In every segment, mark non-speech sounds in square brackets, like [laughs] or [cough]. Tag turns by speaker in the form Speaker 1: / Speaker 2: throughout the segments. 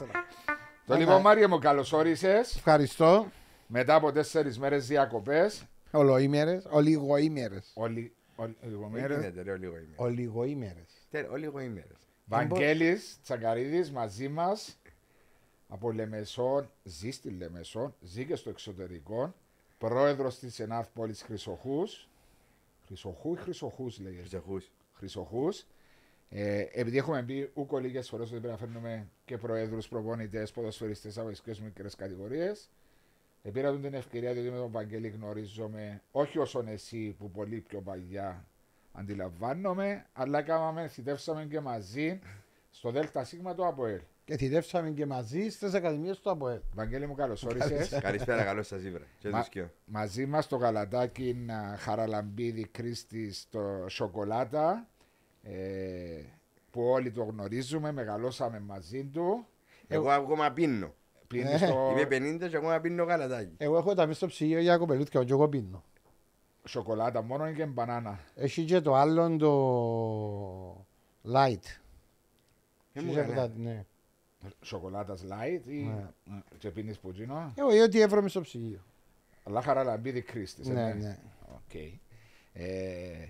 Speaker 1: έξτρα.
Speaker 2: Το λοιπόν, Μάρια μου, καλώ όρισε.
Speaker 1: Ευχαριστώ.
Speaker 2: Μετά από τέσσερις μέρες διακοπές.
Speaker 1: Ολοήμερες, ολιγοήμερες.
Speaker 2: Ολι... Ολιγοήμερες.
Speaker 1: Ολιγοήμερες.
Speaker 3: Ολιγοήμερες.
Speaker 2: Βαγγέλης Τσαγκαρίδη μαζί μας από Λεμεσόν, ζει στη Λεμεσόν, ζει και στο εξωτερικό. Πρόεδρος της ΕΝΑΘ Πόλη Χρυσοχούς. Χρυσοχού ή Χρυσοχούς λέγεται;
Speaker 3: Χρυσοχούς.
Speaker 2: Χρυσοχούς. Ε, επειδή έχουμε πει ούκο λίγες φορές ότι πρέπει να φέρνουμε και προέδρους, προπονητές, ποδοσφαιριστές από τις μικρές κατηγορίες. Επήρα την ευκαιρία διότι με τον Βαγγέλη γνωρίζομαι όχι όσον εσύ που πολύ πιο παλιά αντιλαμβάνομαι, αλλά κάναμε, θητεύσαμε και μαζί στο ΔΣ του ΑΠΟΕΛ.
Speaker 1: Και θητεύσαμε και μαζί στις Ακαδημίες του ΑΠΟΕΛ.
Speaker 2: Βαγγέλη μου, καλώς όρισες.
Speaker 3: Καλησπέρα, καλώς σας ήβρα. Μα,
Speaker 2: μαζί μας το γαλατάκι Χαραλαμπίδη Κρίστη στο Σοκολάτα. Ε, που όλοι το γνωρίζουμε, μεγαλώσαμε μαζί του.
Speaker 3: Εγώ ακόμα πίνω.
Speaker 2: Πίνεις ε. το...
Speaker 3: Είμαι 50 και ακόμα πίνω γαλατάκι.
Speaker 1: Εγώ έχω τα μέσα στο ψυγείο για κοπελούτια και εγώ πίνω.
Speaker 2: Σοκολάτα μόνο και μπανάνα.
Speaker 1: Έχει και το άλλο το light.
Speaker 2: Ε, ναι. Σοκολάτας light ή ναι. και πίνεις πουτζίνο.
Speaker 1: Εγώ ή ό,τι έβρομαι στο ψυγείο.
Speaker 2: Αλλά χαραλαμπίδι κρίστης.
Speaker 1: Ναι, ναι.
Speaker 2: Okay. Ε,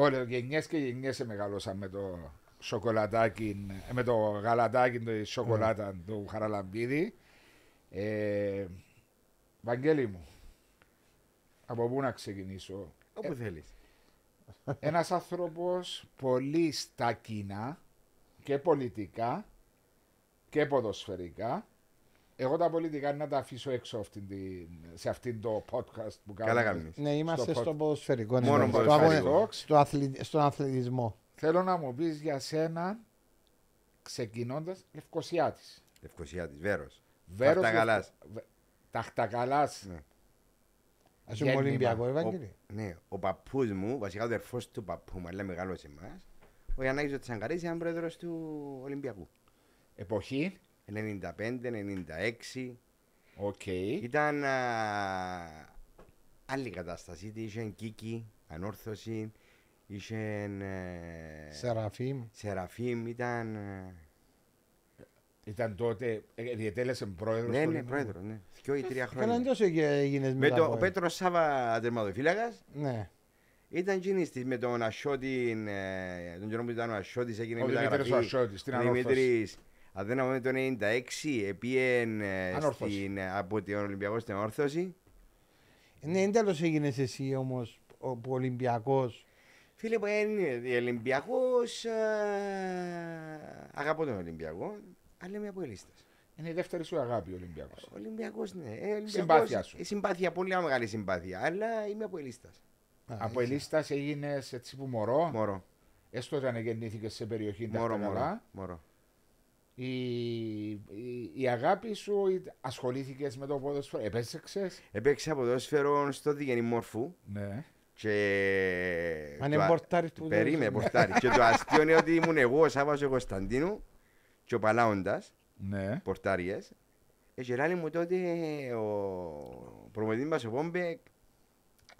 Speaker 2: Όλοι γενιές και γενιές μεγαλώσαν με το σοκολατάκι, με το γαλατάκι, το σοκολάτα mm. του Χαραλαμπίδη. Ε, Βαγγέλη μου, από πού να ξεκινήσω;
Speaker 3: Όπου ε, θέλεις.
Speaker 2: Ένας άνθρωπος πολύ στα κοινά και πολιτικά και ποδοσφαιρικά εγώ τα πολιτικά να τα αφήσω έξω αυτήν την, σε αυτήν το podcast που
Speaker 3: κάνουμε. Καλά
Speaker 1: Ναι, είμαστε στο, στο ποδοσφαιρικό.
Speaker 2: Ναι, Μόνο ναι, ποδοσφαιρικό.
Speaker 1: Στο, αθλη, στον αθλητισμό.
Speaker 2: Θέλω να μου πεις για σένα, ξεκινώντας Λευκοσιάτης.
Speaker 3: Λευκοσιάτης, Βέρος.
Speaker 2: Βέρος.
Speaker 3: Ταχτακαλά.
Speaker 2: Ταχτακαλά.
Speaker 3: Ναι.
Speaker 1: Α πούμε Ολυμπιακό, Ευαγγελί.
Speaker 3: Ναι, ο παππούς μου, βασικά ο αδερφός του παππού μου, αλλά μεγάλος σε εμάς, ο Γιάννη Τσαγκαρής ήταν πρόεδρος του Ολυμπιακού.
Speaker 2: Εποχή.
Speaker 3: 95-96.
Speaker 2: Okay.
Speaker 3: Ήταν α, άλλη κατάσταση. Είχε κίκη, ανόρθωση, είχε. Ε,
Speaker 1: Σεραφείμ.
Speaker 3: Σεραφείμ, ήταν. Ε,
Speaker 2: ήταν τότε, ε, διετέλεσε πρόεδρος.
Speaker 3: Ναι, ναι, πρόεδρος, ναι. Δυο ή τρία χρόνια.
Speaker 1: Καλά, τόσο έγινες
Speaker 3: με το, Ο Πέτρος Σάβα τερματοφύλακα.
Speaker 1: Ναι.
Speaker 3: Ήταν κινήστης με τον Ασιώτη, τον καιρό που ήταν ο Ασιώτη, έγινε
Speaker 2: μεταγραφή. Ο Ασιώτης, την Δημήτρης,
Speaker 3: αν δεν έχουμε το 96, επίεν στην, από τον Ολυμπιακό στην Όρθωση.
Speaker 1: Ναι, δεν τέλο έγινες εσύ όμως ο Ολυμπιακός;
Speaker 3: Φίλε, που είναι Ολυμπιακός. Αγαπώ τον Ολυμπιακό, αλλά είμαι από ελίστα.
Speaker 2: Είναι η δεύτερη σου αγάπη ο Ολυμπιακός.
Speaker 3: Ολυμπιακός, ναι. Ε,
Speaker 2: συμπάθεια σου.
Speaker 3: Η συμπάθεια, πολύ μεγάλη συμπάθεια, αλλά είμαι από ελίστα.
Speaker 2: Από ελίστα έγινες έτσι που μωρό.
Speaker 3: Μωρό.
Speaker 2: Έστω όταν γεννήθηκες σε περιοχή
Speaker 3: μωρό, μωρό, μωρό
Speaker 2: η, η, η, αγάπη σου ασχολήθηκες με το ποδόσφαιρο, επέστρεξες;
Speaker 3: Έπαιξα ποδόσφαιρο στο Διγενή Μόρφου.
Speaker 2: Ναι.
Speaker 3: Και.
Speaker 1: Αν είναι πορτάρι του.
Speaker 3: Περίμενε, πορτάρι. και το αστείο είναι ότι ήμουν εγώ, ο Σάββα Κωνσταντίνου και ο Παλάοντας.
Speaker 2: Ναι.
Speaker 3: Πορτάριες. Και λάλη μου τότε ο προμονητή μας ο Πόμπεκ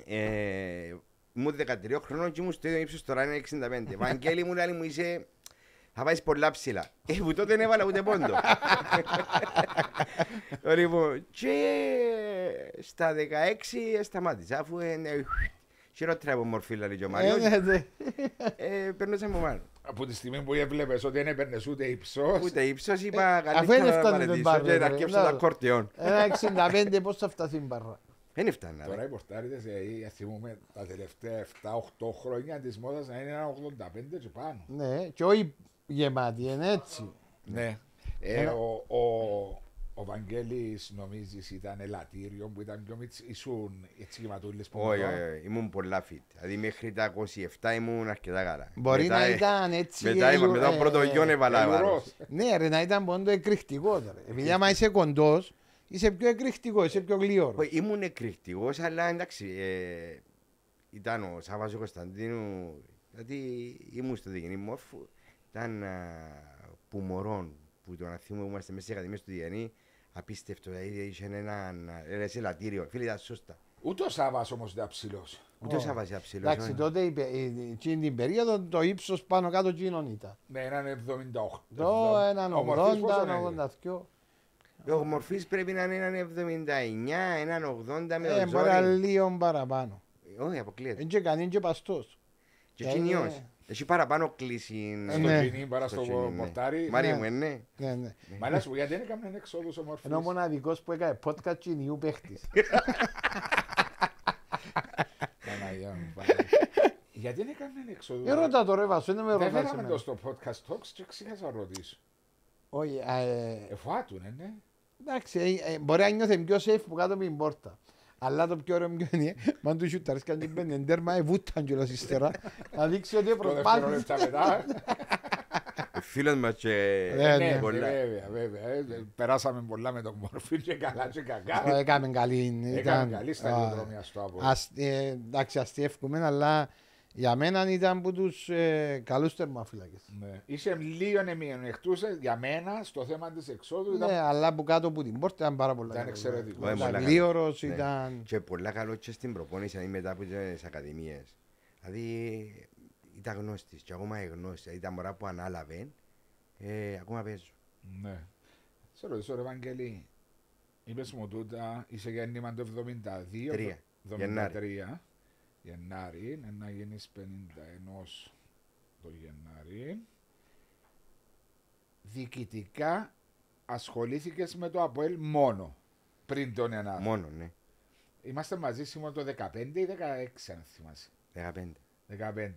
Speaker 3: ε, ήμουν 13 χρόνων και ήμουν στο ίδιο ύψος τώρα είναι 65. Βαγγέλη μου λέει μου είσαι θα πάει πολλά ψηλά. Ε, που τότε δεν έβαλα ούτε πόντο. λοιπόν, και στα 16 σταμάτησα, αφού είναι χειρότερα από μορφή, λέει ο Μάριος.
Speaker 1: Ε, ναι, ναι.
Speaker 3: ε, Περνούσα από πάνω.
Speaker 2: Από τη στιγμή που έβλεπες ότι δεν έπαιρνες ούτε ύψος.
Speaker 3: Ούτε ύψος, είπα καλύτερα να παρατήσω και να αρκέψω τα κορτιόν.
Speaker 1: Ένα 65 πώς θα φτάσει η μπαρά.
Speaker 3: Δεν φτάνει.
Speaker 2: Τώρα οι πορτάριδες, ε, θυμούμε τα τελευταία 7-8 χρόνια της μόδας να είναι ένα 85 και πάνω.
Speaker 1: Ναι, και όχι γεμάτη, είναι έτσι.
Speaker 2: Ναι. Ε, ο, ο, ο Βαγγέλης νομίζεις ήταν ελαττήριο που ήταν πιο μίτσι, ήσουν έτσι γεματούλες
Speaker 3: που Όχι, όχι, ήμουν πολλά φιτ. Δηλαδή μέχρι τα 27 ήμουν αρκετά καλά.
Speaker 1: Μπορεί μετά, να ήταν έτσι...
Speaker 3: Μετά, ε, μετά ο πρώτος γιον έβαλα βάρος.
Speaker 1: Ναι ρε, να ήταν πόντο εκρηκτικός τώρα. Επειδή άμα είσαι κοντός, είσαι πιο εκρηκτικός, είσαι πιο γλυόρος.
Speaker 3: Ήμουν εκρηκτικός, αλλά εντάξει, ε, ήταν ο Σάββας ο Κωνσταντίνου, δηλαδή ήμουν στο Διγενή Μόρφου, ήταν που μωρών που το να θυμούμε είμαστε μέσα σε ακαδημίες του Διανή απίστευτο, δηλαδή είχε έναν ελαττήριο, φίλε ήταν σώστα.
Speaker 2: Ούτε ο Σάβα όμως ήταν ψηλός.
Speaker 3: Ούτε ο
Speaker 1: Ω.
Speaker 3: Σάββας ήταν ψηλός.
Speaker 1: Εντάξει,
Speaker 3: όχι.
Speaker 1: τότε η πε- η- εκείνη την περίοδο το ύψος πάνω κάτω εκείνον ήταν.
Speaker 2: Ναι, έναν 78.
Speaker 1: Το έναν
Speaker 2: Ο Μορφής
Speaker 1: 80,
Speaker 2: πόσο
Speaker 1: έναν
Speaker 2: είναι;
Speaker 1: 82.
Speaker 3: Ο Μορφής πρέπει να είναι έναν 79, έναν 80 με
Speaker 1: Ε,
Speaker 3: τον
Speaker 1: μπορεί να
Speaker 3: Ζόρι.
Speaker 1: λίγο παραπάνω.
Speaker 3: Όχι, αποκλείεται.
Speaker 1: Είναι και κανείς και παστός.
Speaker 3: Και
Speaker 1: ε,
Speaker 3: κοινιός.
Speaker 1: Ε.
Speaker 3: Έχει παραπάνω κλίση.
Speaker 2: Στο
Speaker 1: Ναι.
Speaker 2: κοινή παρά στο
Speaker 3: κοινή, ναι.
Speaker 2: μορτάρι.
Speaker 3: Μάρια
Speaker 1: Ναι.
Speaker 3: μου, ε, ναι.
Speaker 1: Ναι, ναι.
Speaker 2: Μα να σου πω, γιατί δεν έκαμε εξόδους ο Μορφής.
Speaker 1: Ενώ ο μοναδικός που έκανε podcast κοινιού παίχτης.
Speaker 2: Παναγία μου, πάλι. Γιατί δεν έκαμε εξόδους;
Speaker 1: Ερώτα το ρε Βασό, δεν με
Speaker 2: Δεν
Speaker 1: ρωτάς
Speaker 2: φέραμε
Speaker 1: εμένα.
Speaker 2: το στο podcast talks και ξέχασα να ρωτήσω.
Speaker 1: Όχι, ε,
Speaker 2: Εφάτουν, ε, ναι.
Speaker 1: εντάξει, ε, ε, μπορεί να νιώθει πιο safe που κάτω από την πόρτα. Αλλά το πιο ωραίο ποιο είναι, μαν του σιούταρες και αν την πέντε τέρμα, ε, βούταν κιόλας ύστερα. Να δείξει ότι
Speaker 2: Το
Speaker 1: προσπάθησε.
Speaker 2: δευτερόλεπτα μετά.
Speaker 3: Ε, Φίλος μας και
Speaker 1: Ναι,
Speaker 2: Ναι,
Speaker 1: ναι.
Speaker 3: πολλά.
Speaker 2: βέβαια, βέβαια. ε, ε, Περάσαμε πολλά με τον Μορφή και καλά και
Speaker 1: Ε,
Speaker 2: κακά.
Speaker 1: Έκαμε καλή.
Speaker 2: Έκαμε
Speaker 1: ήταν-
Speaker 2: καλή
Speaker 1: α,
Speaker 2: σταδιοδρομία στο Άπολο.
Speaker 1: ας- ε, Εντάξει, αστείευκουμε, αλλά για μένα ήταν από τους ε, καλούς τερμαφύλακες.
Speaker 2: Ναι. Είσαι λίγο εμμιονεκτούσε για μένα στο θέμα της εξόδου.
Speaker 1: Ναι,
Speaker 2: Ήταν...
Speaker 1: αλλά από κάτω από την πόρτα ήταν πάρα πολλά.
Speaker 2: Ήταν
Speaker 1: καλά.
Speaker 2: εξαιρετικό.
Speaker 3: Ναι,
Speaker 1: Ήταν
Speaker 3: πολλά
Speaker 1: γλίωρος,
Speaker 3: Ναι.
Speaker 1: ήταν...
Speaker 3: Και πολλά καλό και στην προπόνηση δηλαδή μετά από τις ακαδημίες. Δηλαδή ήταν γνώστης και ακόμα γνώστης. Δηλαδή τα μωρά που ανάλαβε, ε, ακόμα παίζω.
Speaker 2: Ναι. Σε ρωτήσω, ρε Βαγγέλη, είπες μου τούτα, είσαι γέννημα το 72.
Speaker 3: Τρία.
Speaker 2: 73. Γενάρη, ε, να γίνεις 51 το Γενάρη. Διοικητικά ασχολήθηκες με το ΑΠΟΕΛ μόνο πριν τον Ενάρη.
Speaker 3: Μόνο, ναι.
Speaker 2: Είμαστε μαζί σήμερα το 15 ή 16 αν θυμάσαι.
Speaker 3: 15.
Speaker 2: 15.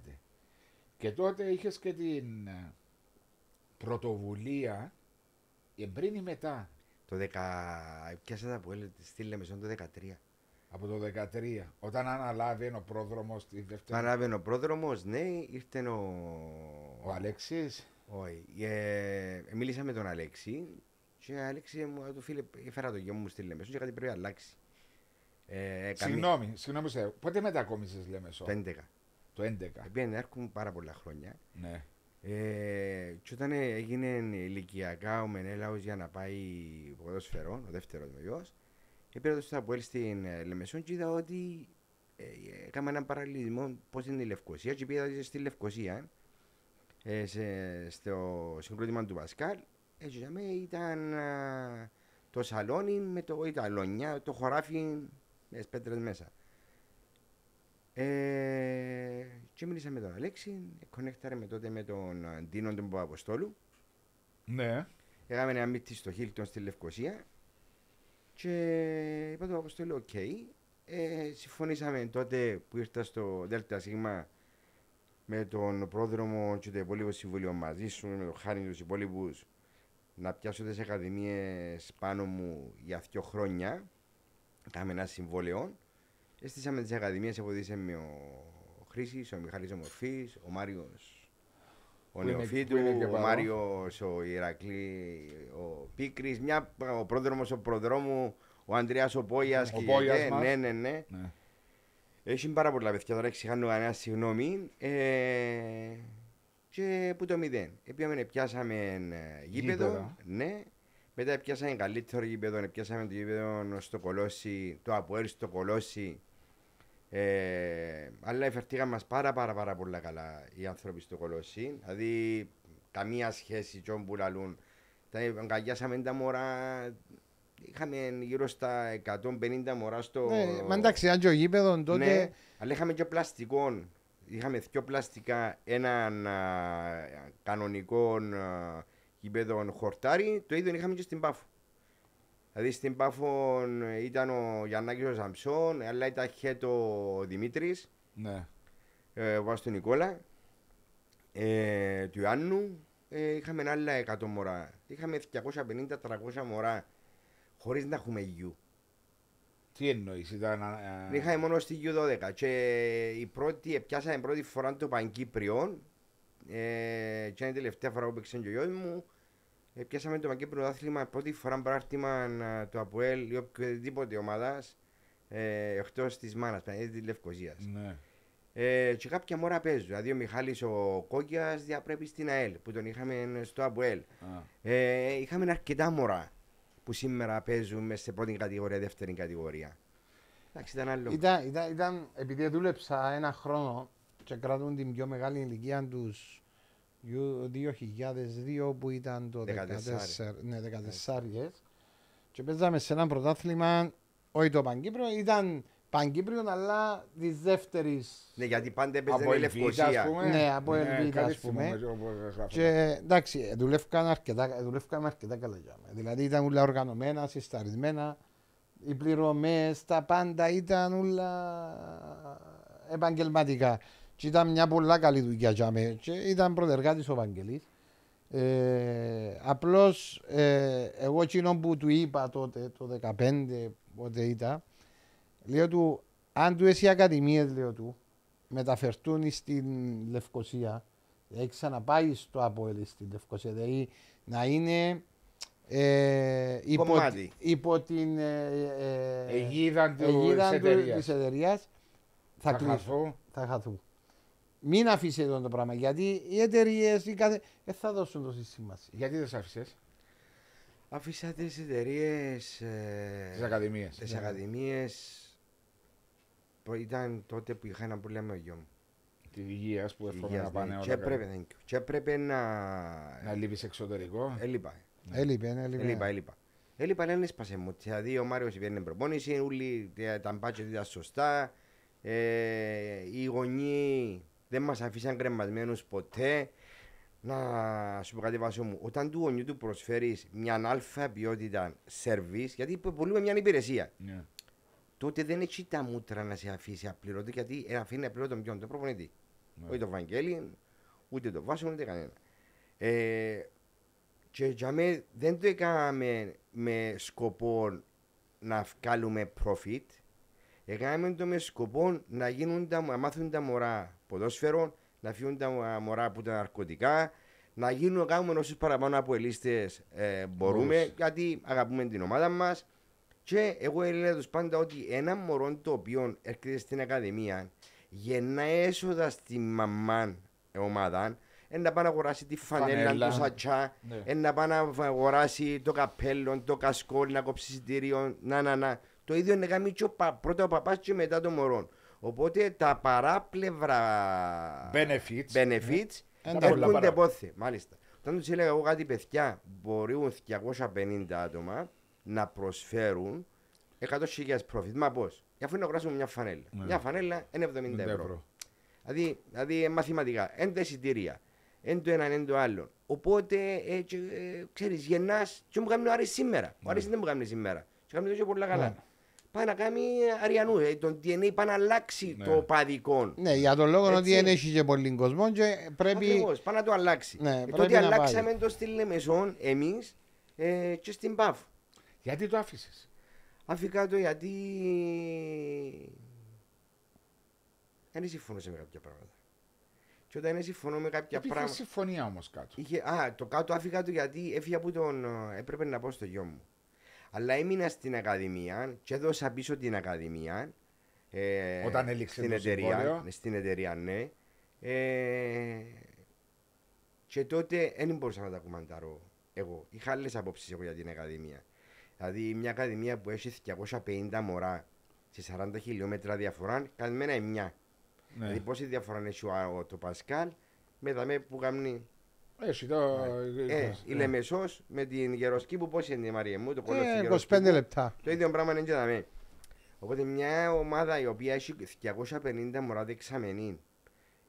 Speaker 2: Και τότε είχες και την ε, πρωτοβουλία ε, πριν ή μετά
Speaker 3: Το 10... Πιάσα τα που έλεγε στη Λεμεσόν το 13.
Speaker 2: Από το 13 όταν αναλάβει ο πρόδρομος τη δεύτερη
Speaker 3: Ανάβαινε ο πρόδρομος, ναι, ήρθε ο...
Speaker 2: ο Αλέξης
Speaker 3: Όχι. Ε, μίλησα με τον Αλέξη και ο Αλέξη μου του φίλε, έφερα το γιο μου στη Λεμεσόν και κάτι πρέπει να αλλάξει. Ε,
Speaker 2: Συγγνώμη, συγγνώμη σε, πότε μετακόμισες λέμε σω,
Speaker 3: 15.
Speaker 2: το 11
Speaker 3: Πήγαινε έρχομαι πάρα πολλά χρόνια.
Speaker 2: ναι.
Speaker 3: Ε, και όταν ε, έγινε ηλικιακά ο Μενέλαος για να πάει ποδοσφαιρό, ο δεύτερος μου γιος, πήρα το στο Αποέλ στην ε, Λεμεσόν και είδα ότι ε, ε, έκαμε έναν παραλληλισμό πώς είναι η Λευκοσία και πήγα στη Λευκοσία ε, σε, στο συγκρότημα του Πασκάλ έτσι για μένα ήταν α, το σαλόνι με το η ταλόνια, το χωράφι με τις πέτρες μέσα. Ε, και μίλησα με τον Αλέξη, κονέκταρε με τότε με τον Ντίνο τον Παπαποστόλου.
Speaker 2: ναι.
Speaker 3: Έκαμε ένα meeting στο Χίλτον στη Λευκοσία και είπα τον Παπαποστόλου, οκ. Ε, συμφωνήσαμε τότε που ήρθα στο ΔΣ με τον Πρόδρομο και το υπόλοιπο συμβούλιο μαζί σου, με τον Χάρη και τους υπόλοιπους, να πιάσω τις ακαδημίες πάνω μου για δύο χρόνια. Κάμε ένα συμβόλαιο. Έστησαμε τις ακαδημίες, βοήθησε με ο Χρήσης, ο Μιχάλης ο Μορφής, ο Μάριος ο
Speaker 2: Που είναι-
Speaker 3: Νεοφίτου,
Speaker 2: που είναι και
Speaker 3: ο
Speaker 2: παρόν.
Speaker 3: Μάριος ο Ηρακλή, ο Πίκρης, μια, ο πρόδρομος ο προδρόμου, ο Ανδρέας ο Πόγιας.
Speaker 2: Ο Πόγιας μας.
Speaker 3: Ναι, ναι, ναι.
Speaker 2: ναι.
Speaker 3: Έχει πάρα πολλά παιδιά τώρα, εξηγάνω κανένα συγγνώμη. Ε, και που το μηδέν. Επίαμε, πιάσαμε ε, γήπεδο.
Speaker 2: Γήπεδο.
Speaker 3: Ναι. Μετά πιάσαμε καλύτερο γήπεδο, πιάσαμε το γήπεδο στο Κολόσι, το Αποέλ στο Κολόσι. Ε, αλλά εφερθήκαν μας πάρα πάρα πάρα πολλά καλά οι άνθρωποι στο Κολόσι. Δηλαδή, καμία σχέση τσιόν που λαλούν. Τα αγκαλιάσαμε τα μωρά, είχαμε γύρω στα 150 μωρά στο...
Speaker 1: Ναι, μα εντάξει, αν και ο γήπεδο τότε...
Speaker 3: Ναι, αλλά είχαμε και πλαστικό. Είχαμε δύο πλαστικά, έναν α, κανονικό α, γήπεδο χορτάρι, το ίδιο είχαμε και στην Πάφο. Δηλαδή στην Πάφο ε, ήταν ο Γιαννάκης ο Σαμψόν, αλλά ήταν και ο Δημήτρης,
Speaker 2: ναι.
Speaker 3: ε, ο Βάστο Νικόλα, ε, του Ιάννου. Ε, είχαμε άλλα 100 μωρά. Είχαμε 250-300 μωρά χωρίς να έχουμε γιου.
Speaker 2: Τι εννοείς, ήταν... α, α,
Speaker 3: Είχαμε μόνο στη U12 και η πρώτη, πιάσαμε πρώτη φορά το Παγκύπριο ε, και είναι η τελευταία φορά που παίξε και ο γιος μου ε, πιάσαμε το Παγκύπριο άθλημα πρώτη φορά παράρτημα ε, του ΑΠΟΕΛ ή οποιοδήποτε ομάδας ε, εκτός της μάνας, δηλαδή της Λευκοσίας.
Speaker 2: Ναι.
Speaker 3: Ε, και κάποια μόρα παίζουν, δηλαδή ο Μιχάλης ο Κόκκιας διαπρέπει στην ΑΕΛ που τον είχαμε στο ΑΠΟΕΛ.
Speaker 2: Α,
Speaker 3: Ε, είχαμε αρκετά μωρά που σήμερα παίζουν μες σε πρώτη κατηγορία, δεύτερη κατηγορία. Εντάξει, ήταν άλλο.
Speaker 1: Ήταν, ήταν, ήταν, επειδή δούλεψα ένα χρόνο και κρατούν την πιο μεγάλη ηλικία τους 2002 που ήταν το 14, ναι, 14 και παίζαμε σε ένα πρωτάθλημα, όχι το Παγκύπριο, ήταν Παγκύπριο αλλά της δεύτερης.
Speaker 3: Ναι, γιατί πάντα έπαιζε
Speaker 2: Από
Speaker 3: η
Speaker 2: Ελβίδα, ας
Speaker 3: Λευκοσία.
Speaker 2: πούμε.
Speaker 1: Ναι, από
Speaker 2: Ναι,
Speaker 1: Ελβίδα,
Speaker 2: κάτι
Speaker 1: ας πούμε.
Speaker 2: θυμούμαι, όπως γράφω.
Speaker 1: Και εντάξει, δουλεύκαμε αρκετά, δουλεύκαμε αρκετά καλά. για μένα. Δηλαδή ήταν όλα οργανωμένα, συσταρισμένα. Οι πληρωμές, τα πάντα ήταν όλα επαγγελματικά. Και ήταν μια πολλά καλή δουλειά για μένα. Και ήταν πρωτεργάτης ο Βαγγελής. Ε, απλώς ε, εγώ εκείνο που του είπα τότε, το 2015, πότε ήταν, λέω του, αν του εσύ ακαδημίες, λέω του, μεταφερθούν στην Λευκοσία, δηλαδή ξαναπάει στο Αποέλ στην Λευκοσία, δηλαδή να είναι ε, υπό,
Speaker 3: Κομμάτι.
Speaker 1: υπό την ε, ε,
Speaker 2: Αιγίδα του-
Speaker 1: αιγίδα
Speaker 2: της
Speaker 1: του-
Speaker 2: εταιρείας.
Speaker 1: της εταιρείας, θα,
Speaker 2: Θα
Speaker 1: κλείσουν,
Speaker 2: χαθώ.
Speaker 1: θα χαθούν. Μην αφήσεις εδώ το πράγμα, γιατί οι εταιρείες κάθε... δεν θα δώσουν τόση σημασία.
Speaker 2: Γιατί δεν σ' άφησες;
Speaker 3: Άφησα τις εταιρείες.
Speaker 2: τις ακαδημίες.
Speaker 3: Τις ακαδημίες. Ήταν τότε που είχα ένα πρόβλημα με ο γιο μου.
Speaker 2: Τη υγεία που εύχομαι
Speaker 3: Υγείας,
Speaker 2: να πάνε
Speaker 3: ναι.
Speaker 2: όλα
Speaker 3: Και έπρεπε, thank you. Και έπρεπε να.
Speaker 2: Να λείπεις εξωτερικό.
Speaker 3: Έλειπα.
Speaker 1: Έλειπε, έλειπε.
Speaker 3: Έλειπα, έλειπα. Έλειπα, δεν έσπασε μου. Δηλαδή ο Μάριος πήγαινε προπόνηση, όλοι τα μπάτια ήταν σωστά. Ε, οι γονείς δεν μας αφήσαν κρεμασμένους ποτέ. Να σου πω κάτι βάσο μου. Όταν του γονιού του προσφέρεις μια αλφα ποιότητα σερβίς, γιατί πολλούμε μια υπηρεσία,
Speaker 2: Ναι.
Speaker 3: τότε δεν έχει τα μούτρα να σε αφήσει απλήρωτο, γιατί ε, αφήνει απλήρωτο ποιον, τον προπονητή.
Speaker 2: Ναι.
Speaker 3: Όχι τον Βαγγέλη, ούτε τον Βάσο, ούτε κανένα. Ε, και για μέ δεν το έκαναμε με σκοπό να βγάλουμε profit. Έκαναμε το μες σκοπό να, γίνουν τα, να μάθουν τα μωρά ποδόσφαιρο, να φύγουν τα μωρά από τα ναρκωτικά, να γίνουν κάνουμε όσους παραπάνω από ελίστες ε, μπορούμε,
Speaker 2: Μπορείς.
Speaker 3: γιατί αγαπούμε την ομάδα μας. Και εγώ έλεγα τους πάντα ότι ένα μωρό το οποίο έρχεται στην Ακαδημία γεννά έσοδα στη μαμά ομάδα, να πάει να αγοράσει τη φανέλα,
Speaker 2: Φανέλα.
Speaker 3: το σατσά,
Speaker 2: Ναι.
Speaker 3: να πάει να αγοράσει το καπέλο, το κασκόλ, να κόψει εισιτήριο, να, να, να. Το ίδιο είναι κάνει και ο πα, πρώτα ο παπάς και μετά το μωρό. Οπότε τα παράπλευρα
Speaker 2: Benefits.
Speaker 3: benefits
Speaker 1: Ε, τα
Speaker 2: πολλά
Speaker 3: έρχονται
Speaker 2: παρά.
Speaker 3: πόθε. Μάλιστα. Όταν τους έλεγα εγώ κάτι παιδιά, μπορούν 250 άτομα να προσφέρουν 100.000 profit. Μα πώς; Αφού να αγοράσουμε μια φανέλα.
Speaker 2: Ναι.
Speaker 3: Μια φανέλα είναι 70 ευρώ.
Speaker 2: ευρώ.
Speaker 3: Δηλαδή, δηλαδή ε, μαθηματικά. Εν τα εισιτήρια. Εν το ένα, εν το άλλο. Οπότε, ε, και, ε, ξέρεις, γεννάς και μου κάνει ο Άρης σήμερα. Ο Άρης δεν μου κάνει σήμερα. Και κάνει το και πολλά καλά.
Speaker 2: Ναι.
Speaker 3: Πάει να κάνει αριανού. Ε, τον DNA πάει να αλλάξει
Speaker 2: Ναι.
Speaker 3: το παδικό.
Speaker 1: Ναι, για τον λόγο
Speaker 3: Έτσι.
Speaker 1: ότι δεν έχει και πολύ κόσμο και πρέπει.
Speaker 3: Ακριβώς, πάει να το αλλάξει.
Speaker 1: Ναι,
Speaker 3: ε,
Speaker 1: πρέπει
Speaker 3: τότε
Speaker 1: να
Speaker 3: αλλάξαμε
Speaker 1: πάει.
Speaker 3: το στη Λεμεσόν εμείς ε, και στην ΠΑΦ.
Speaker 2: Γιατί το άφησες;
Speaker 3: Αφήκα το γιατί δεν συμφωνούσα με κάποια πράγματα. Και όταν δεν συμφωνώ με κάποια
Speaker 2: Υπήρχε
Speaker 3: πράγματα.
Speaker 2: συμφωνία όμως κάτω.
Speaker 3: Είχε, α, το κάτω άφηκα το γιατί έφυγα από τον. ε, έπρεπε να πω στο γιο μου. Αλλά έμεινα στην Ακαδημία και έδωσα πίσω την Ακαδημία. Ε,
Speaker 2: Όταν έληξε
Speaker 3: στην
Speaker 2: το
Speaker 3: εταιρεία,
Speaker 2: συμβόλαιο.
Speaker 3: ναι, στην εταιρεία, ναι. Ε, και τότε δεν μπορούσα να τα κουμαντάρω εγώ. Είχα άλλες απόψεις εγώ για την Ακαδημία. Δηλαδή, μια Ακαδημία που έχει 250 μωρά σε 40 χιλιόμετρα διαφορά, καλυμμένα είναι μια.
Speaker 2: Ναι.
Speaker 3: Δηλαδή, πόση διαφορά έχει ο, ο- το Πασκάλ με τα με που κάνει
Speaker 2: Έχει το...
Speaker 3: ε, η Λεμεσός με την Γεροσκή που πώς είναι η Μαρία μου, το κόλλο στη
Speaker 1: Ε,
Speaker 3: Γεροσκή
Speaker 1: 25
Speaker 3: που
Speaker 1: λεπτά.
Speaker 3: Το ίδιο πράγμα είναι και δαμέ. Οπότε μια ομάδα η οποία έχει 250 μωρά δεξαμενή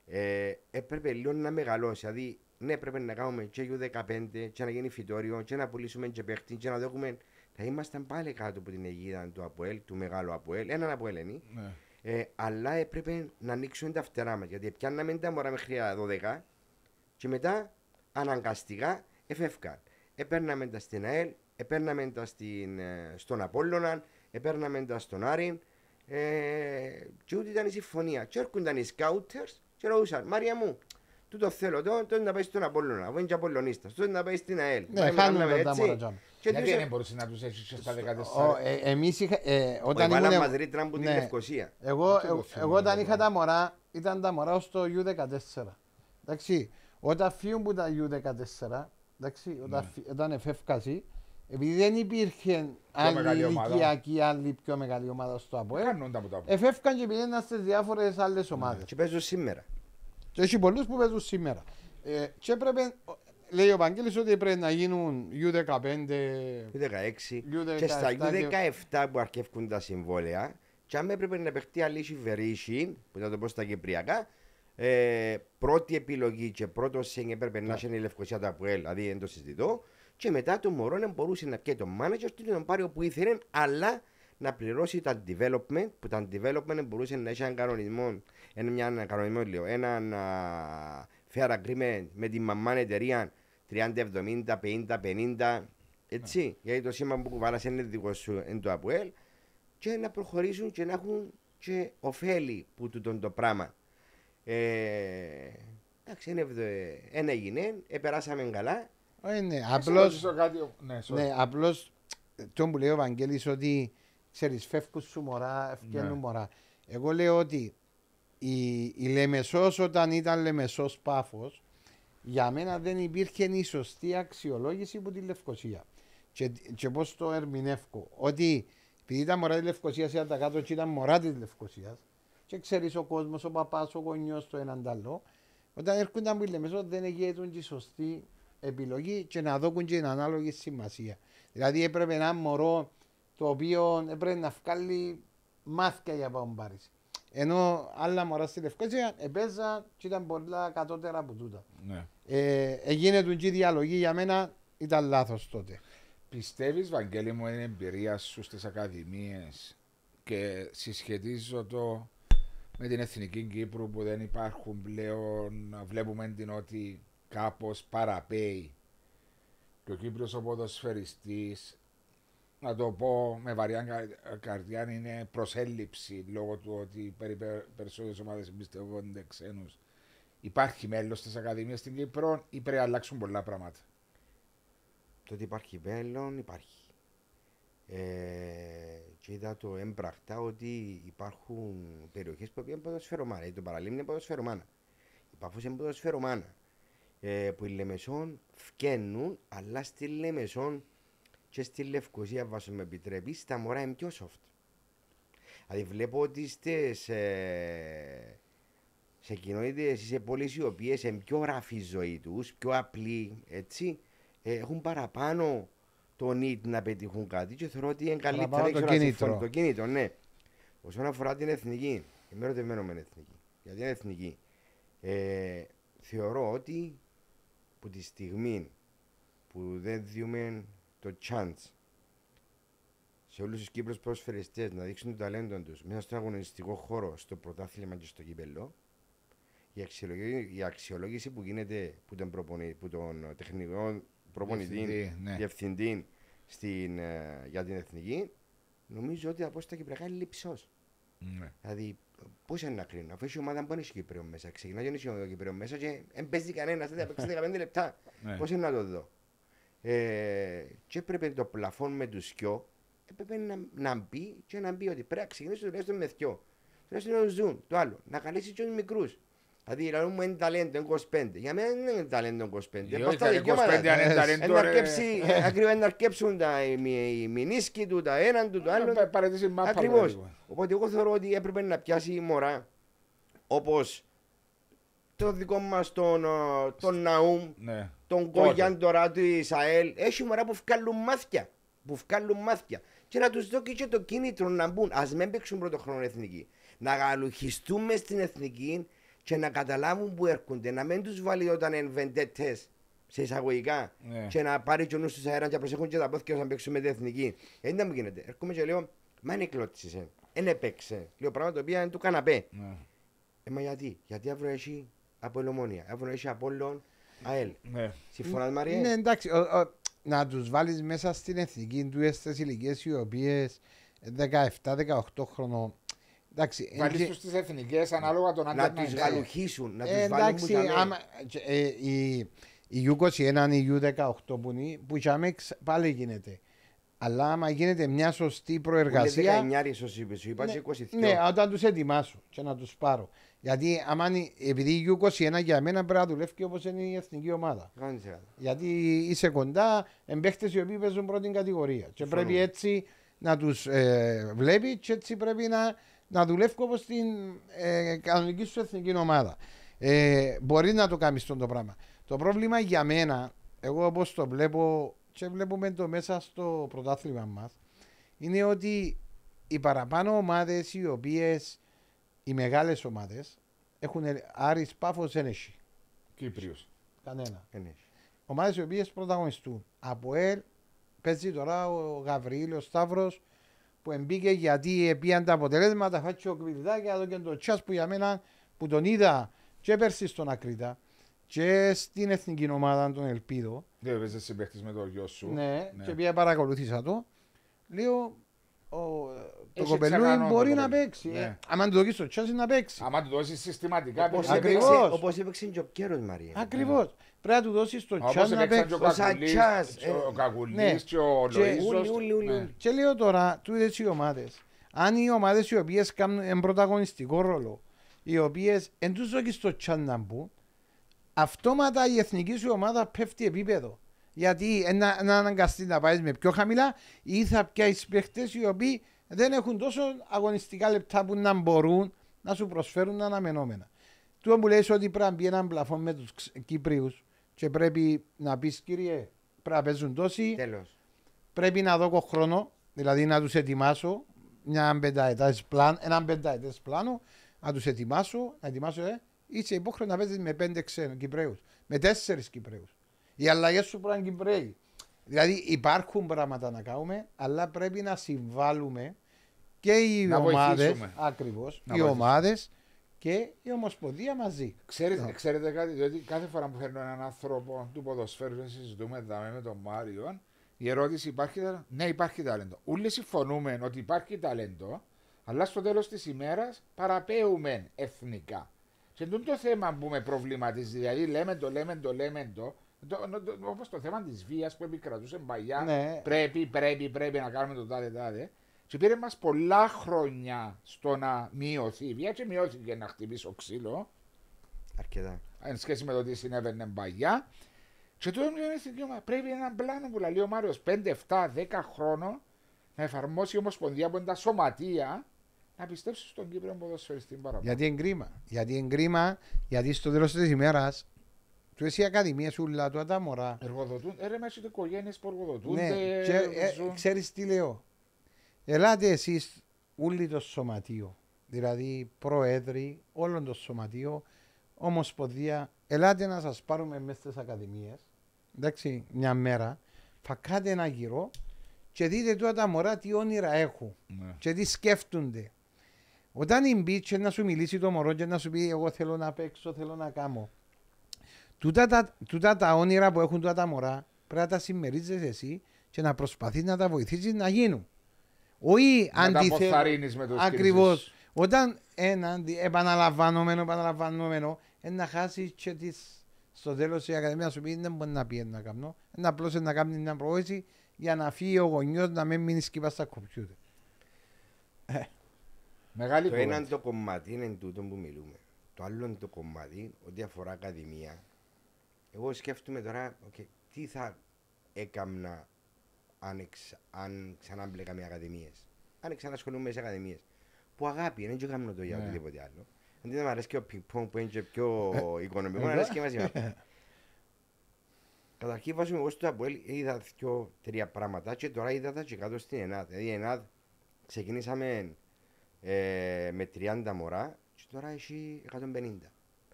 Speaker 3: ε, έπρεπε λίγο να μεγαλώσει. Δηλαδή, ναι, πρέπει να κάνουμε και U15 και να γίνει φυτόριο και να πουλήσουμε και παίχτη και να δούμε. Θα ήμασταν πάλι κάτω από την αιγίδα του Αποέλ, του μεγάλου Αποέλ, έναν Αποέλ είναι.
Speaker 2: Ναι.
Speaker 3: Ε, αλλά έπρεπε να ανοίξουν τα φτερά μας. Γιατί πιάνναμε τα μωρά μέχρι τα 12 και μετά αναγκαστικά εφεύκαν. Επέρναμε τα στην ΑΕΛ, επέρναμε τα στην, ε, στον Απόλλωνα, επέρναμε τα στον Άρην. Ε, και ούτε ήταν η συμφωνία. Και έρχονταν οι σκάουτερς και ρωτούσαν, Μάρια μου, τούτο θέλω, τότε τότε να πάει στον Απόλλωνα, αφού είναι και Απόλλωνίστας, τότε να πάει στην ΑΕΛ.
Speaker 1: Ναι,
Speaker 3: Πάει,
Speaker 1: χάνουν
Speaker 3: κάναμε
Speaker 1: τα
Speaker 3: έτσι.
Speaker 1: μωρά τζάμπα.
Speaker 3: Και
Speaker 2: Γιατί
Speaker 3: τους-
Speaker 2: δεν μπορούσε να τους έχεις και στα 14.
Speaker 1: Ο, ε, εμείς είχα, ε, όταν
Speaker 3: Ο Ιβάνα
Speaker 1: ήμουν...
Speaker 3: μας ρίτραν που την
Speaker 1: ναι.
Speaker 3: Λευκοσία.
Speaker 1: Εγώ,
Speaker 2: Αυτό το
Speaker 1: εγώ,
Speaker 2: θυμάμαι,
Speaker 1: εγώ όταν
Speaker 2: ναι.
Speaker 1: είχα τα μωρά, ήταν τα μωρά ως το U14. Εντάξει, όταν φύγουν που τα U14, εντάξει, όταν,
Speaker 2: Ναι.
Speaker 1: φύ- όταν εφεύκασαι, επειδή δεν υπήρχε άλλη
Speaker 2: μεγάλη ομάδα.
Speaker 1: ηλικιακή, άλλη πιο μεγάλη ομάδα στο ΑΠΟΕΛ,
Speaker 2: Κάνουν τα από τα από.
Speaker 1: εφεύκαν και πήγαιναν στις διάφορες άλλες ομάδες.
Speaker 3: Και παίζω σήμερα.
Speaker 1: Και έχει πολλούς που παίζουν σήμερα. Ε, και έπρεπε, λέει ο Παγγέλης ότι πρέπει να γίνουν U15.
Speaker 3: U16.
Speaker 1: U17
Speaker 3: Και στα
Speaker 1: και-
Speaker 3: U17 που αρκεύκουν τα συμβόλαια, και αν έπρεπε να παιχτεί άλλη βερίσιν, που θα το πω στα κυπριακά, ε, πρώτη επιλογή και πρώτο σεν έπρεπε να είναι η Λευκοσία του Αποέλ, δηλαδή δεν το συζητώ. Και μετά το μωρό να μπορούσε να πιέει τον manager του και να τον πάρει όπου ήθελε, αλλά να πληρώσει τα development, που τα development μπορούσε να έχει έναν κανονισμό, ένα, μια, ένα κανονισμό, λέω, έναν α, fair agreement με την μαμάν εταιρεία 30, 70, 50, 50, έτσι, γιατί το σήμα που κουβάλασε είναι δικό σου εν το ΑΠΟΕΛ και να προχωρήσουν και να έχουν και ωφέλη που τούτον το πράγμα. Ε, εντάξει, είναι, ένα έγινε, επεράσαμε καλά.
Speaker 1: Ε, ναι,
Speaker 2: Να σε
Speaker 1: απλώς,
Speaker 2: ρωτήσω κάτι, Ναι, sorry.
Speaker 1: ναι, απλώς το που λέει ο Βαγγέλης ότι ξέρεις φεύγουν σου μωρά, ευκαινούν
Speaker 2: Ναι.
Speaker 1: μωρά. Εγώ λέω ότι η, η Λεμεσός όταν ήταν Λεμεσός Πάφος για μένα δεν υπήρχε η σωστή αξιολόγηση που τη Λευκοσία. Και, και πώς το ερμηνεύω. Ότι επειδή ήταν μωρά της Λευκοσίας ήταν τα κάτω και ήταν μωρά της Λευκοσίας και ξέρεις ο κόσμος, ο παπάς, ο γονιός το έναν τ' άλλο όταν έρχονταν που η Λεμεσό δεν έγινε η σωστή επιλογή και να δώσουν και την ανάλογη σημασία. Δηλαδή έπρεπε ένα μωρό το οποίο έπρεπε να βγάλει μάθηκια για να πάρει. Ενώ άλλα μωρά στη Λευκοσία επέζαν και ήταν πολλά κατώτερα από τούτα.
Speaker 2: Ναι.
Speaker 1: Ε, έγινε του και η διαλογή για μένα ήταν λάθος τότε.
Speaker 2: Πιστεύεις, Βαγγέλη μου, είναι εμπειρία σου στις ακαδημίες και συσχετίζω το με την Εθνική Κύπρου που δεν υπάρχουν πλέον, βλέπουμε την ότι κάπως παραπέει και ο Κύπρος ο ποδοσφαιριστής να το πω με βαριά κα- καρδιά είναι προσέλιψη λόγω του ότι οι περι- περισσότερες ομάδες εμπιστεύονται ξένους. Υπάρχει μέλος της Ακαδημίας στην Κύπρο ή πρέπει να αλλάξουν πολλά πράγματα.
Speaker 3: Το ότι υπάρχει μέλλον, υπάρχει. Ε, και είδα το έμπρακτα ότι υπάρχουν περιοχές που είναι ποδοσφαιρομάνα. Το παραλίμνη είναι ποδοσφαιρομάνα. Η Παφός είναι ποδοσφαιρομάνα. Ε, που οι Λεμεσόν φκαίνουν, αλλά στη Λεμεσόν και στη Λευκοσία, βάσο με επιτρέπεις, στα μωρά είναι πιο soft. Δηλαδή βλέπω ότι στις, ε, σε κοινότητες ή σε πόλεις οι οποίες είναι πιο ράφη η ζωή τους, πιο απλή, έτσι, ε, έχουν παραπάνω το need να πετύχουν κάτι και θεωρώ ότι είναι καλύτερα
Speaker 1: Παραπάνω το
Speaker 3: ξέρω, να
Speaker 1: κίνητρο.
Speaker 3: συμφωνώ. Το κίνητρο, ναι. Όσον αφορά την εθνική, είμαι ερωτευμένος με την εθνική. Γιατί είναι εθνική. Ε, θεωρώ ότι που τη στιγμή που δεν δίνουμε το chance σε όλους τους Κύπρους προσφερειστέ να δείξουν το ταλέντο τους μέσα στον αγωνιστικό χώρο, στο πρωτάθλημα και στο κύπελο, η αξιολόγηση, η αξιολόγηση που γίνεται που τον, προπονη, που τον τεχνικό προπονητή,
Speaker 2: Διευθυντή, ναι.
Speaker 3: διευθυντή στην, ε, για την εθνική, νομίζω ότι από στα Κυπριακά είναι λυψό.
Speaker 2: Ναι.
Speaker 3: Δηλαδή, πώς είναι να κρίνω, αφού έχει ομάδα που είναι Κύπριος μέσα, ξεκινά και είναι Κύπριος μέσα και δεν παίζει κανένας, δεν θα παίξει [laughs] 15 λεπτά.
Speaker 2: Ναι.
Speaker 3: Πώς είναι να το δω. Ε, και έπρεπε το πλαφόν με τους σκιό, έπρεπε να, να μπει και να μπει ότι πρέπει να ξεκινήσει τουλάχιστον με θκιό. Τουλάχιστον να ζουν το άλλο. Να καλέσει και τους μικρούς. Δηλαδή, δηλαδή μου είναι ταλέντο 25. Για μένα δεν είναι ταλέντο 25.
Speaker 2: Διότι
Speaker 3: Πώς τα
Speaker 2: τα
Speaker 3: δικαιώματα.
Speaker 2: 25 αν είναι
Speaker 3: Ε,
Speaker 2: ταλέντο,
Speaker 3: να
Speaker 2: ρε.
Speaker 3: αρκέψει- ε, Ακριβώς να αρκέψουν τα, οι, μι- οι μηνίσκοι του, τα έναν του, το άλλο.
Speaker 2: Ε, παρατήσει μάπα,
Speaker 3: Ακριβώ.
Speaker 2: παράδειγμα.
Speaker 3: Οπότε εγώ θεωρώ ότι έπρεπε να πιάσει η μωρά όπω το δικό μα τον, ε, τον Ναούμ,
Speaker 2: Ναι.
Speaker 3: τον
Speaker 2: Τότε.
Speaker 3: Κόγιαν τώρα του Ισαέλ. Έχει μωρά που βγάλουν μάθια. Που βγάλουν μάθια. Και να του δώσει και το κίνητρο να μπουν. Α μην παίξουν πρωτοχρόνο εθνική. Να γαλουχιστούμε στην εθνική και να καταλάβουν που έρχονται. Να μην τους βάλει όταν είναι βεντέτες σε εισαγωγικά.
Speaker 2: Ναι.
Speaker 3: Και να πάρει και ο νους στους αέρα και να προσέχουν και τα πόθηκια όταν παίξουμε την εθνική. Ε, δεν μου γίνεται. Έρχομαι και λέω, μα είναι κλώτσισε. Δεν έπαιξε. Λέω πράγματα τα οποία είναι του καναπέ.
Speaker 2: Ναι.
Speaker 3: Ε, μα γιατί; Γιατί αύριο έχει από ελομόνια. Αύριο έχει από όλων ΑΕΛ.
Speaker 2: Ναι.
Speaker 3: Συμφωνάς Μαρία.
Speaker 1: Ναι, εντάξει. ο- ο- να τους βάλεις μέσα στην εθνική του στι ηλικίες οι οποίες 17-18 χρονών. Εντάξει, εν
Speaker 2: Βάλεις
Speaker 1: και-
Speaker 2: τους στις εθνικές ανάλογα τον
Speaker 3: να
Speaker 2: άντερ
Speaker 3: τους
Speaker 2: να
Speaker 3: γαλουχίσουν. Να τους
Speaker 1: ε,
Speaker 3: βάλουν
Speaker 1: εντάξει,
Speaker 3: που θα
Speaker 1: άμα, και, ε, η, η U21, η U18 που είναι, που για μένα ξ- πάλι γίνεται. Αλλά άμα γίνεται μια σωστή
Speaker 3: Εργασία.
Speaker 1: προεργασία.
Speaker 3: 19 ίσως είπες, σου είπα
Speaker 1: Ναι,
Speaker 3: και 22.
Speaker 1: ναι, όταν τους ετοιμάσω και να τους πάρω. Γιατί άμα είναι- επειδή η U21 για μένα πρέπει να δουλεύει όπως είναι η εθνική ομάδα.
Speaker 3: Κάνεις καλά.
Speaker 1: Γιατί είσαι κοντά, εμπαίχτε οι οποίοι παίζουν πρώτη κατηγορία. Και
Speaker 3: Συμφωνώ.
Speaker 1: πρέπει έτσι να τους ε, βλέπεις και έτσι πρέπει να, να δουλεύει όπως την ε, κανονική σου εθνική ομάδα. Ε, μπορεί να το κάνεις αυτό το πράγμα. Το πρόβλημα για μένα, εγώ όπως το βλέπω και βλέπουμε το μέσα στο πρωτάθλημα μας, είναι ότι οι παραπάνω ομάδες οι οποίες οι μεγάλες ομάδες έχουν Άρης Πάφος δεν έχει
Speaker 2: Κύπριος.
Speaker 1: κανένα
Speaker 3: Δεν έχει.
Speaker 1: ομάδες οι οποίες πρωταγωνιστούν. Από ελ παίζει τώρα ο Γαβριήλ, ο Σταύρος που εμπήκε γιατί επίαν τα αποτελέσματα. Φάτσε ο Κβιλδάκη, εδώ και το τσάς που για μένα που τον είδα και πέρσι στον Ακρίτα και στην εθνική ομάδα των Ελπίδο.
Speaker 2: Δεν παίζει συμπαίχτη με το γιο σου.
Speaker 1: Ναι,
Speaker 2: ναι.
Speaker 1: και πήγα παρακολουθήσα το. Λέω ο, το
Speaker 2: Έχει
Speaker 1: κοπελούι
Speaker 2: εξαγανό το
Speaker 1: μπορεί να
Speaker 2: κοπελούι.
Speaker 1: παίξει.
Speaker 2: Ναι.
Speaker 1: Ε, άμα του δοκίσει το τσάς να παίξει.
Speaker 2: Άμα του δώσεις συστηματικά.
Speaker 3: Όπως
Speaker 2: παίζει.
Speaker 1: Ακριβώς.
Speaker 3: έπαιξε- Όπως έπαιξε και ο Πιέρος Μαρία.
Speaker 1: Ακριβώς. Πρέπει να του δώσεις το
Speaker 2: Όπως
Speaker 1: τσάς να
Speaker 2: έπαιξαν και
Speaker 1: παίξει.
Speaker 2: ο
Speaker 3: Ο
Speaker 2: Κακουλής,
Speaker 3: Σατσάς,
Speaker 2: και ο
Speaker 3: ε,
Speaker 2: Κακουλής
Speaker 1: ναι.
Speaker 2: και ο
Speaker 1: Και
Speaker 2: Λοΐζος.
Speaker 3: ούλοι, ούλοι, ούλοι,
Speaker 2: Ναι.
Speaker 3: ούλοι.
Speaker 1: Και λέω τώρα, τούτες οι ομάδες, αν οι ομάδες οι οποίες κάνουν έναν πρωταγωνιστικό ρόλο, οι οποίες εν τους δώσει στο τσάν να μπουν, αυτόματα η εθνική σου ομάδα πέφτει επίπεδο. Γιατί να, να αναγκαστεί να πάει με πιο χαμηλά ή θα πιάσεις παίχτες οι οποίοι δεν έχουν τόσο αγωνιστικά λεπτά που να μπορούν να σου προσφέρουν αναμενόμενα. Του που λέει ότι πρέπει να μπει έναν πλαφόν με τους Κύπριου και πρέπει να πεις κύριε, πρέπει να παίζουν τόσοι
Speaker 3: Τέλος.
Speaker 1: πρέπει να δω χρόνο, δηλαδή να τους ετοιμάσω μια πενταετές πλάν, έναν πενταετές πλάνο, να τους ετοιμάσω, να ετοιμάσω, ε, είσαι υπόχρεο να παίζεις με πέντε ξένους Κυπρέου, με τέσσερις Κυπρέου. Οι αλλαγές σου πρέπει να είναι Κυπρέοι. Δηλαδή υπάρχουν πράγματα να κάνουμε, αλλά πρέπει να συμβάλλουμε και οι
Speaker 2: Να
Speaker 1: ομάδε,
Speaker 2: βοηθήσουμε.
Speaker 1: ακριβώς,
Speaker 2: Να
Speaker 1: οι
Speaker 2: βοηθήσουμε.
Speaker 1: ομάδες και η Ομοσπονδία μαζί.
Speaker 2: Ξέρετε,
Speaker 1: Ναι.
Speaker 2: ξέρετε κάτι, διότι κάθε φορά που φέρνω έναν άνθρωπο του ποδοσφαίρου και συζητούμε δάμε με τον Μάριο, η ερώτηση υπάρχει ταλέντο. Ναι, υπάρχει ταλέντο. Όλοι συμφωνούμε ότι υπάρχει ταλέντο, αλλά στο τέλος της ημέρας παραπέουμε εθνικά. Και αυτό το θέμα που με προβληματίζει, δηλαδή λέμε το, λέμε το, λέμε το, το, το, όπως το θέμα της βίας που επικρατούσε παλιά,
Speaker 1: Ναι.
Speaker 2: πρέπει, πρέπει, πρέπει να κάνουμε το τάδε τάδε. Και πήρε μας πολλά χρόνια στο να μειωθεί η βία και μειώθηκε να χτυπήσω ξύλο
Speaker 3: Αρκετά.
Speaker 2: εν σχέση με το τι συνέβαινε παλιά. Και τώρα μια εθνική ομάδα πρέπει έναν πλάνο που λέει ο Μάριος 5, 7, 10 χρόνων να εφαρμόσει η Ομοσπονδία που είναι τα σωματεία να πιστέψει στον Κύπριο ποδοσφαιριστή παραπάνω.
Speaker 1: Γιατί είναι κρίμα. Γιατί είναι κρίμα, γιατί στο τέλος της ημέρας, του εσύ ακαδημίε ούλα του τα μωρά.
Speaker 2: Εργοδοτούν, ε, ρε, μέσα σε οικογένειες που εργοδοτούνται.
Speaker 1: Ναι, και ε,
Speaker 2: ζουν.
Speaker 1: ξέρεις τι λέω. Ελάτε εσείς όλοι το σωματείο, δηλαδή πρόεδροι όλων των σωματείων, ομοσπονδία, ελάτε να σας πάρουμε μέσα στις ακαδημίες, εντάξει, μια μέρα, φακάτε ένα γύρο και δείτε τώρα τα μωρά τι όνειρα έχουν
Speaker 2: Ναι.
Speaker 1: και τι σκέφτονται. Όταν η μπίτσε να σου μιλήσει το μωρό και να σου πει εγώ θέλω να παίξω, θέλω να κάνω. Τούτα τα, τούτα τα όνειρα που έχουν τούτα τα μωρά πρέπει να τα συμμερίζεσαι εσύ και να προσπαθείς να τα βοηθήσεις να γίνουν. Όχι
Speaker 2: Να τα
Speaker 1: αντιθέτω.
Speaker 2: αποθαρρύνεις με τους
Speaker 1: Ακριβώς.
Speaker 2: κρίσεις.
Speaker 1: Όταν ένα αντι- επαναλαμβανόμενο, επαναλαμβανόμενο, ε, να χάσεις και τις, στο τέλος η Ακαδημία να σου πει δεν μπορεί να πει να κάνω. Είναι απλώς να κάνει μια προώθηση για να φύγει ο γονιός να μην μείνει σκύπα στα κομπιούτερ.
Speaker 2: Μεγάλη
Speaker 3: Το
Speaker 2: κουβέντα.
Speaker 3: ένα το κομμάτι είναι τούτο που μιλούμε. Το άλλο είναι το κομμάτι ότι αφορά ακαδημία. Εγώ σκέφτομαι τώρα, okay, τι θα έκαμνα αν, εξ, αν ξανά μπλέκα με ακαδημίες. Αν ξανασχολούμαι σε ακαδημίες. Που αγάπη, δεν κάνω το για
Speaker 2: Ναι.
Speaker 3: οτιδήποτε άλλο. Αντί να μου αρέσει και ο πινκ που είναι και πιο [laughs] οικονομικό, μου
Speaker 1: Ε,
Speaker 3: αρέσει και μαζί με [laughs] Καταρχήν βάζουμε εγώ στο Αποέλ, είδα δυο, τρία πράγματα και τώρα είδα τα και κάτω στην ΕΝΑΔ. Δηλαδή η ΕΝΑΔ ξεκινήσαμε ε, με 30 μωρά και τώρα έχει 150.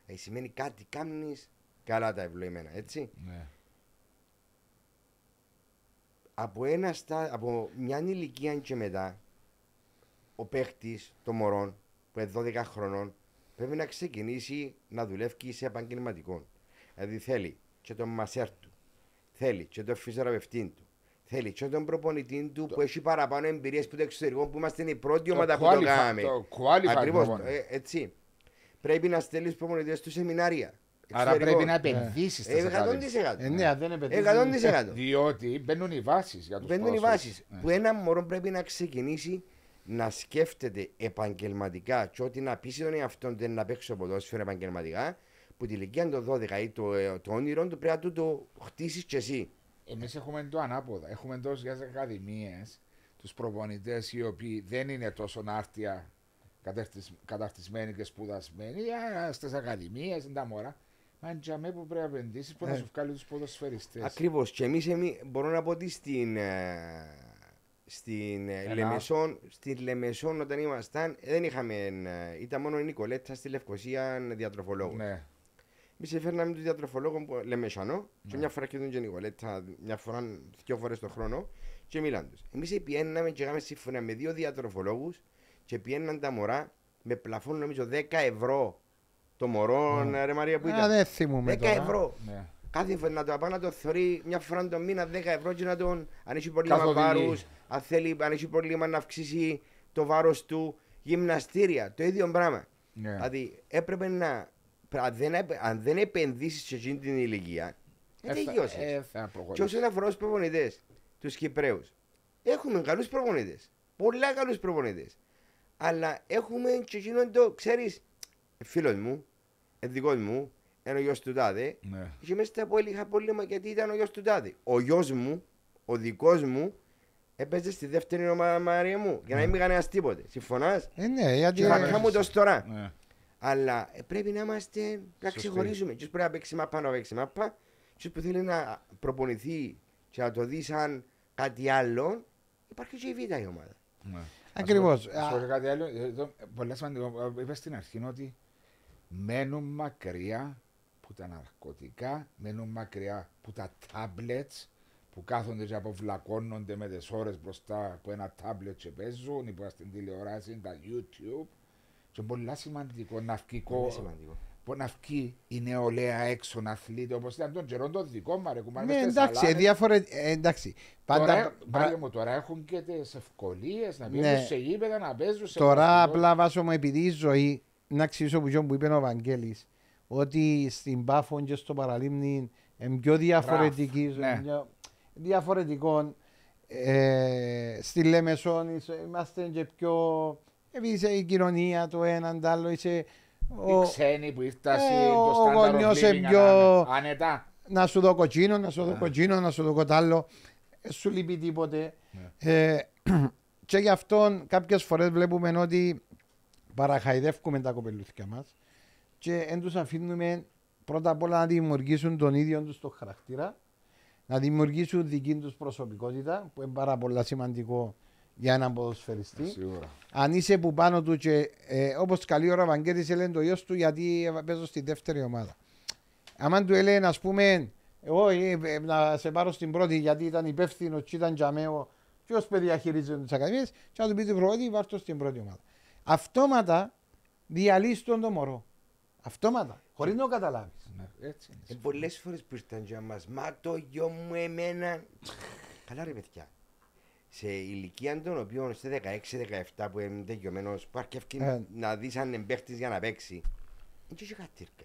Speaker 3: Ε, σημαίνει κάτι κάνεις καλά τα ευλογημένα, έτσι.
Speaker 2: Ναι.
Speaker 3: Από, ένα στα, από μια ηλικία και μετά, ο παίχτης των μωρών που είναι 12 χρονών πρέπει να ξεκινήσει να δουλεύει σε επαγγελματικό. Δηλαδή θέλει και τον μασέρ του, θέλει και τον φυσιοθεραπευτή του, θέλει και τον προπονητή του που έχει παραπάνω εμπειρίες που το εξωτερικό που είμαστε η πρώτη
Speaker 2: Το
Speaker 3: ομάδα που το
Speaker 2: qualified-
Speaker 3: κάναμε.
Speaker 2: το qualified
Speaker 3: Ακριβώς,
Speaker 2: προπονητή.
Speaker 3: ε, έτσι. Πρέπει να στέλνεις προπονητές του σεμινάρια.
Speaker 2: Άρα
Speaker 3: εξωτερικό.
Speaker 2: πρέπει να επενδύσεις
Speaker 3: Ε,
Speaker 2: στι ακαδημίες.
Speaker 3: 100%.
Speaker 1: Ε, ναι, αν δεν επενδύσεις-
Speaker 3: 100%.
Speaker 2: Διότι μπαίνουν οι βάσεις για τους
Speaker 3: Μπαίνουν οι βάσεις. Που ένα μωρό πρέπει να ξεκινήσει να σκέφτεται επαγγελματικά και ότι να πείσει τον εαυτόν του να παίξει ποδόσφαιρο επαγγελματικά, που τη ηλικία των 12 ή το, ε, το όνειρο του πρέπει να του το χτίσεις κι εσύ.
Speaker 2: Εμείς έχουμε το ανάποδα. Έχουμε τόσο για τι ακαδημίες τους προπονητές οι οποίοι δεν είναι τόσο άρτια καταρτισ- καταρτισμένοι και σπουδασμένοι. Στις ακαδημίες, είναι τα μωρά. Μα είναι τζαμέ που πρέπει να επενδύσεις που να
Speaker 1: Ε.
Speaker 2: σου βγάλει τους ποδοσφαιριστές.
Speaker 3: Ακριβώς. Και εμείς μπορώ να πω ότι στην, ε, στην, ε,
Speaker 2: Ένα.
Speaker 3: Λεμεσόν, στην Λεμεσόν όταν ήμασταν δεν είχαμε. ε, ήταν μόνο η Νικολέτα στη Λευκοσία διατροφολόγο.
Speaker 2: Ναι.
Speaker 3: Εμείς έφερναμε τον διατροφολόγο που λέμε Σανό, και
Speaker 2: Ναι.
Speaker 3: μια φορά και τον και Νικολέτα, μια φορά, δύο φορές το χρόνο, και μιλάνε τους. Εμείς πιέναμε και είχαμε συμφωνία με δύο διατροφολόγους και πιέναν τα μωρά με πλαφόν νομίζω 10 ευρώ το μωρό,
Speaker 2: Ναι.
Speaker 3: ρε Μαρία που
Speaker 1: Α,
Speaker 3: ήταν.
Speaker 1: δεν θυμούμαι
Speaker 3: 10
Speaker 1: τώρα.
Speaker 3: ευρώ.
Speaker 2: ναι.
Speaker 3: Κάθε φορά να το πάει να το θεωρεί μια φορά το μήνα 10 ευρώ και να τον, αν έχει πρόβλημα
Speaker 2: Καθοδηγεί.
Speaker 3: βάρου, αν θέλει, αν έχει πρόβλημα να αυξήσει το βάρος του, γυμναστήρια, το ίδιο πράγμα.
Speaker 2: ναι.
Speaker 3: Δηλαδή έπρεπε να. Αν δεν, επ- αν δεν επενδύσεις σε εκείνη την ηλικία, δεν
Speaker 2: Ε, θα-
Speaker 3: τελειώσει.
Speaker 2: ε, θα
Speaker 3: και
Speaker 2: προχωρήσει.
Speaker 3: όσον αφορά τους προπονητές, τους Κυπρέους, έχουμε καλούς προπονητές. Πολλά καλούς προπονητές. Αλλά έχουμε και εκείνον το, ξέρεις, φίλος μου, δικό μου, είναι ο γιος του τάδε,
Speaker 2: Ναι.
Speaker 3: και μέσα στα πόλη είχα πρόβλημα γιατί ήταν ο γιος του τάδε. Ο γιος μου, ο δικός μου, έπαιζε στη δεύτερη ομάδα Μαρία μου για να μην κανένα τίποτε. Συμφωνάς;
Speaker 1: Ε, ναι, γιατί...
Speaker 3: Και θα κάνουμε το τώρα.
Speaker 2: Ναι.
Speaker 3: Αλλά ε, πρέπει να είμαστε, να
Speaker 2: Σωστή.
Speaker 3: ξεχωρίζουμε. Και πρέπει να παίξει μάπα, να παίξει μάπα. Και που θέλει να προπονηθεί και να το δει σαν κάτι άλλο, υπάρχει και η β' η ομάδα.
Speaker 2: Ναι.
Speaker 1: Ακριβώς.
Speaker 2: Ας πω- ας πω και κάτι άλλο. Εδώ, Πολύ σημαντικό. Είπα στην αρχή ότι μένουν μακριά που τα ναρκωτικά, μένουν μακριά που τα tablets που κάθονται και αποβλακώνονται με τις ώρες μπροστά από ένα tablet και παίζουν ή που στην τηλεόραση, τα YouTube. Και πολύ σημαντικό να βγει,
Speaker 3: Είναι
Speaker 2: κο-
Speaker 3: σημαντικό.
Speaker 2: που να βγει η νεολαία έξω να αθλείται όπως ήταν τον καιρό το δικό μου. Ρε, κουμπάρε,
Speaker 1: Ναι,
Speaker 2: μες στις
Speaker 1: εντάξει,
Speaker 2: σαλάτες.
Speaker 1: διάφορε... ε, εντάξει.
Speaker 2: Τώρα,
Speaker 1: Πάντα...
Speaker 2: πάλι μου, τώρα έχουν και τις ευκολίες να
Speaker 1: Ναι.
Speaker 2: παίζουν σε γήπεδα, να παίζουν σε.
Speaker 1: Τώρα
Speaker 2: μπασκετμπολ.
Speaker 1: απλά βάζω μου επειδή η ζωή να αξίσω που, που είπε ο Βαγγέλης ότι στην Πάφο και στο Παραλίμνη είναι πιο διαφορετική
Speaker 2: Ραφ, ναι.
Speaker 1: πιο διαφορετικό ε, στη Λεμεσόν είσαι- είμαστε και πιο επειδή είσαι η κοινωνία το έναν το άλλο είσαι
Speaker 2: Οι
Speaker 1: ο,
Speaker 2: ξένοι που ήρθαν
Speaker 1: Ε,
Speaker 2: το
Speaker 1: ο
Speaker 2: standard of
Speaker 1: γονιός
Speaker 2: living
Speaker 1: είναι πιο-
Speaker 2: ανάμε- άνετα.
Speaker 1: να σου δω κοτσίνο, να σου δω
Speaker 2: Ναι.
Speaker 1: κοτσίνο, να σου δω κοτάλλο. Ε, σου λείπει τίποτε.
Speaker 2: Ναι.
Speaker 1: Ε, [clears throat] και γι' αυτό κάποιες φορές βλέπουμε ότι παραχαϊδεύουμε τα κοπελούθια μας και δεν τους αφήνουμε πρώτα απ' όλα να δημιουργήσουν τον ίδιο τους το χαρακτήρα, να δημιουργήσουν δική τους προσωπικότητα, που είναι πάρα πολύ σημαντικό για έναν ποδοσφαιριστή.
Speaker 2: Σίγουρα.
Speaker 1: Αν είσαι που πάνω του και ε, όπως καλή ώρα ο Βαγγέλης έλεγε το γιος του γιατί παίζω στη δεύτερη ομάδα. Αν του έλεγε, ας πούμε, εγώ ε, ε, να σε πάρω στην πρώτη γιατί ήταν υπεύθυνος, και ήταν τζαμέο, ποιο παιδιά χειρίζεται τις ακαδημίες, και να του πει την πρώτη, βάρτο στην πρώτη ομάδα. Αυτόματα διαλύσει τον το μωρό. Αυτόματα. Χωρίς να το καταλάβεις.
Speaker 2: Ναι, έτσι είναι.
Speaker 3: Ε, Πολλές φορές που ήρθαν για μας, μα το γιο μου εμένα. Καλά, ρε παιδιά. Σε ηλικία των οποίων σε 16-17 που είναι τελειωμένο, που αρκεύει
Speaker 1: Ε.
Speaker 3: να δεις αν είναι παίχτης για να παίξει. Δεν έχει κατήρκα.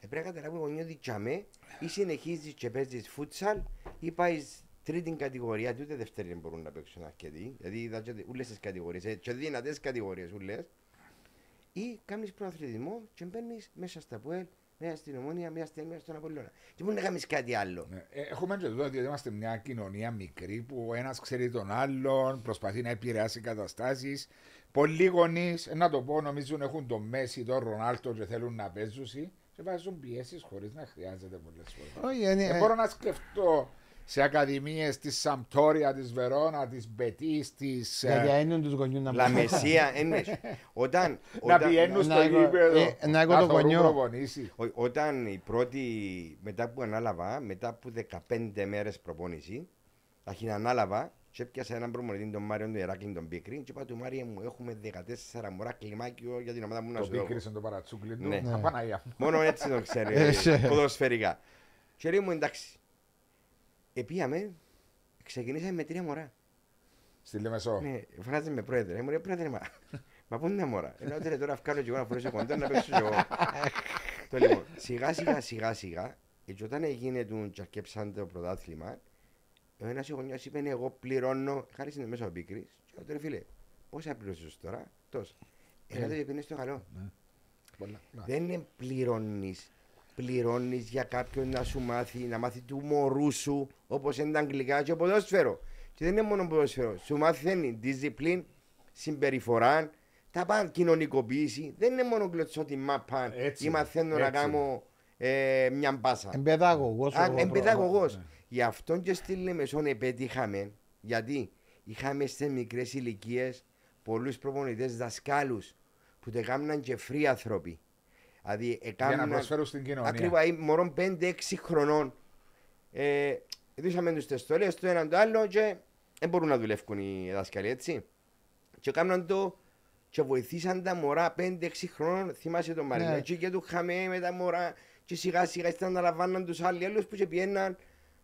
Speaker 3: Ε, πρέπει να καταλάβει ο γονιός ότι τσαμέ ή συνεχίζεις και παίζεις φούτσαλ ή πάεις τρίτη κατηγορία, ούτε δεύτερη δεν μπορούν να παίξουν αρκετοί. Δηλαδή είδα όλε τις κατηγορίες, και δυνατές κατηγορίες όλε. Ή κάνεις προαθλητισμό και μπαίνεις μέσα στα ΠΟΕΛ, μέσα στην Ομόνια, μέσα στην μέσα στον Απολώνα. Και μπορεί να κάνεις κάτι άλλο.
Speaker 2: Ναι. Ε, Έχουμε και εδώ ότι είμαστε μια κοινωνία μικρή που ο ένας ξέρει τον άλλον, προσπαθεί να επηρεάσει καταστάσεις. Πολλοί γονείς, να το πω, νομίζουν έχουν τον Μέση, τον Ρονάλτο και θέλουν να παίζουν και βάζουν πιέσεις χωρίς να χρειάζεται πολλές φορές.
Speaker 1: Όχι, είναι-
Speaker 2: Δεν μπορώ να σκεφτώ σε ακαδημίες της Σαμπτόρια, της Βερόνα, της Μπετής, της.
Speaker 1: Γιατί είναι τους γονιούς να
Speaker 3: Λαμεσία, είναι. [laughs] Όταν,
Speaker 2: Να
Speaker 3: όταν,
Speaker 2: πηγαίνουν
Speaker 1: να
Speaker 2: στο
Speaker 1: εγώ-
Speaker 2: γήπεδο.
Speaker 1: ε, να εγώ το
Speaker 2: θωρούν
Speaker 1: γονιό.
Speaker 2: προπονήσεις.
Speaker 3: ο- όταν η πρώτη, μετά που ανάλαβα, μετά από 15 μέρες προπόνηση, αχιν ανάλαβα και έπιασα έναν προμονητή τον Μάριο του Εράκλην τον Πίκρη και είπα του Μάρια μου έχουμε 14 μωρά κλιμάκιο για την ομάδα μου να
Speaker 2: Το
Speaker 3: σου δω.
Speaker 2: πίκρισε το παρατσούκλι του.
Speaker 3: Ναι.
Speaker 2: Ναι. Απαναγία μου.
Speaker 3: Μόνο έτσι το ξέρει,
Speaker 1: Ε, [laughs]
Speaker 3: ε,
Speaker 1: σε.
Speaker 3: ποδοσφαιρικά. Και λέει μου εντάξει. Επίαμε, ξεκινήσαμε με τρία μωρά.
Speaker 2: Στη Λεμεσό.
Speaker 3: Ναι, φράζει με πρόεδρε. Ε, Μου λέει πρόεδρε, μα, μα πού είναι τα μωρά; Ε, Λέω ότι τώρα βγάλω και εγώ να φορέσω κοντά να παίξω και εγώ. [laughs] Το λοιπόν, σιγά σιγά σιγά σιγά, έτσι όταν έγινε του και αρκέψαν το πρωτάθλημα, ο ένας γονιός είπε εγώ πληρώνω, χάρη στην μέσα ο πίκρης, και λέω, «Ρε φίλε, πόσα πληρώσεις τώρα, τόσο. Έλα το πιπίνες στο καλό.
Speaker 2: Πολλά.
Speaker 3: Δεν είναι πληρώνεις. Πληρώνεις για κάποιον να σου μάθει, να μάθει του μωρού σου, όπως είναι τα αγγλικά και ποδόσφαιρο. Και δεν είναι μόνο ποδόσφαιρο. Σου μάθαίνει discipline, συμπεριφορά, τα πάντα κοινωνικοποίηση. Δεν είναι μόνο κλωτσότη μάπα
Speaker 2: Έτσι,
Speaker 3: ή μαθαίνω να
Speaker 2: έτσι.
Speaker 3: κάνω ε, μια μπάσα.
Speaker 1: Εμπεδάγωγος.
Speaker 3: Α,
Speaker 1: ο
Speaker 3: εμπεδαγωγός.
Speaker 2: Ναι.
Speaker 3: Γι' αυτό και στη Λεμεσόν επέτυχαμε. Γιατί είχαμε σε μικρές ηλικίες πολλούς προπονητές δασκάλους που το έκαναν και free άνθρωποι. Δηλαδή,
Speaker 2: Για να
Speaker 3: έκαναν.
Speaker 2: προσφέρουν στην κοινωνία.
Speaker 3: Ακριβά, μωρών 5-6 χρονών. Ε, Δούσαμε τους τεστολές το έναν το άλλο και δεν μπορούν να δουλεύουν οι δάσκαλοι, έτσι. Και έκαναν το και βοηθήσαν τα μωρά 5-6 χρονών. Θυμάσαι τον Μαρινό.
Speaker 1: Ναι.
Speaker 3: Έτσι και του είχαμε με τα μωρά. Και σιγά σιγά ήρθαν να λαμβάναν τους άλλοι άλλους που και πιέναν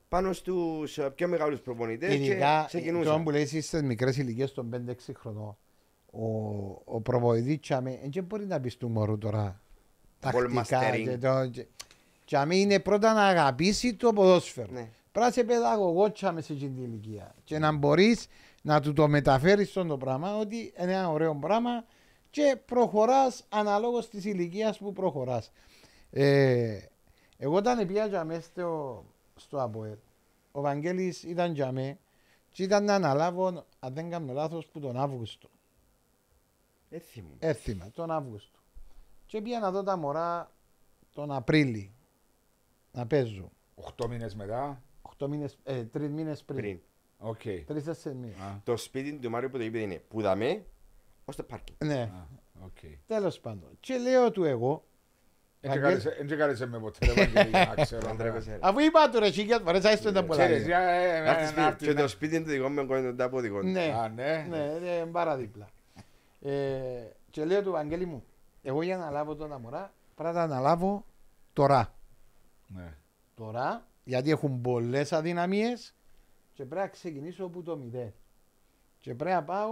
Speaker 3: πάνω στους πιο μεγάλους προπονητές.
Speaker 1: Ειδικά
Speaker 3: και
Speaker 1: τώρα
Speaker 3: ξεκινούσαν.
Speaker 1: που λέει στι μικρές ηλικίες των 5-6 χρονών, ο, ο προβοητή τσάμε δεν μπορεί να πεις του μωρού τώρα τακτικά.
Speaker 3: mastering.
Speaker 1: Και το, και, τσάμε είναι πρώτα να αγαπήσεις το ποδόσφαιρο.
Speaker 3: Ναι.
Speaker 1: Πρέπει να είσαι παιδαγωγός τσάμε σε εκείνη την ηλικία. Και να μπορείς να του το μεταφέρεις στον το πράγμα ότι είναι ένα ωραίο πράγμα και προχωράς αναλόγως της ηλικίας που προχωράς. Ε, εγώ όταν πήγα τζαμέ στο, στο ΑΠΟΕΛ, ο Βαγγέλης ήταν τζαμέ και ήταν να αναλάβω, αν δεν κάνω λάθος, που τον Αύγουστο.
Speaker 3: Δεν θυμούμαι.
Speaker 1: Έθιμα, τον Αύγουστο. Και πήγα να δω τα μωρά τον Απρίλη να παίζουν.
Speaker 2: 8 μήνες μετά;
Speaker 1: 8 μήνες, ε, τρεις μήνες πριν.
Speaker 3: Πριν.
Speaker 2: Οκ.
Speaker 1: Τρεις τέσσερις μήνες.
Speaker 2: Α,
Speaker 3: Το σπίτι του Μάριου που το είπε είναι που δαμέ ως το πάρκινγκ.
Speaker 1: Ναι,
Speaker 2: α, οκ.
Speaker 1: τέλος πάντων. Και λέω του εγώ,
Speaker 2: Δεν τσεκάρισε με ποτέ, ρε Βαγγέλη, για να [laughs] ξέρω.
Speaker 3: Δεν τρέπεσαι.
Speaker 1: αφού είπα του ρε χίλιες φορές, άιστο τα πολλά.
Speaker 2: Ξέρεις, για, ε,
Speaker 3: Να έρθεις
Speaker 2: ε,
Speaker 3: σπίτι.
Speaker 2: να έρθεις,
Speaker 3: Και
Speaker 2: ναι.
Speaker 3: το σπίτι είναι το δικό μου, εγώ είναι το τάπο δικό του.
Speaker 1: Ναι.
Speaker 2: Α, ναι.
Speaker 1: Ναι, ναι, πάρα δίπλα. Ε, και λέω του Βαγγέλη μου, εγώ για να λάβω τον μωρά, πρέπει να τα αναλάβω τώρα.
Speaker 2: Ναι.
Speaker 1: Τώρα, γιατί έχουν πολλές αδυναμίες και πρέπει να ξεκινήσω από το μηδέν. Και πρέπει να πάω,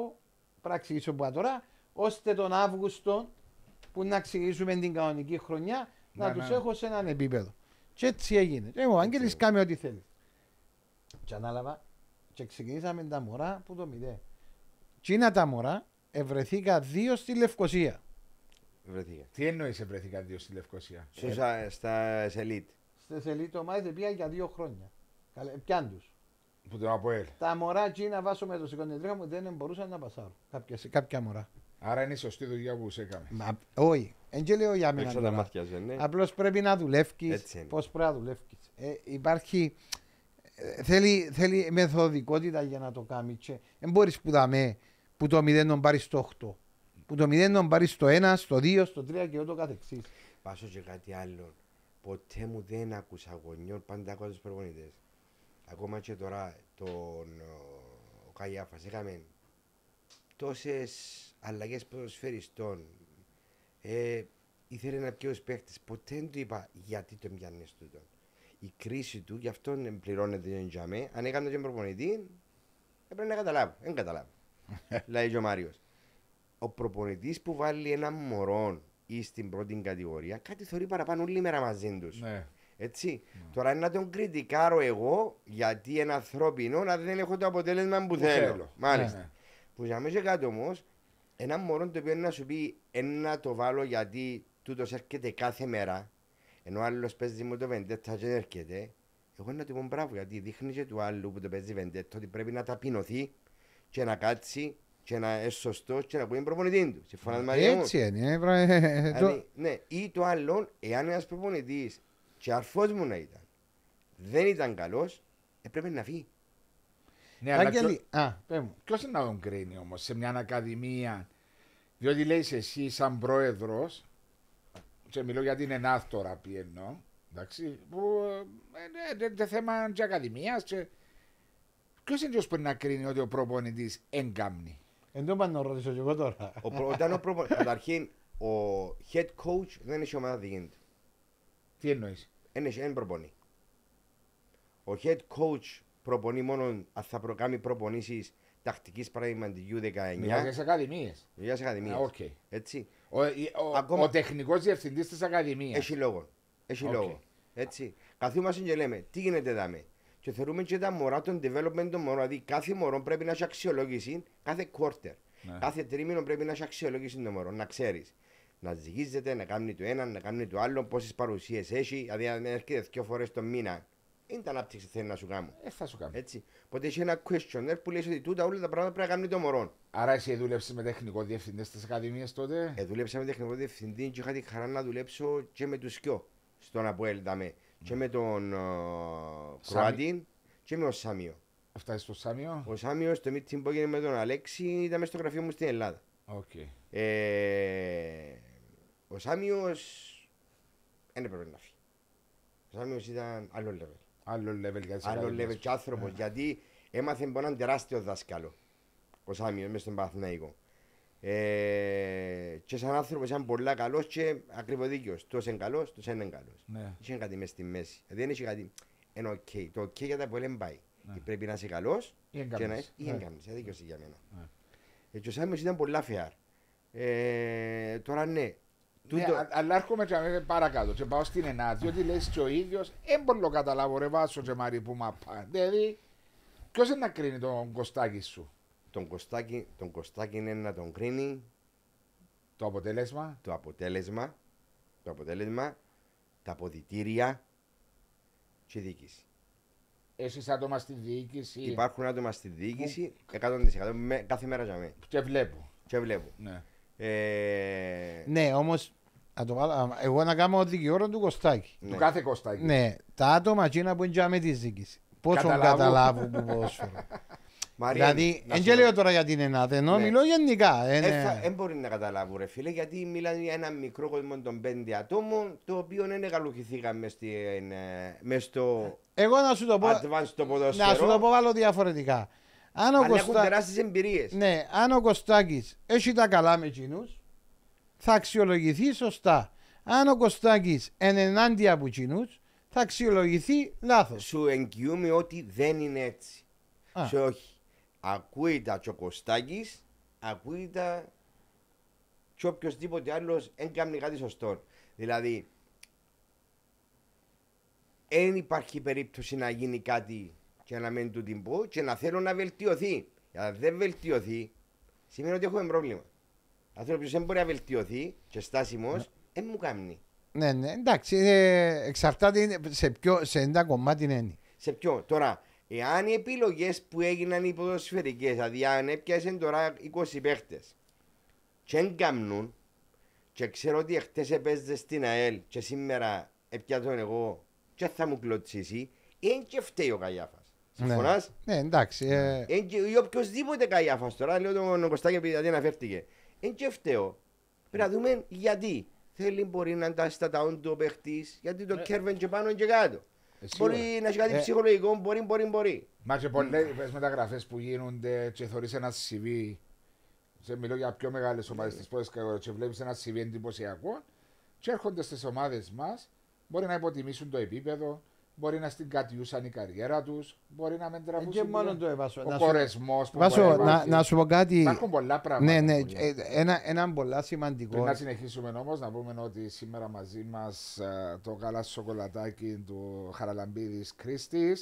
Speaker 1: πρέπει να ξεκινήσω από τώρα, ώστε τον Αύγουστο που να ξεκινήσουμε την κανονική χρονιά να
Speaker 2: Ναι,
Speaker 1: τους
Speaker 2: ναι.
Speaker 1: έχω σε έναν επίπεδο. Και έτσι έγινε. Και ο Άγγελης κάνει ό,τι θέλει. Και ανάλαβα και ξεκινήσαμε τα μωρά από το μηδέν. Και είναι τα μωρά, ευρεθήκα δύο στη Λευκοσία.
Speaker 3: Βρεθήκα.
Speaker 2: Τι εννοείς ευρεθήκα δύο στη Λευκοσία;
Speaker 3: Σου στα- στα σελίτ.
Speaker 1: Στη σελίδα ομάδες πήγα για δύο χρόνια. Καλέ, Πιάν τους.
Speaker 2: Που τον ΑΠΟΕΛ.
Speaker 1: Τα μωρά εκεί να βάσω με το σηκωνιτρία μου δεν μπορούσαν να πασάρουν. Κάποια, κάποια μωρά.
Speaker 2: Άρα είναι η σωστή δουλειά που σε έκαμε.
Speaker 1: Μα, όχι, δεν και λέω για μένα.
Speaker 3: Έξω τα
Speaker 1: τώρα.
Speaker 3: μάτια σου, ναι.
Speaker 1: Απλώς πρέπει να δουλεύει
Speaker 3: Έτσι είναι.
Speaker 1: πώς πρέπει να δουλεύει. Ε, υπάρχει. ε, θέλει, θέλει μεθοδικότητα για να το κάνει. Και δεν μπορείς που δαμε που το 0 να πάρεις στο 8. Που το 0 να πάρεις στο 1, στο 2, στο 3 και ούτω καθεξής.
Speaker 3: Πάσω και κάτι άλλο. Ποτέ μου δεν άκουσα γονιών, πάντα άκουσα τους προπονητές. Ακόμα και τώρα τον ο, ο Καγιάφας έκαμε τόσες αλλαγές ποδοσφαιριστών. Ε, ήθελε να πιει ως παίχτης. Ποτέ δεν του είπα γιατί το πιάνεις τούτο. Η κρίση του, γι' αυτό δεν πληρώνεται για τζαμέ. Αν έκανε τον προπονητή, έπρεπε να καταλάβω. Δεν καταλάβω. [laughs] Λέει και ο Μάριος. Ο προπονητής που βάλει ένα μωρό ή στην πρώτη κατηγορία, κάτι θεωρεί παραπάνω όλη μέρα μαζί τους.
Speaker 2: Ναι.
Speaker 3: Έτσι. Τώρα να τον κριτικάρω εγώ γιατί είναι ανθρώπινο να δεν έχω το αποτέλεσμα που, θέλω.
Speaker 2: θέλω.
Speaker 3: Μάλιστα.
Speaker 2: Ναι.
Speaker 3: Που για μέσα κάτω όμως, ένα μωρό το οποίο να σου πει ένα το βάλω γιατί τούτος έρχεται κάθε μέρα, ενώ ο άλλος παίζει μου το βεντέτα και δεν έρχεται, εγώ να του πω μπράβο γιατί δείχνει και του άλλου που το παίζει βεντέτα ότι πρέπει να ταπεινωθεί και να κάτσει και να είναι σωστό και να πει προπονητή τους. Συμφωνά μαζί μου.
Speaker 1: Έτσι είναι. ε, βρε, ε, το-
Speaker 3: Δηλαδή, ναι, ή το άλλο, εάν ένας προπονητής και αρφός μου να ήταν, δεν ήταν καλός, έπρεπε να φύγει.
Speaker 2: Ναι, αλλά ποιο-
Speaker 1: Άγγελη, α, πέ μου.
Speaker 2: ποιος είναι να τον κρίνει όμως σε μια ακαδημία; Διότι λέει εσύ σαν πρόεδρος, και μιλώ για την ΕΝΑΘ τώρα πιένω, εντάξει, που ε, ναι, είναι θέμα και ακαδημίας και... Ποιος είναι ποιος που να κρίνει ότι ο προπονητής εγκάμνει.
Speaker 1: Εν τω πάνω να ρωτήσω και εγώ τώρα.
Speaker 3: Ο, προ- όταν ο προπο- Καταρχήν, ο head coach δεν έχει ομάδα δική του.
Speaker 2: Τι εννοείς;
Speaker 3: Δεν έχει, δεν προπονεί. Ο head coach προπονεί μόνο αν θα προκάμει προπονήσεις τακτικής παραδειγματικού 19
Speaker 2: Μιλάς για τις ακαδημίες.
Speaker 3: για τις ακαδημίες.
Speaker 2: Α, οκ.
Speaker 3: Έτσι.
Speaker 2: Ο, η- ο,
Speaker 3: Ακόμα-
Speaker 2: ο τεχνικός διευθυντής της ακαδημίας.
Speaker 3: Έχει λόγο. Έχει
Speaker 2: Οκ.
Speaker 3: λόγο. Έτσι. Καθόμαστε και λέμε, τι γίνεται δάμε; Και θεωρούμε και τα μωρά των development των μωρών. Δηλαδή, κάθε μωρό πρέπει να έχει αξιολόγηση κάθε quarter.
Speaker 2: Ναι.
Speaker 3: Κάθε τρίμηνο πρέπει να έχει αξιολόγηση των μωρών. Να ξέρεις. Να ζυγίζεται, να κάνει το ένα, να κάνει το άλλο, πόσες παρουσίες έχει. Δηλαδή, αν έρχεται δύο φορές το μήνα, είναι τι ανάπτυξης θέλει να σου κάνει.
Speaker 2: Ε, θα σου κάνω.
Speaker 3: Έτσι. Οπότε έχει ένα questionnaire που λέει ότι τούτα όλα τα πράγματα πρέπει να κάνει το μωρό.
Speaker 2: Άρα εσύ δούλεψες με τεχνικό διευθυντή στις ακαδημίες τότε;
Speaker 3: Ε, δούλεψα με τεχνικό διευθυντή και είχα τη χαρά να δουλέψω και με τους Σκιό στον Αποέλ. δάμε. Και με τον uh, Κροάτη και με τον Σάμιο.
Speaker 2: Φτάσεις στο Σάμιο.
Speaker 3: Ο Σάμιος στο meeting που έγινε με τον Αλέξη ήταν μέσα στο γραφείο μου στην Ελλάδα.
Speaker 2: Οκ.
Speaker 3: Ε, ο Σάμιος δεν έπρεπε να φύγει. Ο Σάμιος ήταν άλλο level.
Speaker 2: Άλλο level για τις
Speaker 3: Άλλο
Speaker 2: ακαδημίες.
Speaker 3: level και άνθρωπος. Γιατί έμαθε από έναν τεράστιο δάσκαλο. Ο Σάμιος μέσα στον Παναθηναϊκό. Ε, και σαν άνθρωπος ήταν πολλά καλός και ακριβώς δίκαιος. Τόσο είναι καλός, τόσο είναι καλός.
Speaker 2: Ναι.
Speaker 3: Δεν κάτι μέσα στη μέση. Δηλαδή δεν έχει κάτι. Είναι οκ. Το οκ για τα πολλά δεν πάει. Πρέπει να είσαι καλός
Speaker 2: Ή εν
Speaker 3: και να
Speaker 2: κάνεις.
Speaker 3: είσαι. ή
Speaker 2: Ναι.
Speaker 3: δεν κάνεις. Ε, δίκαιος για μένα.
Speaker 2: Ναι.
Speaker 3: Ε, και ο Σάμιος ήταν πολλά φεάρ. Ε, τώρα ναι.
Speaker 2: Ναι,
Speaker 3: Τούτο,
Speaker 2: α- αλλά έρχομαι και αμέσως παρακάτω και πάω στην ΕΝΑ, διότι λες και ο ίδιος, δεν μπορώ να καταλάβω ρε Βάσο και Μαρή που μαπά. Δηλαδή, ποιος είναι να κρίνει τον κοστάκι σου,
Speaker 3: τον, Κωστάκη, τον Κωστάκη είναι να τον κρίνει
Speaker 2: το αποτέλεσμα;
Speaker 3: το αποτέλεσμα, το αποτέλεσμα, τα αποδητήρια και η διοίκηση.
Speaker 2: Εσείς άτομα στη διοίκηση;
Speaker 3: Υπάρχουν άτομα στη διοίκηση 100% με, κάθε μέρα για μένα.
Speaker 2: και βλέπω.
Speaker 3: Και βλέπω.
Speaker 2: Ναι.
Speaker 3: Ε,
Speaker 1: Ναι, όμως, εγώ να κάνω δικηγόρο του Κωστάκη.
Speaker 3: ναι.
Speaker 2: Του κάθε κοστάκι.
Speaker 1: Ναι, τα άτομα εκείνα που είναι για με τη ζήκηση. Πόσο
Speaker 2: Καταλάβω.
Speaker 1: καταλάβουν που ποδόσφαιρο. [laughs]
Speaker 3: Μαρία,
Speaker 1: δηλαδή,
Speaker 3: να
Speaker 1: δεν
Speaker 3: σου
Speaker 1: και
Speaker 3: πω-
Speaker 1: λέω τώρα για την Ελλάδα, ενώ
Speaker 3: Ναι.
Speaker 1: μιλώ γενικά. ε,
Speaker 3: Ε,
Speaker 1: ναι.
Speaker 3: θα- Δεν μπορεί να καταλάβουν, ρε φίλε, γιατί μιλάνε για ένα μικρό κόσμο των πέντε ατόμων, το οποίο δεν εγκαλουχηθήκαν μες, στην, ε, μες στο
Speaker 1: Εγώ να σου το πω,
Speaker 3: advanced το ποδόσφαιρο.
Speaker 1: να σου το πω άλλο διαφορετικά. Αν ο,
Speaker 3: αλλά έχουν
Speaker 1: Κωστά...
Speaker 3: τεράστιες εμπειρίες.
Speaker 1: ναι, αν ο Κωστάκης έχει τα καλά με εκείνους, θα αξιολογηθεί σωστά. Αν ο Κωστάκης είναι ενάντια από εκείνους, θα αξιολογηθεί λάθος.
Speaker 3: Σου εγγυούμε ότι δεν είναι έτσι.
Speaker 1: Α.
Speaker 3: Σε όχι. Ακούει τα Τσοκοστάκης, ακούει τα και οποιοδήποτε άλλος δεν κάνει κάτι σωστό. Δηλαδή, δεν υπάρχει περίπτωση να γίνει κάτι και να μην του την πω και να θέλω να βελτιωθεί. Γιατί αν δεν βελτιωθεί, σημαίνει ότι έχουμε πρόβλημα. Αν θέλω ποιος δεν μπορεί να βελτιωθεί και στάσιμος, δεν μου κάνει.
Speaker 1: Ναι, ναι, εντάξει, ε, εξαρτάται σε, ποιο, σε ένα κομμάτι είναι.
Speaker 3: Σε ποιο, τώρα, εάν οι επιλογές που έγιναν οι ποδοσφαιρικέ, δηλαδή αν έπιασε τώρα 20 παίχτες και δεν κάνουν, και ξέρω ότι εχθές έπαιζες στην ΑΕΛ και σήμερα έπιατον εγώ και θα μου κλωτσίσει, δεν και φταίει ο Καγιάφα. Συμφωνάς;
Speaker 1: Ναι, εντάξει. Ε,
Speaker 3: Εν και ή οποιοδήποτε Καγιάφα τώρα, λέω τον Κωστάκη επειδή δεν αναφέρθηκε. Εν και φταίω. Πρέπει να δούμε γιατί. Θέλει μπορεί να τα στα τα του ο παίχτης, γιατί το κέρβεν και πάνω και κάτω.
Speaker 2: Ε, σίγουρα.
Speaker 3: Μπορεί να έχει κάτι
Speaker 1: Ε.
Speaker 3: ψυχολογικό, μπορεί, μπορεί, μπορεί.
Speaker 2: Μα και πολλές μεταγραφές που γίνονται και θωρείς ένα CV σε μιλώ για πιο μεγάλες ομάδες της πρώτης κατηγορίας και βλέπεις ένα CV εντυπωσιακό και έρχονται στις ομάδες μας μπορεί να υποτιμήσουν το επίπεδο μπορεί να στην κατιούσαν η καριέρα τους μπορεί να μην
Speaker 1: και
Speaker 2: τραβούσουν
Speaker 1: μόνο
Speaker 2: λίγο.
Speaker 1: το έβασο.
Speaker 2: ο
Speaker 1: Να σου-
Speaker 2: κορεσμός που
Speaker 1: Βάσο,
Speaker 2: μπορεί να
Speaker 1: να,
Speaker 2: υπάρχει.
Speaker 1: να σου πω κάτι.
Speaker 2: Υπάρχουν πολλά πράγματα.
Speaker 1: Ναι, ναι,
Speaker 2: που
Speaker 1: ε, ένα, ένα πολλά σημαντικό.
Speaker 2: Πριν να συνεχίσουμε όμως, να πούμε ότι σήμερα μαζί μας το γάλα σοκολατάκι του Χαραλαμπίδης Κρίστη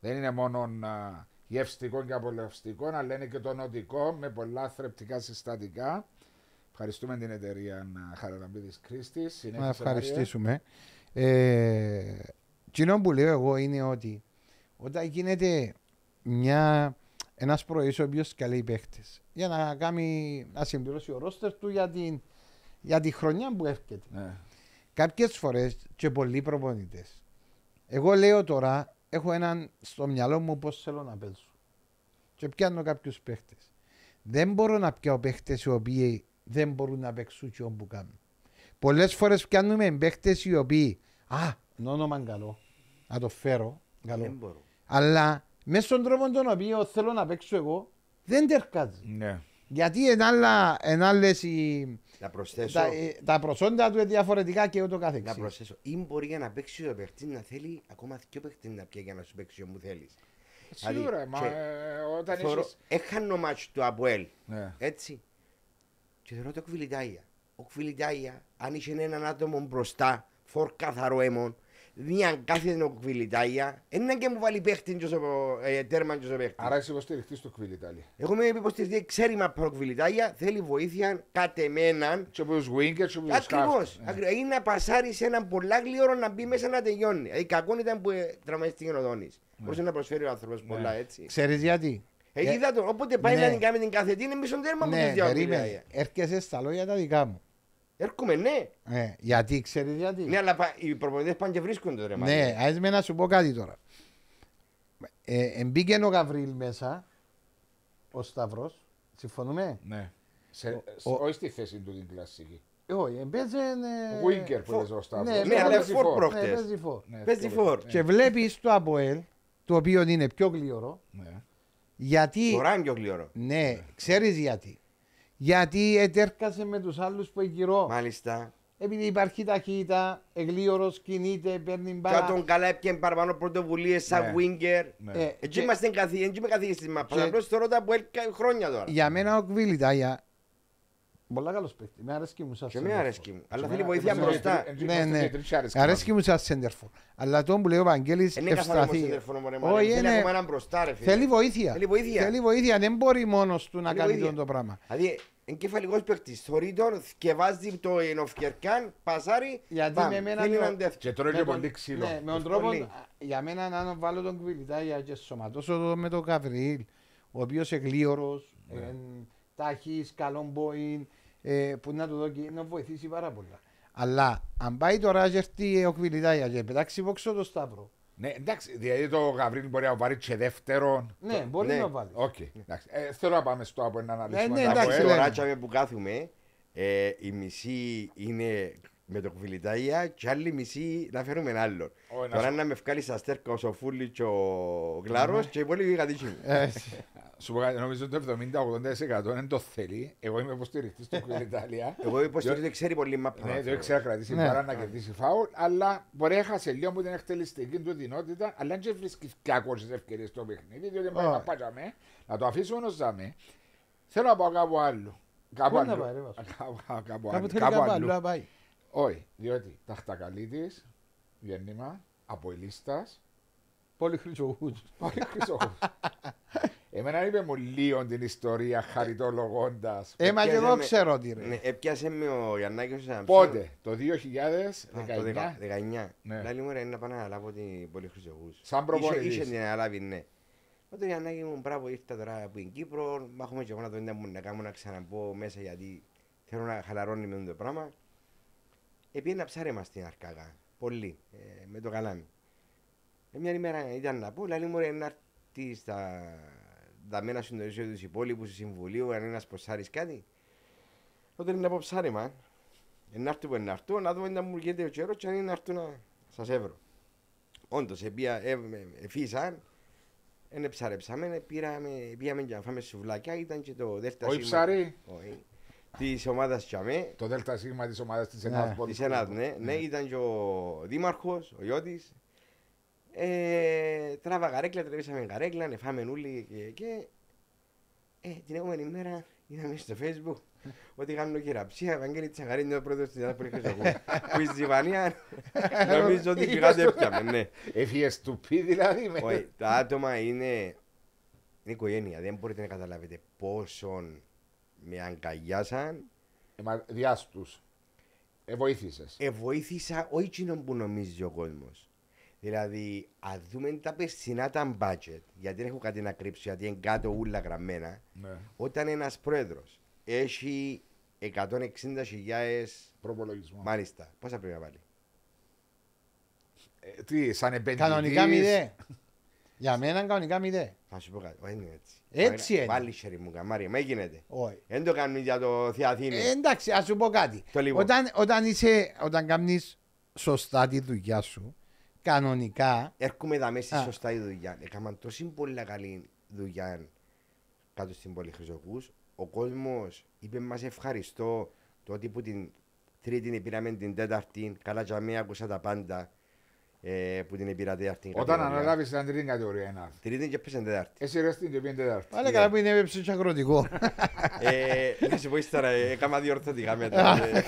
Speaker 2: δεν είναι μόνο α, γευστικό και απολαυστικό, αλλά είναι και το νοτικό με πολλά θρεπτικά συστατικά. Ευχαριστούμε την εταιρεία Χαραλαμπίδης Κρίστη.
Speaker 1: Να ευχαριστήσουμε. Ε, κοινό που λέω εγώ είναι ότι όταν γίνεται μια, ένας προϊόν ο οποίος καλεί παίχτες για να, κάνει, να συμπληρώσει ο ρόστερ του για, την, για τη χρονιά που έρχεται.
Speaker 2: Ναι.
Speaker 1: Κάποιες φορές και πολλοί προπονητές. Εγώ λέω τώρα, έχω έναν στο μυαλό μου πώς θέλω να παίζω. Και πιάνω κάποιους παίχτες. Δεν μπορώ να πιάω παίχτες οι οποίοι δεν μπορούν να παίξουν και όπου κάνουν. Πολλές φορές πιάνουμε παίχτες οι οποίοι, α, είναι όνομα καλό, να το φέρω,
Speaker 3: Δεν
Speaker 1: καλό.
Speaker 3: μπορώ.
Speaker 1: Αλλά μέσα στον τρόπο τον οποίο θέλω να παίξω εγώ, δεν τερκάζει.
Speaker 2: Ναι.
Speaker 1: Γιατί είναι άλλα, είναι άλλες οι,
Speaker 3: Να προσθέσω,
Speaker 1: τα, ε, τα προσόντα του είναι διαφορετικά και ούτω
Speaker 3: να
Speaker 1: καθεξής.
Speaker 3: προσθέσω. Ή μπορεί για να παίξει ο παίχτη να θέλει ακόμα δύο παίχτε να πιέει για να σου παίξει όπου θέλεις.
Speaker 2: Σίγουρα, μα
Speaker 3: και
Speaker 2: ε, όταν
Speaker 3: Θεωρώ,
Speaker 2: έχεις...
Speaker 3: έχανε ο μάτσο του Αποέλ.
Speaker 2: Ναι.
Speaker 3: Έτσι. Και θεωρώ το Κβιλιτάια. Ο Κβιλιτάια, αν είχε έναν άτομο μπροστά, φορ καθαρό αίμον, δίαν κάθε νοκβιλιτάγια, έναν και μου βάλει παίχτη και όσο, ε, τέρμαν και όσο παίχτη.
Speaker 2: Άρα είσαι υποστηριχτή του Κβιλιτάλη.
Speaker 3: Εγώ είμαι υποστηριχτή, ξέρει μα προκβιλιτάγια, θέλει βοήθεια κατ' εμέναν.
Speaker 2: Και από του Winkers, και από του
Speaker 3: Ακριβώς. Ακριβώς. Είναι να πασάρει σε έναν πολλά γλύωρο να μπει μέσα να τελειώνει. Δηλαδή κακόν ήταν που ε, τραυματίστηκε ο Οδόνης. Μπορούσε να προσφέρει ο άνθρωπος πολλά έτσι.
Speaker 1: Ξέρεις γιατί;
Speaker 3: Ε, είδα το, όποτε πάει
Speaker 1: ναι.
Speaker 3: να την κάνει την καθετή είναι μισό τέρμα που
Speaker 1: Ναι,
Speaker 3: τους διάβολοι.
Speaker 1: περίμενε. Έρχεσαι στα λόγια τα δικά μου.
Speaker 3: Έρχομαι, ναι.
Speaker 1: Ε, γιατί, ξέρεις γιατί;
Speaker 3: Ναι, αλλά πα- οι προπονητές πάνε και βρίσκονται ρε
Speaker 1: Ναι,
Speaker 3: μάλλον.
Speaker 1: ας με να σου πω κάτι τώρα. Ε, εμπήκε ο Γαβρίλ μέσα, ο Σταυρός, συμφωνούμε;
Speaker 2: Ναι. Σε,
Speaker 1: Ο-
Speaker 2: όχι στη θέση του την κλασική.
Speaker 1: Ε, Όχι, εμπέζε...
Speaker 2: Ο Winker που λες ο Σταύρος.
Speaker 1: Ναι,
Speaker 3: Ναι, αλλά
Speaker 1: παίζει
Speaker 3: φορ
Speaker 2: φορ.
Speaker 3: προ-
Speaker 1: Ναι,
Speaker 3: προχτές.
Speaker 1: παίζει φορ.
Speaker 2: Ναι,
Speaker 3: Παίζει
Speaker 2: αυτό
Speaker 3: φορ.
Speaker 2: ναι.
Speaker 1: Και βλέπεις το Αποέλ, το οποίο είναι πιο γλυόρο,
Speaker 2: Ναι.
Speaker 1: γιατί...
Speaker 3: Τώρα είναι πιο γλυόρο.
Speaker 1: Ναι, ξέρεις γιατί. Γιατί ετέρκασε με τους άλλους που γύρω.
Speaker 3: Μάλιστα.
Speaker 1: Επειδή υπάρχει ταχύτητα, εγλίωρος κινείται, παίρνει
Speaker 3: Και
Speaker 1: μπάλα.
Speaker 3: τον καλά έπιαν παραπάνω πρωτοβουλίες σαν
Speaker 2: Ναι.
Speaker 3: winger.
Speaker 2: Ναι.
Speaker 1: Ε,
Speaker 3: Έτσι
Speaker 1: και
Speaker 3: είμαστε καθηγητές, έτσι είμαι καθηγητής μας.
Speaker 1: και-
Speaker 3: Απλώς θεωρώ τα από χρόνια τώρα.
Speaker 1: Για μένα ο Κβίλιτάγια, πολλά καλός παίκτη, με αρέσκει μου σαν
Speaker 3: Και με
Speaker 1: center
Speaker 3: αρέσκει μου. Αλλά
Speaker 2: Και
Speaker 3: θέλει
Speaker 2: εμένα-
Speaker 3: βοήθεια
Speaker 2: εμένα-
Speaker 3: μπροστά.
Speaker 2: εμένα-
Speaker 1: Ναι,
Speaker 2: είμαστε
Speaker 1: ναι.
Speaker 2: τριτσάρες
Speaker 1: Αρέσκει
Speaker 2: κάτω.
Speaker 1: μου σαν σέντερφορ. Αλλά το που λέει ο Βαγγέλης
Speaker 3: Είναι καθαρό όμως
Speaker 1: ευσταθεί.
Speaker 3: σεντερφόρ, μωρέ,
Speaker 1: Όχι,
Speaker 3: μάλλον. Θέλει
Speaker 1: είναι-
Speaker 3: ακόμα έναν μπροστά ρε φίλε.
Speaker 1: Θέλει βοήθεια.
Speaker 3: Θέλει βοήθεια.
Speaker 1: Θέλει βοήθεια. Δεν μπορεί μόνος του να
Speaker 3: Θέλει
Speaker 1: κάνει
Speaker 3: βοήθεια.
Speaker 1: αυτό το πράγμα.
Speaker 3: Δηλαδή, εγκεφαλικός παίκτης, θωρεί τον, θκευάζει το ενοφκερκάν, πασάρει,
Speaker 1: Γιατί
Speaker 3: μπαμ.
Speaker 1: με εμένα
Speaker 3: Θέλει
Speaker 1: το-
Speaker 3: έναν τέτοιο.
Speaker 2: Και τώρα
Speaker 1: Με
Speaker 2: και
Speaker 1: τον-
Speaker 2: πολύ ξύλο.
Speaker 1: Ναι, με τον
Speaker 3: Πολύ.
Speaker 1: τρόπο, για μένα να βάλω τον Κβιλιτάγια και σωματώσω το με τον Καβριήλ, ο οποίος εγλίωρος,
Speaker 2: Ναι.
Speaker 1: ε, τάχης, καλό μπόιν, ε, που να του δώσει, να βοηθήσει πάρα πολλά. Αλλά αν πάει τώρα και έρθει ο Κβιλιτάγια και πετάξει βόξο το Σταύρο,
Speaker 2: Ναι, εντάξει, δηλαδή το Γαβρίλ μπορεί να πάρει και δεύτερον.
Speaker 1: ναι, μπορεί
Speaker 3: ναι.
Speaker 1: να βάλει.
Speaker 2: Οκ, εντάξει. Ε, θέλω να πάμε στο από να αναλύσουμε.
Speaker 1: ναι,
Speaker 2: τα
Speaker 1: εντάξει,
Speaker 2: ΑΠΟΕΛ.
Speaker 1: λέμε.
Speaker 3: Τώρα τσάμε που κάθουμε, ε, η μισή είναι με το κουβιλιτάγια και άλλη μισή να φέρουμε άλλον.
Speaker 2: Ω, να
Speaker 3: Τώρα
Speaker 2: σου-
Speaker 3: να με βγάλεις στα στέρκα ο Σοφούλη και ο Γκλάρος και οι υπόλοιποι κατήσουν.
Speaker 1: Ε,
Speaker 2: Σου πω κάτι, νομίζω ότι το 70-80% δεν το θέλει. Εγώ είμαι υποστηριχτής του Ιταλία.
Speaker 3: Εγώ υποστηρίζω ότι ξέρει πολύ μάπα.
Speaker 2: Ναι, δεν ξέρω να κρατήσει
Speaker 1: Ναι.
Speaker 2: παρά να κερδίσει φάουλ, αλλά μπορεί να έχασε λίγο από την εκτελεστική του δυνότητα, αλλά δεν βρίσκει κακό τι ευκαιρίε στο παιχνίδι, διότι μπορεί να
Speaker 1: Όχι.
Speaker 2: πάτσαμε, να το αφήσουμε ω ζάμε. Θέλω να πάω κάπου άλλο. Κάπου
Speaker 1: Πού να
Speaker 2: άλλο.
Speaker 1: πάει, ρε, Βάσο;
Speaker 2: Κάπου- Κάπου
Speaker 1: Κάπου
Speaker 2: άλλο.
Speaker 1: θέλει
Speaker 2: Κάπου
Speaker 1: κάπου
Speaker 2: αλλού.
Speaker 1: αλλού να πάει.
Speaker 2: Όχι, διότι ταχτακαλίτης, γέννημα, αποελίστας,
Speaker 1: Πολύ χρυσογούς. [laughs]
Speaker 2: πολύ χρυσό. Εμένα είπε μου λίγο την ιστορία χαριτολογώντας.
Speaker 1: Ε, μα και εγώ
Speaker 3: Πιάσαμε-
Speaker 1: ξέρω τι
Speaker 3: Ναι,
Speaker 1: ρε.
Speaker 3: έπιασε με ο Γιαννάκης ο Σαμψόν.
Speaker 2: Πότε, το
Speaker 3: Α, Το
Speaker 2: 2019,
Speaker 3: 19.
Speaker 2: Ναι.
Speaker 3: Λάλη μου ρε, είναι να πάω να αναλάβω την πολύ χρυσογούς.
Speaker 2: σαν προπονητής.
Speaker 3: Είχε την αναλάβει, ναι. Μα το Γιαννάκη μου, μπράβο, ήρθα τώρα από την Κύπρο. Μα έχουμε και εγώ να το είδα μου να κάνω να ξαναμπω μέσα γιατί θέλω να χαλαρώνει με το πράγμα. Επειδή ένα ψάρεμα στην Αρκάγα, πολύ, ε, με το καλάμι. Ε, μια ημέρα ήταν να πω, λέει μου ρε, να έρθει στα δαμένα συντονίσιο τους υπόλοιπους του συμβουλίου, αν ένας ποσάρεις κάτι. Τότε είναι να πω ψάρεμα, ε, να έρθω που να έρθω, να δω να μου γίνεται ο καιρός και αν είναι να έρθω να σας έβρω. Όντως, επία, ε, ε, εφήσαν, δεν ψαρέψαμε, πήραμε, πήγαμε και να φάμε σουβλάκια, ήταν και το δέλτα
Speaker 2: Όχι ψάρι,
Speaker 3: Όχι. Της ομάδας Τσαμέ,
Speaker 2: το ΔΣ της ομάδας της
Speaker 1: Ναι.
Speaker 2: ΕΝΑΔ.
Speaker 3: της ΕΝΑΔ, ναι, ναι, ήταν και ο δήμαρχος, ο Ιώτης. Ε, τράβα καρέκλα, τραβήσαμε καρέκλα, ναι, φάμε όλοι και, και ε, την επόμενη μέρα είδαμε στο facebook ότι κάνω χειραψία, Ευαγγέλη Τσακαρίνη είναι ο πρόεδρος της ΕΝΑΔ Πολυχρυσοκού. Που η Ζιβανία νομίζω ότι πηγάτε έπιαμε, ναι.
Speaker 2: Έφυγες του πι δηλαδή. με-
Speaker 3: Όχι, τα άτομα είναι, είναι οικογένεια, δεν μπορείτε να καταλάβετε πόσο με αγκαλιάσαν
Speaker 2: Ε, μα διάστους. Ε, βοήθησες.
Speaker 3: ε, βοήθησα όχι εκείνον που νομίζει ο κόσμος. Δηλαδή, αν δούμε τα περσινά τα budget, γιατί δεν έχω κάτι να κρύψω, γιατί είναι κάτω ούλα γραμμένα,
Speaker 2: Ναι.
Speaker 3: όταν ένας πρόεδρος έχει 160.000
Speaker 2: Προπολογισμό.
Speaker 3: μάλιστα, πόσα πρέπει να βάλει;
Speaker 2: Ε, τι, σαν επενδυτής.
Speaker 1: Κανονικά μηδέ. Για μένα κανονικά μηδέ.
Speaker 3: Θα σου πω κάτι, όχι είναι έτσι.
Speaker 1: Έτσι είναι.
Speaker 3: Βάλει χέρι μου, καμάρι, μα γίνεται.
Speaker 1: Όχι.
Speaker 3: Δεν το κάνουν για το Θεία Αθήνη.
Speaker 1: Ε, εντάξει, ας σου πω κάτι.
Speaker 3: Το λίγο.
Speaker 1: Όταν, όταν, είσαι, όταν κάνεις σωστά τη δουλειά σου, κανονικά,
Speaker 3: Έρχομαι εδώ μέσα
Speaker 1: Α.
Speaker 3: σωστά η δουλειά. Έκαναν τόση πολύ καλή δουλειά κάτω στην Πολυχρυσοκούς. Ο κόσμος είπε μας ευχαριστώ το ότι που την τρίτη πήραμε την τέταρτη. Καλά για μένα άκουσα τα πάντα ε, που την πήρα τέταρτη.
Speaker 2: Όταν
Speaker 3: κατηγορία.
Speaker 2: αναλάβεις την τρίτη κατηγορία ΕΝΑΔ.
Speaker 3: Τρίτη και πέσαν τέταρτη.
Speaker 2: Εσύ ρε στην και πήγαινε τέταρτη.
Speaker 1: πάλι καλά που είναι έψη και αγροτικό.
Speaker 3: ε, να σου πω ύστερα, ε, έκανα διορθωτικά μετά. ε.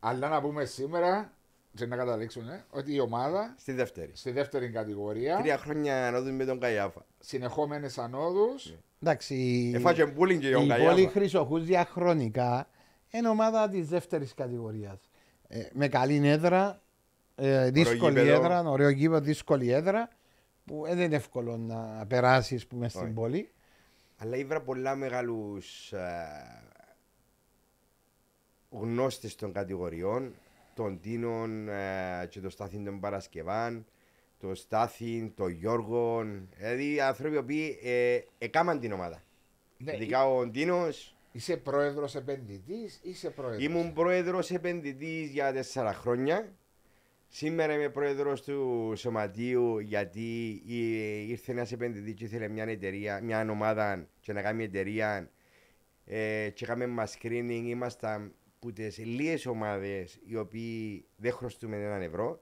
Speaker 2: Αλλά να πούμε σήμερα, και να καταλήξουν ε, ότι η ομάδα
Speaker 3: Στη δεύτερη.
Speaker 2: στη δεύτερη κατηγορία
Speaker 3: Τρία χρόνια ανώδουν με τον Καϊάφα.
Speaker 2: συνεχόμενες ανόδου.
Speaker 1: Εντάξει, η-
Speaker 3: Έφαγε μπούλινγκ και
Speaker 1: η
Speaker 3: τον
Speaker 1: πόλη
Speaker 3: Καϊάφα.
Speaker 1: Χρυσοχούς διαχρονικά είναι ομάδα της δεύτερης κατηγορίας. με καλή έδρα, ε, δύσκολη
Speaker 3: γήπεδο.
Speaker 1: έδρα, ωραίο γήπεδο, δύσκολη έδρα που δεν είναι εύκολο να περάσεις πούμε στην
Speaker 3: Όχι.
Speaker 1: πόλη.
Speaker 3: Αλλά ήβρα πολλά μεγάλους γνώστες των κατηγοριών. Τον Τίνον ε, και τον Στάθιν των Παρασκευάν. Τον Στάθιν, τον Γιώργο. Δηλαδή άνθρωποι οι οποίοι ε, έκαναν την ομάδα.
Speaker 2: Ναι,
Speaker 3: Ειδικά ο Τίνος.
Speaker 2: Είσαι πρόεδρος επενδυτής ή είσαι πρόεδρος.
Speaker 3: Ήμουν πρόεδρος επενδυτής για τέσσερα χρόνια. Σήμερα είμαι πρόεδρος του σωματείου γιατί ή- ήρθε ένας επενδυτής και ήθελε μια εταιρεία, μια ομάδα και να κάνει εταιρεία ε, και κάνουμε μας screening. Ήμασταν που τις λίγες ομάδες οι οποίοι δεν χρωστούμε έναν ευρώ.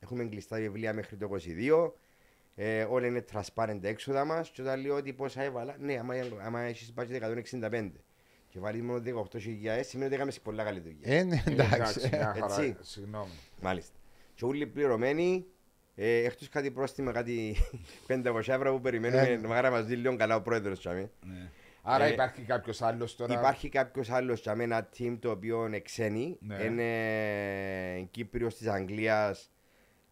Speaker 3: Έχουμε κλειστά βιβλία μέχρι το 22. Ε, όλα είναι transparent τα έξοδα μας και όταν λέω ότι πόσα έβαλα, ναι, άμα, άμα έχεις budget 165 και βάλεις μόνο 18.000 σημαίνει ότι έκαμε πολλά καλή δουλειά.
Speaker 1: Ε, ναι,
Speaker 2: Ε,
Speaker 1: εντάξει.
Speaker 2: μια χαρά,
Speaker 3: Έτσι.
Speaker 2: Συγγνώμη.
Speaker 3: Μάλιστα. Και όλοι πληρωμένοι, ε, εκτός κάτι πρόστιμα, κάτι 500 ευρώ που περιμένουμε,
Speaker 1: Ε.
Speaker 3: να να μας δει λίγο καλά ο πρόεδρος. τσάμε.
Speaker 2: Ναι. Άρα
Speaker 3: Ε,
Speaker 2: υπάρχει κάποιος άλλος τώρα.
Speaker 3: Υπάρχει κάποιος άλλος για μένα ένα team το οποίο είναι ξένοι.
Speaker 2: Ναι.
Speaker 3: Είναι Κύπριος της Αγγλίας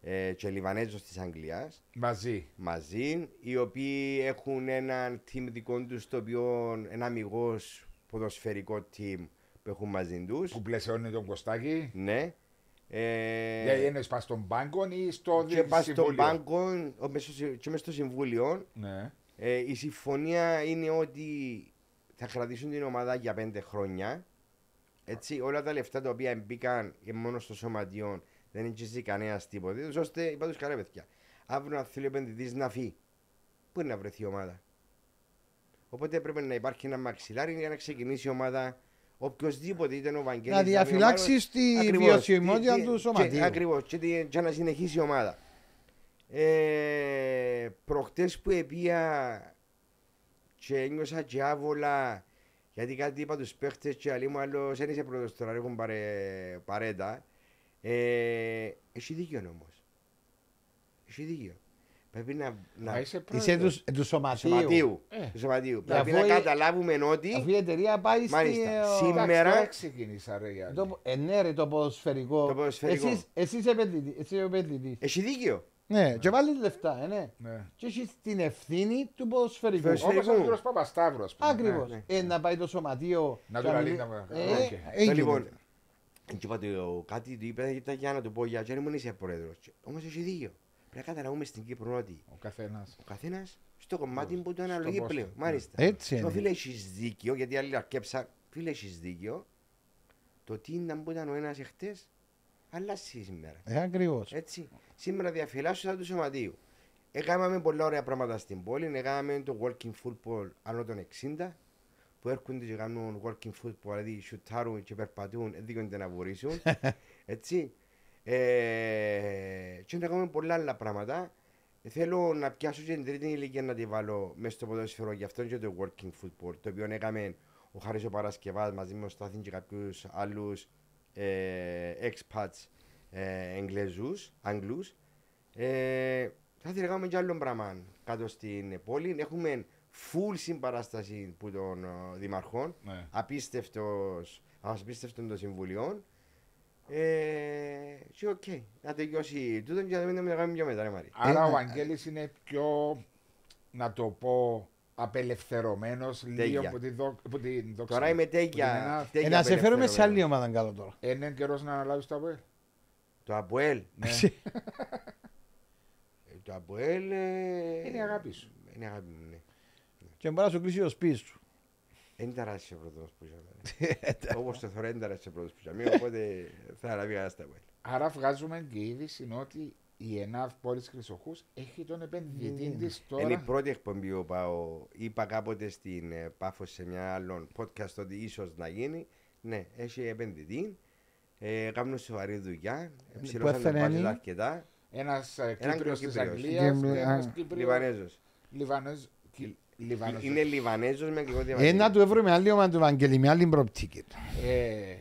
Speaker 3: ε, και Λιβανέζος της Αγγλίας
Speaker 2: Μαζί.
Speaker 3: μαζί, οι οποίοι έχουν ένα team δικό τους το οποίο ένα αμυγός ποδοσφαιρικό team που έχουν μαζί τους.
Speaker 2: Που πλαισιώνει τον Κωστάκη.
Speaker 3: Ναι. Ε,
Speaker 2: Δηλαδή είναι πα στον πάγκο ή στο
Speaker 3: και πας στον
Speaker 2: συμβούλιο;
Speaker 3: πάγκο ο- μέσω συ- και μες στο συμβούλιο
Speaker 2: Ναι.
Speaker 3: Ε, η συμφωνία είναι ότι θα κρατήσουν την ομάδα για πέντε χρόνια έτσι όλα τα λεφτά τα οποία μπήκαν και μόνο στο σωματιό δεν έχει κανένας τίποτα τους, ώστε είπα τους καλά παιδιά αύριο αν θέλει ο επενδυτής να φύγει πού είναι να βρεθεί η ομάδα; Οπότε πρέπει να υπάρχει ένα μαξιλάρι για να ξεκινήσει η ομάδα οποιοδήποτε ήταν ο Βαγγέλης
Speaker 1: Να διαφυλάξει τη
Speaker 3: Ακριβώς.
Speaker 1: βιωσιμότητα
Speaker 3: Τι-
Speaker 1: του
Speaker 3: τι-
Speaker 1: σωματείου.
Speaker 3: και- Ακριβώς. Και, τι- και να συνεχίσει η ομάδα. Ε, προχτές που επία και ένιωσα και άβολα γιατί κάτι είπα τους παίχτες και άλλοι μου άλλος δεν είσαι πρώτος τώρα έχουν παρε, παρέτα ε, έχει δίκιο όμως έχει δίκιο πρέπει να, να
Speaker 2: Μα είσαι
Speaker 1: Είσαι
Speaker 2: πρόεδρος.
Speaker 1: του, τους σωματείου.
Speaker 3: σωματείου,
Speaker 2: Ε.
Speaker 3: του σωματείου.
Speaker 1: Και
Speaker 3: πρέπει
Speaker 1: αφού
Speaker 3: να
Speaker 1: η-
Speaker 3: καταλάβουμε ότι
Speaker 1: Αφού η εταιρεία πάει στη.
Speaker 3: Μάλιστα.
Speaker 1: ε, ο-
Speaker 3: Σήμερα-
Speaker 2: Εντάξει, τώρα ξεκίνησα ρε Γιάννη.
Speaker 1: Το, ε, ναι, ρε, το ποδοσφαιρικό.
Speaker 3: Το ποδοσφαιρικό.
Speaker 1: Εσείς, εσείς επενδυτή- εσύ ο επενδυτής.
Speaker 3: έχει δίκιο
Speaker 1: Ναι, και βάλεις λεφτά, ε, ναι.
Speaker 2: Ναι.
Speaker 1: Και έχεις την ευθύνη του ποδοσφαιρικού.
Speaker 3: Ποδοσφαιρικού.
Speaker 2: Όπως ο κύριος Παπασταύρου, ας πούμε.
Speaker 1: Ακριβώς.
Speaker 3: ναι.
Speaker 1: Ε, να πάει το σωματείο.
Speaker 2: Να
Speaker 1: και
Speaker 2: του
Speaker 1: μιλεί-
Speaker 2: λαλεί να-
Speaker 1: Ε,
Speaker 2: Οκ.
Speaker 1: έγινε.
Speaker 3: λοιπόν, και είπα του κάτι, του είπα ήταν για να του πω για τσέρι μου είσαι πρόεδρος. Όμως έχει δίκιο. Πρέπει να καταλάβουμε στην Κύπρο ότι
Speaker 2: Ο καθένας.
Speaker 3: ο καθένας στο κομμάτι που του αναλογεί
Speaker 2: πόστο.
Speaker 3: πλέον. Μάλιστα.
Speaker 1: Έτσι
Speaker 3: Και ο
Speaker 1: είναι.
Speaker 3: φίλε έχεις δίκιο, γιατί άλλοι αρκέψαν, φίλε έχεις δίκιο, το τι ήταν που ήταν ο ένας εχθές, αλλάζει σήμερα.
Speaker 1: Ε, ακριβώς.
Speaker 3: Έτσι. Σήμερα διαφυλάσσω του σωματείου. Έκαναμε πολλά ωραία πράγματα στην πόλη. Έκαναμε το walking football άνω των 60 που έρχονται και κάνουν walking football, δηλαδή σουτάρουν και περπατούν, δεν δίκονται να βουρήσουν. [laughs] Έτσι. Ε, και να κάνουμε πολλά άλλα πράγματα. Θέλω να πιάσω και την τρίτη ηλικία να τη βάλω μέσα στο ποδόσφαιρο, γι' αυτό και το walking football, το οποίο έκαμε ο Χάρης ο Παρασκευάς μαζί με ο Στάθιν και κάποιους άλλους ε, expats ε, Εγγλέζους, Αγγλούς. Ε, θα ήθελα να κάνουμε και άλλο πράγμα κάτω στην πόλη. Έχουμε full συμπαράσταση που των ε, δημαρχών.
Speaker 2: Ναι.
Speaker 3: Απίστευτος, απίστευτον των συμβουλίων. Ε, και οκ, να τελειώσει τούτο και να μην το κάνουμε πιο μετά, ρε Μαρή.
Speaker 2: Άρα
Speaker 1: Ε,
Speaker 2: ο
Speaker 1: ε,
Speaker 2: Βαγγέλης είναι πιο, να το πω, απελευθερωμένος λίγο
Speaker 3: Τέλεια.
Speaker 2: από, τη δο, από την δόξα.
Speaker 3: Τώρα είμαι
Speaker 2: Που την
Speaker 3: τέγια.
Speaker 2: ένα-
Speaker 1: Ε, να σε φέρουμε σε άλλη ομάδα κάτω τώρα.
Speaker 2: Είναι καιρός να αναλάβεις το ΑΠΟΕΛ.
Speaker 3: Το Αποέλ.
Speaker 2: Ναι. [laughs]
Speaker 3: Ε, Το Αποέλ. ε,
Speaker 2: Είναι η αγάπη σου.
Speaker 3: Είναι η αγάπη μου, ναι.
Speaker 1: Και μπορεί να σου κλείσει το σπίτι σου.
Speaker 3: Δεν ταράσσε πρώτος που είσαι. [laughs] Όπως το θεωρώ δεν ταράσσε πρώτος που είσαι. Οπότε θα αναβεί κανένας το Αποέλ.
Speaker 2: Άρα βγάζουμε και είδηση ότι η ΕΝΑΒ Πόλης Χρυσοχούς έχει τον επενδυτή της
Speaker 3: Είναι η
Speaker 2: τώρα.
Speaker 3: πρώτη εκπομπή που πάω. Είπα κάποτε στην ε, Πάφο σε μια άλλον podcast ότι ίσως να γίνει. Ναι, έχει επενδυτή. Ε, κάνουν σοβαρή δουλειά. Ψηλώσαν το
Speaker 1: έφερε
Speaker 3: budget
Speaker 1: είναι;
Speaker 3: αρκετά.
Speaker 2: Ένας ε,
Speaker 3: Έναν
Speaker 2: Κύπριος της
Speaker 3: Κύπριος.
Speaker 2: Αγγλίας
Speaker 1: Και-
Speaker 2: και ένας
Speaker 1: α,
Speaker 2: Κύπριος.
Speaker 3: Λιβανέζος.
Speaker 2: Λιβανέζ. Κι- Λιβανέζος.
Speaker 3: Είναι Λιβανέζος με αγγλικό
Speaker 1: Ε,
Speaker 3: διαβατήριο.
Speaker 1: να του έβρουμε με άλλη ομάδα του Βαγγέλη, με άλλη προοπτική.
Speaker 2: Ε,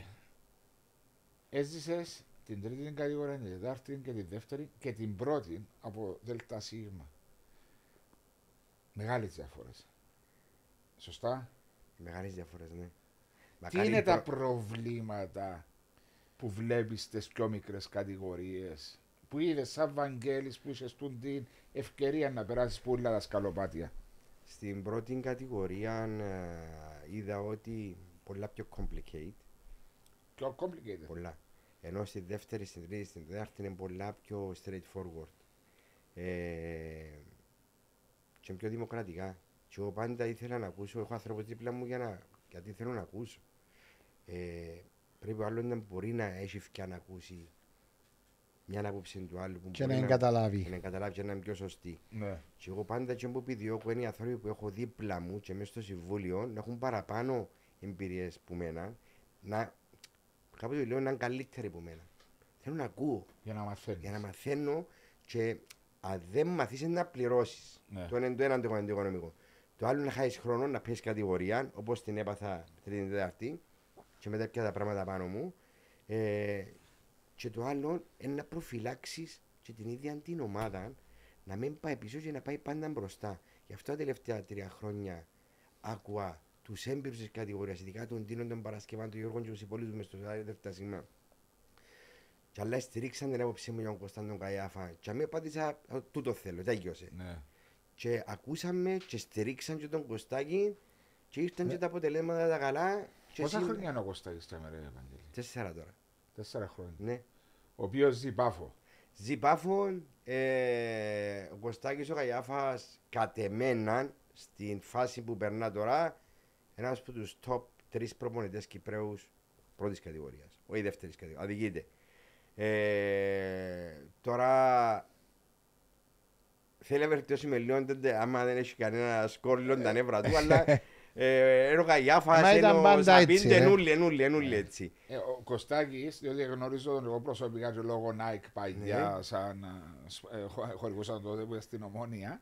Speaker 2: έζησες την τρίτη κατηγορία, την τετάρτη και την δεύτερη και την πρώτη από ΔΣ. Μεγάλες διαφορές. Σωστά;
Speaker 3: Μεγάλες διαφορές, ναι.
Speaker 2: Τι
Speaker 3: Μακάρι
Speaker 2: είναι τα
Speaker 3: προ-
Speaker 2: προβλήματα που βλέπεις στις πιο μικρές κατηγορίες, που είδες σαν Βαγγέλης που είσαι στον την ευκαιρία να περάσεις πολλά τα σκαλοπάτια.
Speaker 3: Στην πρώτη κατηγορία ε, είδα ότι πολλά πιο complicated.
Speaker 2: Πιο complicated.
Speaker 3: Πολλά. Ενώ στη δεύτερη, στην τρίτη, στην τέταρτη είναι πολλά πιο straightforward. Ε, και πιο δημοκρατικά. Και εγώ πάντα ήθελα να ακούσω, έχω άνθρωπο δίπλα μου για να, γιατί θέλω να ακούσω. Ε, πρέπει ο άλλος να μπορεί να έχει ευκαιρία να ακούσει μια άποψη του άλλου που
Speaker 1: Και
Speaker 3: μπορεί
Speaker 1: να καταλάβει.
Speaker 3: και να καταλάβει και να είναι πιο σωστή.
Speaker 2: Ναι.
Speaker 3: Και εγώ πάντα και που επιδιώκω είναι οι άνθρωποι που έχω δίπλα μου και μέσα στο συμβούλιο να έχουν παραπάνω εμπειρίες που μένα, να κάποτε λέω να είναι καλύτεροι από μένα. Θέλω να ακούω
Speaker 2: Για να μαθαίνεις.
Speaker 3: για να μαθαίνω και αν δεν μαθήσεις να πληρώσεις.
Speaker 2: Ναι.
Speaker 3: Το ένα είναι το ένα το είναι το οικονομικό. Το άλλο να χάσεις χρόνο να πέσει κατηγορία όπως την έπαθα τρίτη Τετάρτη και μετά πια τα πράγματα πάνω μου. Ε, και το άλλο είναι να προφυλάξεις και την ίδια την ομάδα να μην πάει πίσω και να πάει πάντα μπροστά. Γι' αυτό τα τελευταία τρία χρόνια άκουα τους έμπειρου τη κατηγορίας, ειδικά τον Τίνο, τον Παρασκευάν, τον Γιώργο και του υπόλοιπου με στο δεύτερο σήμα. Και άλλα στηρίξαν την άποψή μου για τον Κωνσταντίνο Καϊάφα. Και αμέσως απάντησα, «Α, τούτο θέλω, τέλειωσε.
Speaker 2: Ναι.
Speaker 3: Και ακούσαμε και στηρίξαν και τον Κωστάκη και ήρθαν και τα αποτελέσματα τα καλά. Και
Speaker 2: Πόσα
Speaker 3: σήμερα-
Speaker 2: χρόνια είναι ο Κωστάκης τώρα, ρε Ευαγγέλη;
Speaker 3: Τέσσερα τώρα.
Speaker 2: Τέσσερα χρόνια.
Speaker 3: Ναι.
Speaker 2: Ο οποίος ζει πάφο.
Speaker 3: Ζυπάφων, ε, ο Κωστάκης ο Καϊάφας κατ' εμένα στην φάση που περνά τώρα ένας από τους top τρεις προπονητές Κυπρέους πρώτης κατηγορίας, όχι δεύτερης κατηγορίας, αδικείται. Ε, τώρα θέλει να βελτιώσει με λίγο τότε, άμα δεν έχει κανένα σκορ λίγο τα νεύρα του, αλλά [laughs] ε, είναι ο Καϊάφας,
Speaker 1: Μα
Speaker 3: είναι
Speaker 1: ήταν
Speaker 3: ο
Speaker 1: πάντα έτσι,
Speaker 3: Σαμπίν,
Speaker 1: ε.
Speaker 3: ενούλοι, ενούλοι, ενούλοι έτσι.
Speaker 2: Ε, ο Κωστάκης, διότι γνωρίζω τον εγώ προσωπικά και λόγω Nike παλιά,
Speaker 3: Ναι.
Speaker 2: σαν ε, σ- ε, χω- χορηγούσαν τότε που ήταν στην Ομόνια,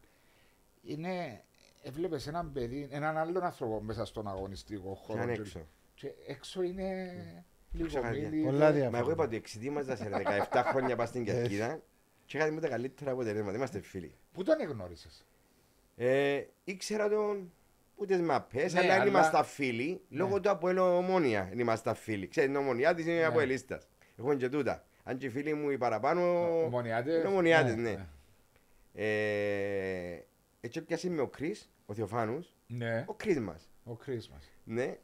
Speaker 2: είναι, έβλεπες έναν παιδί, έναν άλλον άνθρωπο μέσα στον αγωνιστικό
Speaker 3: Και
Speaker 2: χώρο.
Speaker 3: αν
Speaker 2: Και-
Speaker 3: έξω.
Speaker 2: Και έξω είναι λίγο
Speaker 3: Ξεχάρια.
Speaker 2: μίλη.
Speaker 1: Πολλά
Speaker 3: Μα
Speaker 1: διάφορα.
Speaker 3: εγώ είπα ότι εξετοίμαζα σε 17 χρόνια πας στην Κερκίδα και είχατε με τα καλύτερα αποτελέσματα. Είμαστε φίλοι.
Speaker 2: Πού τον εγνώρισες;
Speaker 3: Ε, ήξερα τον ούτε μαπές,
Speaker 2: Ναι,
Speaker 3: αλλά δεν
Speaker 2: αλλά-
Speaker 3: ήμασταν φίλοι.
Speaker 2: Ναι.
Speaker 3: Λόγω του από ομόνια δεν ήμασταν φίλοι. Ξέρετε, η ομονιά της είναι
Speaker 2: Ναι.
Speaker 3: από ελίστας. Έχω και τούτα. Αν και οι φίλοι μου οι παραπάνω...
Speaker 2: Ομονιάτε.
Speaker 3: είναι ομονιάτες, ναι. Ε, έτσι πιάσε με ο Κρίς, ο Θεοφάνους,
Speaker 2: Ναι,
Speaker 3: ο Κρίς μας.
Speaker 2: ο Κρίσμας.
Speaker 3: Ναι.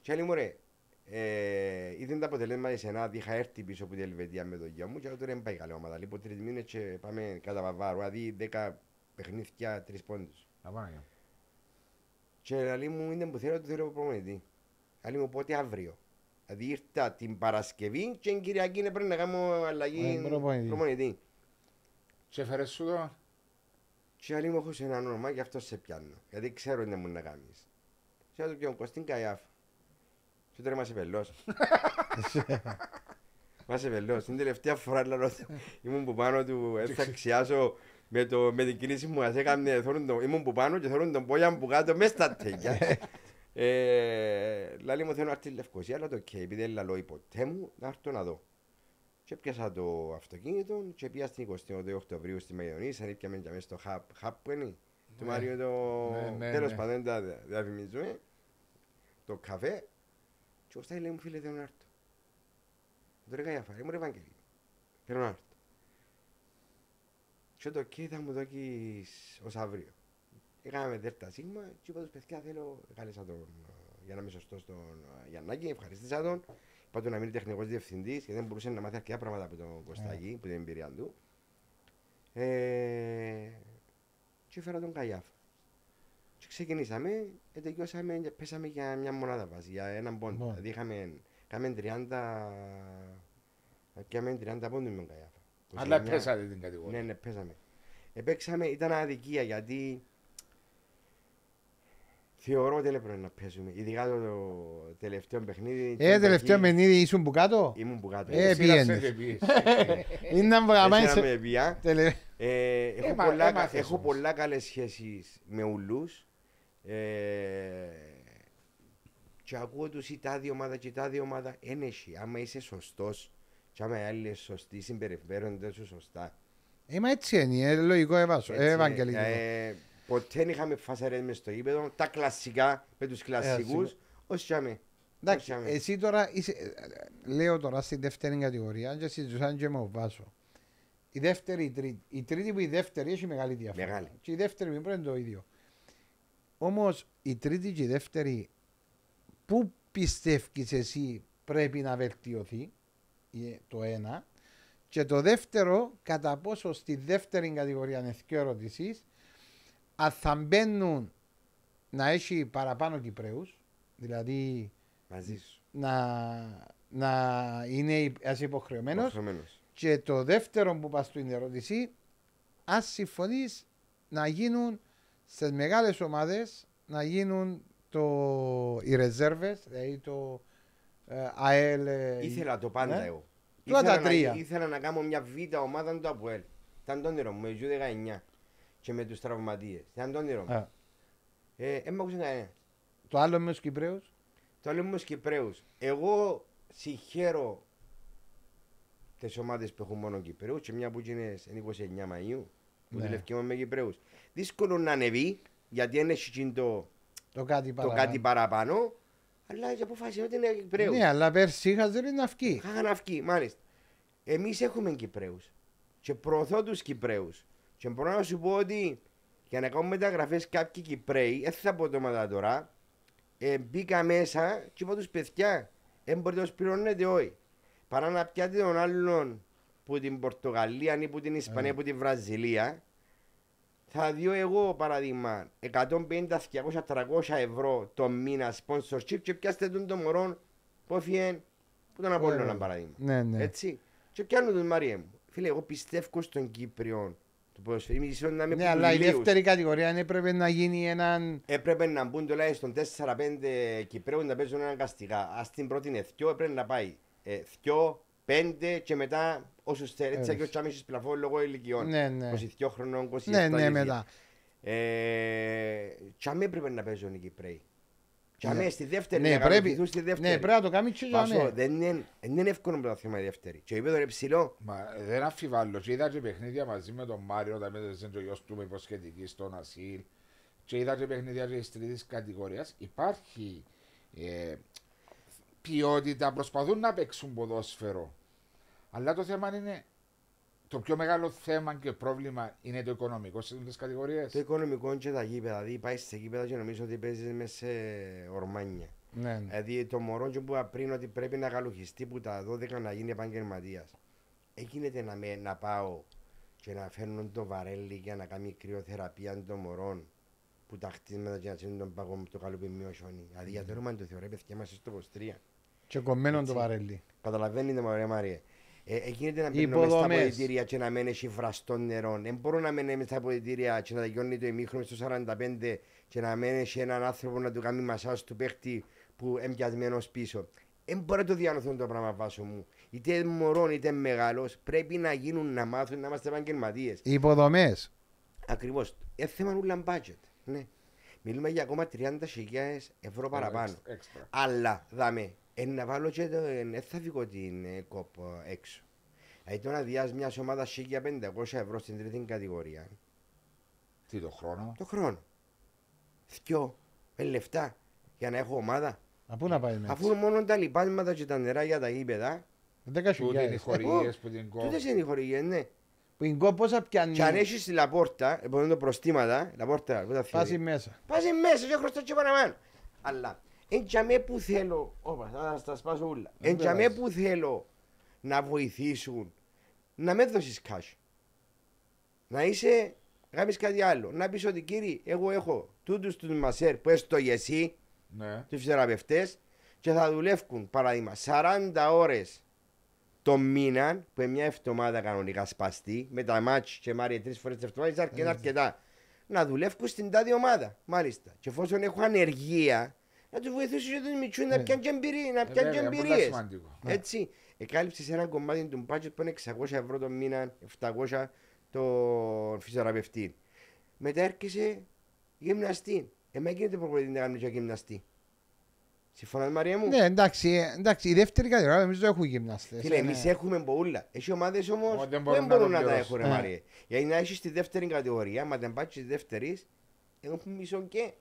Speaker 3: Και άλλη μου ρε, ε, είδαν τα αποτελέσματα της ΕΝΑΔ, είχα έρθει πίσω από την Ελβετία με το γιο μου και τώρα δεν πάει καλά ομάδα. Λοιπόν, τρεις μήνες και πάμε κατά βαβάρου, δηλαδή δέκα παιχνίδια, τρεις πόντους.
Speaker 2: Να πάμε. για.
Speaker 3: Και λέει μου είναι που θέλω, το θέλω προπονητή. Λέει μου πότε αύριο. Δηλαδή ήρθα την Παρασκευή και την Κυριακή πρέπει να κάνω αλλαγή
Speaker 1: Ε, προπονητή.
Speaker 3: προπονητή.
Speaker 2: Και έφερες σου το;
Speaker 3: Και λέει μου έχω σε ένα όνομα γι' αυτό σε πιάνω. Γιατί ξέρω τι μου να κάνεις. Και λέω του πιάνω Κωστίν Καϊάφ. Και τώρα είμαστε πελός. [laughs] Είμαστε πελός. Την τελευταία φορά λέω ότι ήμουν που πάνω του, έτσι θα [laughs] ξιάσω με, το, με την κίνηση μου ας έκανε, θέλουν τον, ήμουν που πάνω και θέλουν τον πόγια μου που κάτω μέσα στα τέγια. [laughs] ε, λάλη μου θέλω να έρθει η Λευκοσία, αλλά το ok, επειδή δεν λαλώ ποτέ μου, να έρθω να δω. Και πιάσα το αυτοκίνητο και πήγα στην 28 Οκτωβρίου στη Μαγιονίσα, ήπιαμε και μέσα στο hub, hub που είναι, του
Speaker 2: Ναι.
Speaker 3: Μάριο το
Speaker 2: Ναι, ναι,
Speaker 3: τέλος
Speaker 2: ναι.
Speaker 3: πάντων δεν τα διαφημίζουμε, το καφέ και ο Στάι λέει μου φίλε θέλω να έρθω. Το ρε φάρε μου ρε Ευαγγέλη, θέλω να έρθω. Και το ok θα μου δώκεις ως αύριο. Είχαμε δέρτα σίγμα και είπα τους παιδιά θέλω, κάλεσα τον ε, για να είμαι σωστός τον ε, Γιαννάκη, ευχαριστήσα τον. Είπα του να μείνει τεχνικός διευθυντής γιατί δεν μπορούσε να μάθει αρκετά πράγματα από τον Κωστάκη, που την εμπειρία του. Ε, και έφερα τον Καϊάφα. Και ξεκινήσαμε, ε, τελειώσαμε και πέσαμε για μια μονάδα βάση, για έναν πόντο.
Speaker 1: Μόνο.
Speaker 3: Δηλαδή είχαμε, είχαμε 30, πιάμε 30 πόντους με τον Καϊάφα.
Speaker 2: Αλλά
Speaker 3: 29.
Speaker 2: πέσατε την κατηγορία.
Speaker 3: Ναι, ναι, παίζαμε. Επέξαμε, ήταν αδικία γιατί θεωρώ ότι δεν έπρεπε να παίζουμε. Ειδικά το, το τελευταίο παιχνίδι.
Speaker 1: Ε, τελευταίο
Speaker 3: εκεί
Speaker 1: παιχνίδι ήσουν που κάτω;
Speaker 3: Ήμουν που κάτω.
Speaker 1: Ε,
Speaker 2: Σύρασε
Speaker 1: πιένες.
Speaker 2: και πήγες.
Speaker 1: Είναι να
Speaker 3: Έσυρα
Speaker 1: πάμε σε... [laughs]
Speaker 3: με βία.
Speaker 1: τελε-
Speaker 3: Ε, έχω,
Speaker 2: Έμα-
Speaker 3: πολλά,
Speaker 2: έμαθες
Speaker 3: έχω
Speaker 2: όμως.
Speaker 3: πολλά καλές σχέσεις με ουλούς. Ε, και ακούω τους η τάδη ομάδα και η τάδη ομάδα. Ένεχει, άμα είσαι σωστός Και άμα οι άλλοι είναι σωστοί, συμπεριφέρονται σου σωστά.
Speaker 1: Είμαι έτσι είναι, ε, λογικό εβάσο,
Speaker 3: Έτσι,
Speaker 1: ε, ευαγγελικό.
Speaker 3: Ε, ποτέ δεν είχαμε φασαρές μες στο γήπεδο. Τα κλασικά, με τους κλασσικούς,
Speaker 1: σίγουρα.
Speaker 3: ως τζάμε.
Speaker 1: Εντάξει,
Speaker 3: Όχι,
Speaker 1: εσύ τώρα είσαι, ε, ε, λέω τώρα στη δεύτερη κατηγορία και συζητούσαν και με ο Βάσο. Η δεύτερη, η τρίτη. Η τρίτη που η δεύτερη έχει μεγάλη διαφορά.
Speaker 3: Μεγάλη.
Speaker 1: Και η δεύτερη που η πρώτη είναι το ίδιο. Όμως η τρίτη και η δεύτερη, πού πιστεύεις εσύ πρέπει να βελτιωθεί, ε, το ένα. Και το δεύτερο, κατά πόσο στη δεύτερη κατηγορία είναι δύο ερωτήσεις, αν θα μπαίνουν να έχει παραπάνω Κυπρέους, δηλαδή
Speaker 3: Μαζί σου.
Speaker 1: να, να είναι ας υποχρεωμένος
Speaker 3: Υποχρεωμένος.
Speaker 1: και το δεύτερο που πας στην ερώτηση αν συμφωνείς να γίνουν στις μεγάλες ομάδες να γίνουν το, οι ρεζέρβες δηλαδή το ε, ΑΕΛ ε,
Speaker 3: Ήθελα το πάντα
Speaker 1: ναι.
Speaker 3: εγώ.
Speaker 1: Τώρα τα
Speaker 3: Ήθελα να-
Speaker 1: τρία.
Speaker 3: Ήθελα να κάνω μια β' ομάδα του ΑΠΟΕΛ. Ήταν το όνειρο μου, με του 19 και με τους τραυματίες. Ήταν το όνειρο μου.
Speaker 1: Α,
Speaker 3: Ε, δεν μ' άκουσες κανένα.
Speaker 1: το άλλο με τους Κυπρέους
Speaker 3: Το λέω μου Κυπρέους. Εγώ συγχαίρω τις ομάδες που έχουν μόνο Κυπρέους και μια που είναι στην 29 Μαΐου που
Speaker 1: Ναι.
Speaker 3: δουλεύει μόνο με Κυπρέους. Δύσκολο να ανεβεί γιατί δεν έχει εκείνο το,
Speaker 1: το κάτι
Speaker 3: το
Speaker 1: παραπάνω.
Speaker 3: κάτι παραπάνω αλλά έχει αποφασίσει ότι είναι Κυπρέους.
Speaker 1: ναι αλλά πέρσι είχα δεν να βγει
Speaker 3: Είχαν να βγει, μάλιστα. Εμείς έχουμε Κυπρέους. Και προωθώ τους Κυπρέους. Και μπορώ να σου πω ότι για να κάνουμε μεταγραφές κάποιοι Κυπρέοι, δεν θα πω το μετά τώρα, ε, μπήκα μέσα και είπα τους παιδιά, δεν μπορείτε να τους πληρώνετε όχι. Παρά να πιάτε τον άλλον που την Πορτογαλία ή που την Ισπανία ή που την Βραζιλία, θα δω εγώ παράδειγμα 150, 200, 300 ευρώ το μήνα sponsorship και πιάστε τον το μωρό που έφυγε που τον Απόλλωνα
Speaker 1: Ε,
Speaker 3: παράδειγμα.
Speaker 1: ναι ναι
Speaker 3: Έτσι. Και πιάνω τον Μαρία μου. Φίλε, εγώ πιστεύω στον Κύπριο του ποδοσφαίρου. Είμαι ίσως να είμαι
Speaker 1: ναι
Speaker 3: που
Speaker 1: αλλά η
Speaker 3: τους λίγους.
Speaker 1: δεύτερη κατηγορία είναι πρέπει να γίνει έναν
Speaker 3: Έπρεπε να μπουν τουλάχιστον 4-5 Κυπρέου να παίζουν αναγκαστικά. Α την πρώτη είναι 2, έπρεπε να πάει 2, 5 και μετά όσους θέλει. Έτσι,
Speaker 1: Έτσι.
Speaker 3: και ο Τσάμι πλαφό λόγω ηλικιών.
Speaker 1: ναι ναι
Speaker 3: 22 χρονών, 27
Speaker 1: ναι ναι
Speaker 3: ηλικία.
Speaker 1: μετά
Speaker 3: Ε, Τσάμι έπρεπε να παίζουν οι Κυπρέοι. Τσάμι
Speaker 1: Ναι.
Speaker 3: στη δεύτερη,
Speaker 1: ναι
Speaker 3: να
Speaker 1: πρέπει
Speaker 3: ακολουθούν στη δεύτερη.
Speaker 1: ναι πρέπει να το κάνει και για
Speaker 3: Βάσο,
Speaker 1: μένα.
Speaker 3: δεν είναι, δεν είναι εύκολο να το θέμα η δεύτερη. Και επίπεδο είναι ψηλό.
Speaker 2: Μα δεν αμφιβάλλω. Και είδα και παιχνίδια μαζί με τον Μάριο όταν έπαιζε ο γιος του με υποσχετική στον Ασίλ. Και είδα και παιχνίδια και της τρίτης κατηγορίας. Υπάρχει ε, ποιότητα, προσπαθούν να παίξουν ποδόσφαιρο. Αλλά το θέμα είναι, το πιο μεγάλο θέμα και πρόβλημα είναι το οικονομικό σε αυτές τις κατηγορίες.
Speaker 3: Το οικονομικό είναι και τα γήπεδα. Δηλαδή πάει σε γήπεδα και νομίζω ότι παίζεις μέσα σε ορμάνια.
Speaker 1: ναι ναι
Speaker 3: Δηλαδή το μωρό που είπα πριν ότι πρέπει να γαλουχιστεί που τα 12 να γίνει επαγγελματίας. Έγινε να, με, να πάω και να φέρνουν το βαρέλι για να κάνει κρυοθεραπεία των μωρών που τα χτίσματα και να τσίνουν τον παγό με το καλούπι μειώσονι. Δηλαδή για το όνομα του Θεού, ρε παιδιά, είμαστε στο 23.
Speaker 1: και κομμένο το
Speaker 3: Έτσι.
Speaker 1: βαρέλι
Speaker 3: Καταλαβαίνετε, μωρέ Μαρία. Ε, γίνεται να μπαίνω μέσα στα
Speaker 1: υποδομές.
Speaker 3: αποδητήρια και να μένει έχει βραστό νερό. Δεν μπορώ να μένει μέσα στα αποδητήρια και να τελειώνει το ημίχρονο στο 45 και να μένει σε έναν άνθρωπο να του κάνει μασάζ του παίχτη που είναι πιασμένος πίσω. Δεν μπορεί να το διανοηθούν το πράγμα βάσο μου. Είτε μωρό είτε μεγάλος πρέπει να γίνουν να μάθουν να είμαστε επαγγελματίες.
Speaker 1: οι υποδομές
Speaker 3: Ακριβώς. Είναι θέμα νουλα budget. Ναι. Μιλούμε για ακόμα 30.000 ευρώ παραπάνω.
Speaker 2: Έξτρα, έξτρα.
Speaker 3: Αλλά δάμε, εν να βάλω και το, εν θα φύγω την ε, κοπ ε, έξω. Δηλαδή το να διάς μιας ομάδας 1500 ευρώ στην τρίτη κατηγορία,
Speaker 2: Τι το χρόνο;
Speaker 3: το χρόνο. Θκιο, με λεφτά, για να έχω ομάδα.
Speaker 1: Α, πού να πάει μέσα
Speaker 3: Αφού μόνο τα λιπάσματα και τα νερά για τα γήπεδα,
Speaker 1: Δέκα
Speaker 2: Τούτοι είναι οι
Speaker 1: χιλιάδες.
Speaker 2: χορηγίες που την κόβουν.
Speaker 3: τούτες είναι οι χορηγίες, ναι.
Speaker 1: Που η κό πόσα πιάνεις;
Speaker 3: Και αν έχεις τη λαπόρτα, επομένως το προστήματα, λαπόρτα, πού τα
Speaker 1: φάση
Speaker 3: θέλει.
Speaker 1: μέσα.
Speaker 3: Πάση μέσα και χρωστά και παραπάνω. Αλλά, εν τζαμέ που θέλω, όπα, θα στα σπάσω ούλα.
Speaker 1: Δεν
Speaker 3: Εν τζαμέ
Speaker 1: πειράζει.
Speaker 3: που θέλω να βοηθήσουν, να με δώσεις cash. Να είσαι, γάμεις κάτι άλλο. Να πεις ότι κύριε, εγώ έχω τούτους τους μασέρ που έστω εσύ,
Speaker 2: Ναι.
Speaker 3: τους φυσιοθεραπευτές, και θα δουλεύουν, παράδειγμα, 40 ώρες το μήνα, που είναι μια εβδομάδα κανονικά σπαστή, με τα μάτς και μάρια τρεις φορές την εβδομάδα, είναι αρκετά, αρκετά. Να δουλεύουν στην τάδη ομάδα, μάλιστα. Και εφόσον έχω ανεργία, να τους βοηθήσω και τους μητσούς να
Speaker 1: Ναι.
Speaker 3: πιάνουν και εμπειρίες, να
Speaker 2: Ε,
Speaker 3: πιάνουν και
Speaker 2: βέβαια, πολύ
Speaker 3: εμπειρίες.
Speaker 2: σημαντικό.
Speaker 1: Ναι.
Speaker 3: Έτσι, εκάλυψες ένα κομμάτι του budget που είναι 600 ευρώ το μήνα, 700 το φυσιοθεραπευτή. Μετά έρχεσαι γυμναστή. Εμένα γίνεται προπονητή να κάνω και γυμναστή. Συμφωνάς Μαρία μου;
Speaker 1: Ναι, εντάξει, ε, εντάξει, η δεύτερη κατηγορία νομίζω έχουν γυμναστές.
Speaker 3: Φίλε,
Speaker 1: ε,
Speaker 3: εμείς
Speaker 1: ναι.
Speaker 3: έχουμε πολλά. Έχει ομάδες όμως
Speaker 2: Όμως δεν
Speaker 3: που
Speaker 2: μπορούν
Speaker 3: δεν
Speaker 2: να
Speaker 3: μπορούν
Speaker 2: το
Speaker 3: να τα
Speaker 2: πληρώσουν.
Speaker 3: έχουν,
Speaker 1: Ε.
Speaker 3: Μαρία. Γιατί να έχεις στη δεύτερη κατηγορία, μα δεν πάεις στις δεύτερης, έχουν μισό και.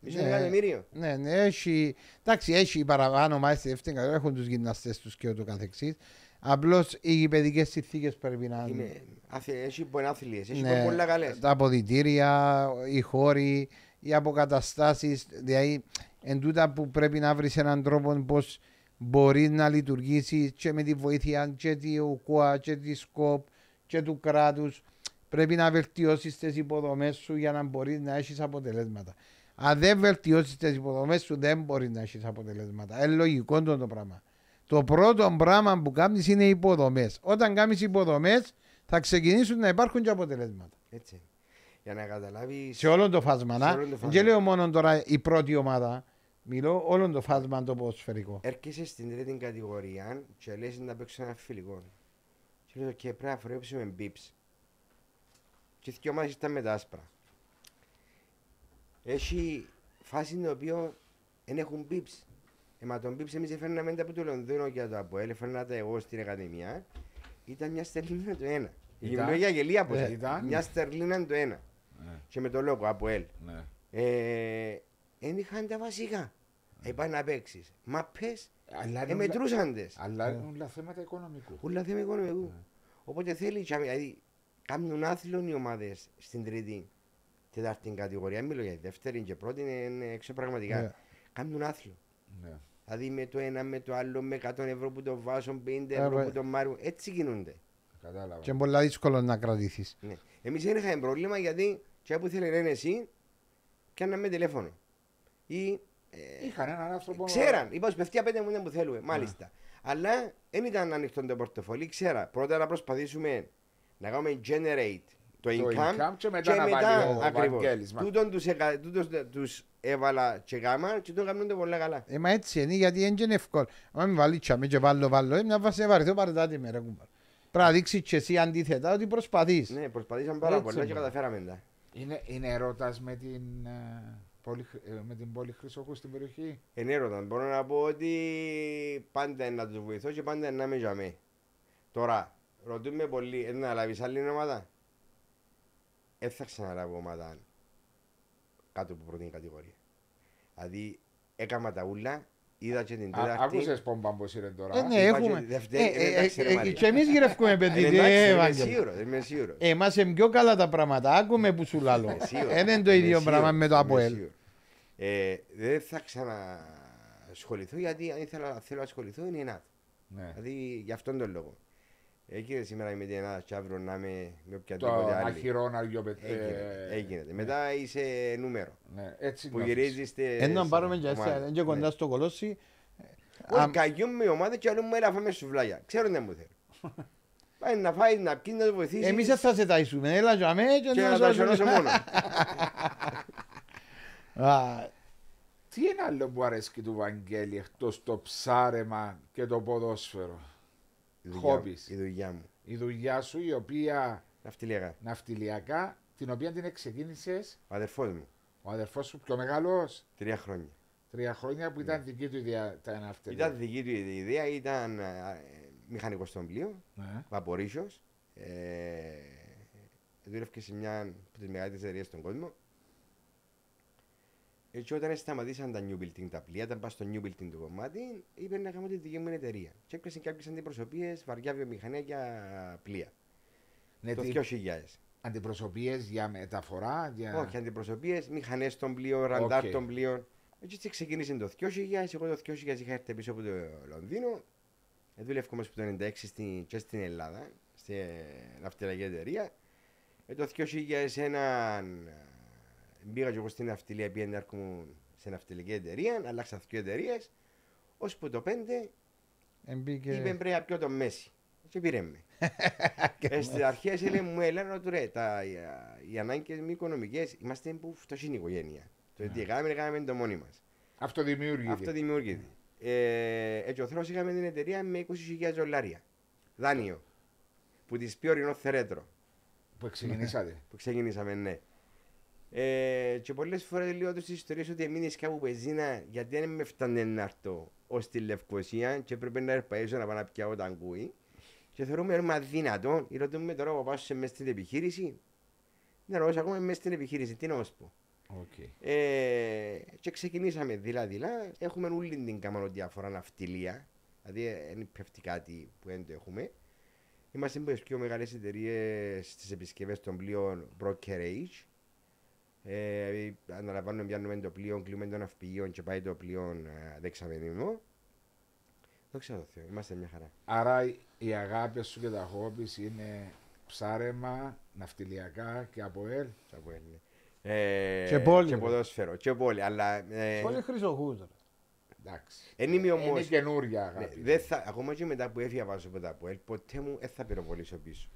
Speaker 3: Μισό
Speaker 1: Ναι.
Speaker 3: εκατομμύριο.
Speaker 1: Ναι, ναι, έχει, εντάξει, έχει παραπάνω ομάδες στη δεύτερη κατηγορία, έχουν τους γυμναστές τους και ούτω καθεξής. Απλώς οι γηπαιδικές συνθήκες πρέπει να
Speaker 3: Είναι, άθε- έχει πονάθλιες, έχει
Speaker 1: Ναι,
Speaker 3: πολλά καλές.
Speaker 1: τα αποδητήρια, οι χώροι, οι αποκαταστάσεις, δηλαδή εν τούτα που πρέπει να βρεις έναν τρόπο πώς μπορείς να λειτουργήσεις και με τη βοήθεια και του ΚΟΑ και τη ΣΚΟΠ και του κράτους πρέπει να βελτιώσεις τις υποδομές σου για να μπορείς να έχεις αποτελέσματα. Αν δεν βελτιώσεις τις υποδομές σου δεν μπορείς να έχεις αποτελέσματα. Είναι λογικό το, το πράγμα. Το πρώτο πράγμα που κάνεις είναι οι υποδομές. Όταν κάνεις υποδομές θα ξεκινήσουν να υπάρχουν και αποτελέσματα.
Speaker 3: Έτσι. Για να καταλάβεις...
Speaker 1: Σε όλο το φάσμα.
Speaker 3: Σε
Speaker 1: Να.
Speaker 3: όλο το φάσμα.
Speaker 1: Δεν λέω μόνο τώρα η πρώτη ομάδα. Μιλώ όλο το φάσμα το ποδοσφαιρικό.
Speaker 3: Έρχεσαι στην τρίτη κατηγορία και λες να παίξω ένα φιλικό. Και λέω και πρέπει να φορέψουμε μπιπς. Και δύο ομάδες ήταν με τα άσπρα. Έχει φάση την οποία δεν έχουν μπιπς. Ε, μα τον μπιπς εμείς έφερναμε τα από το Λονδίνο για το Αποέλ, έφερνα τα εγώ στην Ακαδημία. Ήταν μια στερλίνα το ένα.
Speaker 2: Ήταν;
Speaker 3: Γυμνό για γελία πως
Speaker 2: Ε, ήταν.
Speaker 3: Μια στερλίνα το ένα.
Speaker 2: Ναι,
Speaker 3: Και με το λόγο Αποέλ.
Speaker 2: ναι.
Speaker 3: Ε, δεν είχαν τα βασικά. Ε, πάει να παίξεις. Μα πες,
Speaker 2: Αλλά
Speaker 3: ε,
Speaker 2: είναι όλα-
Speaker 3: μετρούσαν τες.
Speaker 2: Αλλά είναι όλα θέματα οικονομικού.
Speaker 3: Όλα θέμα οικονομικού. Οπότε θέλει, και- δηλαδή, κάνουν άθλων οι ομάδες στην τρίτη, τετάρτη κατηγορία. Μιλώ για τη δεύτερη και πρώτη, είναι, είναι έξω πραγματικά.
Speaker 1: Ναι.
Speaker 3: Κάνουν άθλο.
Speaker 2: Ναι.
Speaker 3: Δηλαδή με το ένα, με το άλλο, με 100 ευρώ που το βάζουν, 50
Speaker 1: Ε,
Speaker 3: ευρώ
Speaker 1: βε-
Speaker 3: που το μάρουν. Έτσι κινούνται.
Speaker 2: Κατάλαβα.
Speaker 1: Και είναι πολύ δύσκολο να κρατήσει.
Speaker 3: Ναι. Εμείς δεν είχαμε πρόβλημα γιατί και που θέλει να είναι εσύ, κάναμε τηλέφωνο. Ή ε,
Speaker 2: Είχαν έναν άνθρωπο.
Speaker 3: Ξέραν, είπα στους παιδιά πέντε μου δεν που θέλουμε, μάλιστα. Αλλά δεν ήταν ανοιχτό το πορτοφόλι, ξέρα. Πρώτα να προσπαθήσουμε να κάνουμε generate το
Speaker 2: Το
Speaker 3: income,
Speaker 2: income και μετά να βάλει ο
Speaker 3: ακριβώς.
Speaker 2: Βαγγέλης, μα.
Speaker 3: Τούτον τους, εκα, τούτος τους έβαλα και γάμα και τον κάνουν το πολλά καλά.
Speaker 1: Ε, μα έτσι είναι γιατί δεν είναι εύκολο. Αν με βάλει τσάμε και βάλω βάλω, ε, μια βάση βαρεθώ παρετάτη με ρε κουμπάρ. Πρέπει να δείξεις και εσύ αντίθετα ότι προσπαθείς.
Speaker 3: Ναι, προσπαθήσαμε πάρα
Speaker 1: Έτσι
Speaker 3: πολλά και
Speaker 1: μόνο.
Speaker 3: καταφέραμε τα.
Speaker 2: Είναι, είναι ερώτας με την, ε, πόλη, ε, με την πόλη Χρυσόχου στην περιοχή;
Speaker 3: Ενέρωταν. Μπορώ να πω ότι πάντα είναι να τους βοηθώ και πάντα είναι να είμαι για μέ. Τώρα, ρωτούμε πολύ, ε, να λάβεις άλλη ομάδα. Δεν θα ξαναλάβω ομάδα κάτω από πρώτη κατηγορία. Δηλαδή, έκανα τα ούλα, είδα και την
Speaker 2: Α,
Speaker 3: τέταρτη.
Speaker 2: άκουσες πόμπα πως είναι τώρα;
Speaker 1: Ε, ναι,
Speaker 3: Είπα
Speaker 1: έχουμε.
Speaker 3: και δεύτερη,
Speaker 1: Ε,
Speaker 3: ε,
Speaker 1: ε,
Speaker 3: εντάξει, ρε
Speaker 1: ε,
Speaker 3: Μαρία.
Speaker 1: Και εμείς γυρεύκουμε
Speaker 3: Ε,
Speaker 1: παιδί.
Speaker 3: εντάξει,
Speaker 1: ε,
Speaker 3: είμαι
Speaker 1: Ευάγγελε.
Speaker 3: σίγουρος, είμαι σίγουρος.
Speaker 1: Εμάς είναι πιο καλά τα πράγματα. Άκουμε που σου λάλλω.
Speaker 3: Είμαι σίγουρος,
Speaker 1: Δεν είναι το
Speaker 3: είμαι
Speaker 1: ίδιο πράγμα
Speaker 3: σίγουρος,
Speaker 1: με το
Speaker 3: είμαι
Speaker 1: ΑΠΟΕΛ.
Speaker 3: σίγουρος. Ε, Δεν θα ξανασχοληθώ γιατί αν ήθελα, θέλω να ασχοληθώ είναι ένα.
Speaker 2: Ναι.
Speaker 3: Δηλαδή γι' αυτόν τον λόγο. Έγινε σήμερα με την Ελλάδα και αύριο να είμαι με
Speaker 2: Το
Speaker 3: οποιαδήποτε άλλη.
Speaker 2: αχυρόν αργιοπετέ.
Speaker 3: Έγινε, έγινε. Μετά είσαι νούμερο.
Speaker 2: Ναι, έτσι
Speaker 3: Που
Speaker 2: νιώθεις.
Speaker 3: γυρίζει στη.
Speaker 1: Ενώ να πάρουμε και
Speaker 3: ομάδα.
Speaker 1: έτσι, και κοντά
Speaker 3: Ναι.
Speaker 1: στο κολόσι.
Speaker 3: Όχι,
Speaker 1: αμ-
Speaker 3: καγιούν με ομάδα και άλλο μου έλα φάμε σουβλάκια. Ξέρω τι μου θέλει. [laughs] Πάει να φάει να πιει να το βοηθήσει.
Speaker 1: Εμείς δεν θα σε ταΐσουμε. Έλα για μέ και
Speaker 3: και
Speaker 1: να
Speaker 3: να
Speaker 1: σου
Speaker 3: τα σωρώσω μόνο. [laughs]
Speaker 1: Α,
Speaker 2: Τι είναι άλλο που αρέσει του Βαγγέλη εκτός το ψάρεμα και το ποδόσφαιρο;
Speaker 3: Η δουλειά-
Speaker 2: Χόμπις.
Speaker 3: Η δουλειά μου.
Speaker 2: Η δουλειά σου η οποία
Speaker 3: Ναυτιλιακά.
Speaker 2: ναυτιλιακά, την οποία την ξεκίνησες
Speaker 3: Ο αδερφός μου.
Speaker 2: ο αδερφός σου πιο μεγάλος,
Speaker 3: Τρία χρόνια.
Speaker 2: τρία χρόνια που ήταν δική του ιδέα τα ναυτιλία.
Speaker 3: Ήταν δική του η ιδέα, ήταν ε, μηχανικός στον πλοίο,
Speaker 2: Ναι.
Speaker 3: βαπορίσιος. Ε, δούλευε σε μια από τις μεγαλύτερες εταιρείες στον κόσμο. Έτσι όταν σταματήσαν τα new building τα πλοία, ήταν πάει στο new building το κομμάτι, είπε να κάνω τη δική μου εταιρεία. Και έπιασε κάποιες αντιπροσωπείες, βαριά βιομηχανία για πλοία.
Speaker 2: Ναι,
Speaker 3: το
Speaker 2: τι-
Speaker 3: 2000.
Speaker 2: αντιπροσωπείες για μεταφορά, για...
Speaker 3: Όχι, αντιπροσωπείες, μηχανές των πλοίων, ραντάρ
Speaker 2: Οκ.
Speaker 3: των πλοίων. Έτσι ξεκίνησε το 2000, εγώ το 2000 είχα έρθει πίσω από το Λονδίνο. Ε, Δούλευα όμως από το 96 στην, και στην Ελλάδα, στη ναυτιλιακή εταιρεία. Ε, το 2001 μπήκα και εγώ στην ναυτιλία, πήγαινε να έρχομαι σε ναυτιλιακή εταιρεία, αλλάξα δύο εταιρείες. Ώσπου το 5
Speaker 1: εμπήκε-
Speaker 3: είπε πρέπει να πιω το μέση. Και πήρε με. [laughs] ε, στις αρχές έλεγε μου έλα ότι ρε, τα, οι, οι ανάγκες μη οικονομικές, είμαστε που φτωχή οικογένεια. Το τι έκαναμε, έκαναμε το μόνοι μας.
Speaker 2: Αυτοδημιούργητη.
Speaker 3: Αυτό δημιουργείται. Ε, έτσι ο Θρός είχαμε την εταιρεία με 20.000 δολάρια. Δάνειο. Που της πει ορεινός θερέτρο.
Speaker 2: Που ξεκινήσατε.
Speaker 3: Που ξεκινήσαμε, ναι. Ε, και πολλές φορές λέω τους ιστορίες ότι έμεινες κάπου πεζίνα γιατί δεν με φτάνε να έρθω ως τη Λευκοσία και πρέπει να ερπαίζω να πάω να πιάω τα αγκούι. Και θεωρούμε ότι είναι δυνατόν, ρωτούν με τώρα που πάω σε μέσα στην επιχείρηση. Ναι, ρωτώ ακόμα μέσα στην επιχείρηση, τι να σου πω.
Speaker 2: Okay.
Speaker 3: Ε, και ξεκινήσαμε δειλά-δειλά. Έχουμε όλη την καμανοδιάφορα ναυτιλία. Δηλαδή, δεν πέφτει κάτι που δεν το έχουμε. Είμαστε από τις πιο μεγάλες εταιρείες στις επισκευές των πλοίων brokerage. Ε, αναλαμβάνουμε, πιάνουμε το πλοίο, κλείνουμε το ναυπηγείο και πάει το πλοίο ε, δεξαμενήμο. Δόξα τω Θεώ, είμαστε μια χαρά.
Speaker 2: Άρα οι αγάπη σου και τα χόμπι είναι ψάρεμα, ναυτιλιακά και από ελ.
Speaker 3: Από ελ, ναι. Ε,
Speaker 1: και πόλη.
Speaker 3: Και ποδόσφαιρο. Και πόλη, αλλά... Ε,
Speaker 1: πολύ χρυσοχούς.
Speaker 2: Εντάξει.
Speaker 3: Εν είμαι όμως...
Speaker 2: Είναι καινούργια αγάπη.
Speaker 3: Ναι, θα, ακόμα και μετά που έφυγα βάζω από τα ΠΟΕΛ, ποτέ μου δεν θα πυροβολήσω πίσω.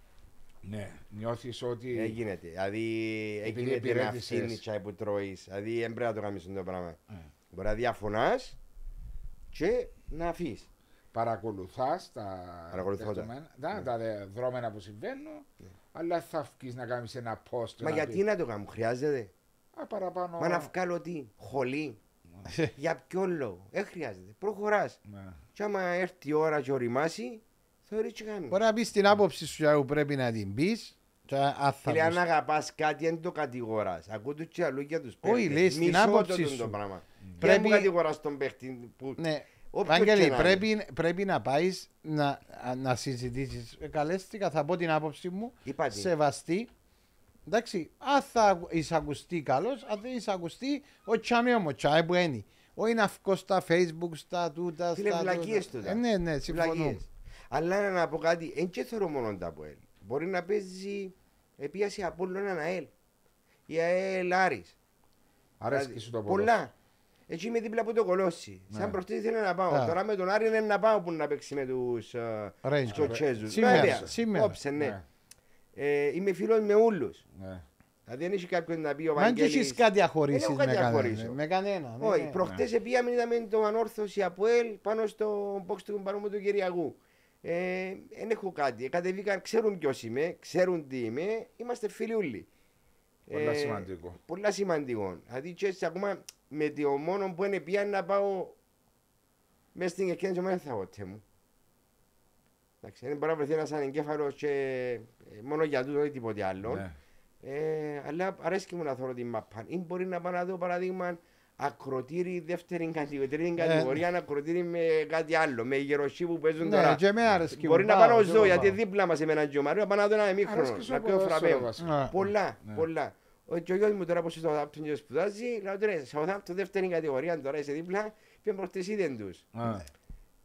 Speaker 2: Ναι, νιώθεις ότι...
Speaker 3: Δεν γίνεται. Δηλαδή, έγινε να αυθύνει τσάι που τρώεις. Δηλαδή, δεν πρέπει να το κάνεις το πράγμα. Mm. Μπορεί να διαφωνάς και να αφήσεις.
Speaker 2: Παρακολουθάς τα, τα, τα δρόμενα που συμβαίνουν, yeah. αλλά θα βγεις να κάνεις ένα post.
Speaker 3: Μα γιατί πεις... να το κάνω, χρειάζεται;
Speaker 2: Α, παραπάνω...
Speaker 3: Μα να βγάλω τι, χολή. Για ποιο λόγο; Δεν χρειάζεται. Προχωράς. Ναι. Και άμα έρθει η ώρα και οριμάσει, θα ρίξει κάνει.
Speaker 1: Μπορεί να πεις την άποψη σου που πρέπει να την πεις.
Speaker 3: Φίλε, αν αγαπά κάτι, δεν το κατηγοράς. Ακού τους και αλλού για τους
Speaker 1: παίχτε. Όχι, λες την άποψη σου.
Speaker 3: Πρέπει να κατηγοράς τον παίχτη. Που...
Speaker 1: Ναι. Βάγγελη, πρέπει, πρέπει να πάεις να, να συζητήσεις. Καλέστηκα, θα πω την άποψη μου. Σεβαστή Εντάξει, αν θα εισακουστεί καλός, αν δεν εισακουστεί, ο τσάμε ο τσάι που είναι. Όχι να βγω στα facebook, στα τούτα,
Speaker 3: στα... βλακίες τούτα.
Speaker 1: Ε, ναι, ναι, συμφωνώ.
Speaker 3: Αλλά να πω κάτι, δεν και θέλω μόνο τα από Μπορεί να παίζει επίαση από όλο ένα ΑΕΛ. Η ΑΕΛ Άρης.
Speaker 2: Αρέσει δηλαδή, σου το
Speaker 3: Πολλά. Έτσι είμαι δίπλα από το κολόσι. Ναι. Σαν προχτές ήθελα να πάω. Yeah. Τώρα με τον Άρη είναι να πάω που να παίξει με τους uh, Σκοτσέζους.
Speaker 1: Σήμερα. Σήμερα.
Speaker 3: Όψε, ναι. ναι ε, είμαι φίλος με όλους. Ναι. Δηλαδή δεν έχει κάποιον να πει ο Βαγγέλης...
Speaker 1: Μα δεν έχεις κάτι αχωρήσεις με, κανένα, με κανένα.
Speaker 3: Ναι. Όχι, ναι. προχτές πήγαμε είδαμε το ανόρθωση από ελ πάνω στο box του παρόμου του Κυριακού. Ε, δεν έχω κάτι. Κατεβήκαν, ξέρουν ποιος είμαι, ξέρουν τι είμαι, είμαστε φίλοι όλοι.
Speaker 2: Πολλά ε, σημαντικό.
Speaker 3: Πολλά σημαντικό. Δηλαδή και έτσι ακόμα με το μόνο που είναι πια να πάω μέσα στην εκκένωση μου δεν θα έχω μου. Εντάξει, δεν μπορεί να βρεθεί ένας ανεγκέφαλος και ε, μόνο για τούτο ή τίποτε άλλο. Ναι. Ε, αλλά αρέσει μου να δω την μαπά. Ή μπορεί να πάω να δω παράδειγμα ακροτήρι δεύτερη κατηγορία, ε, κατηγορία ναι. ακροτήρι με κάτι άλλο, με γεροσί που παίζουν
Speaker 1: ναι,
Speaker 3: τώρα.
Speaker 1: Και με αρέσκει
Speaker 3: μπορεί να πάω ζω, γιατί δίπλα μας εμένα και ο Μαρίο, πάω να δω ένα εμίχρονο, να πιω φραπέ. Πολλά, ναι. πολλά. Ο γιος μου τώρα που στο Southampton και σπουδάζει, λέω τώρα, Southampton δεύτερη κατηγορία, τώρα είσαι δίπλα, πιέν προχτές είδεν τους.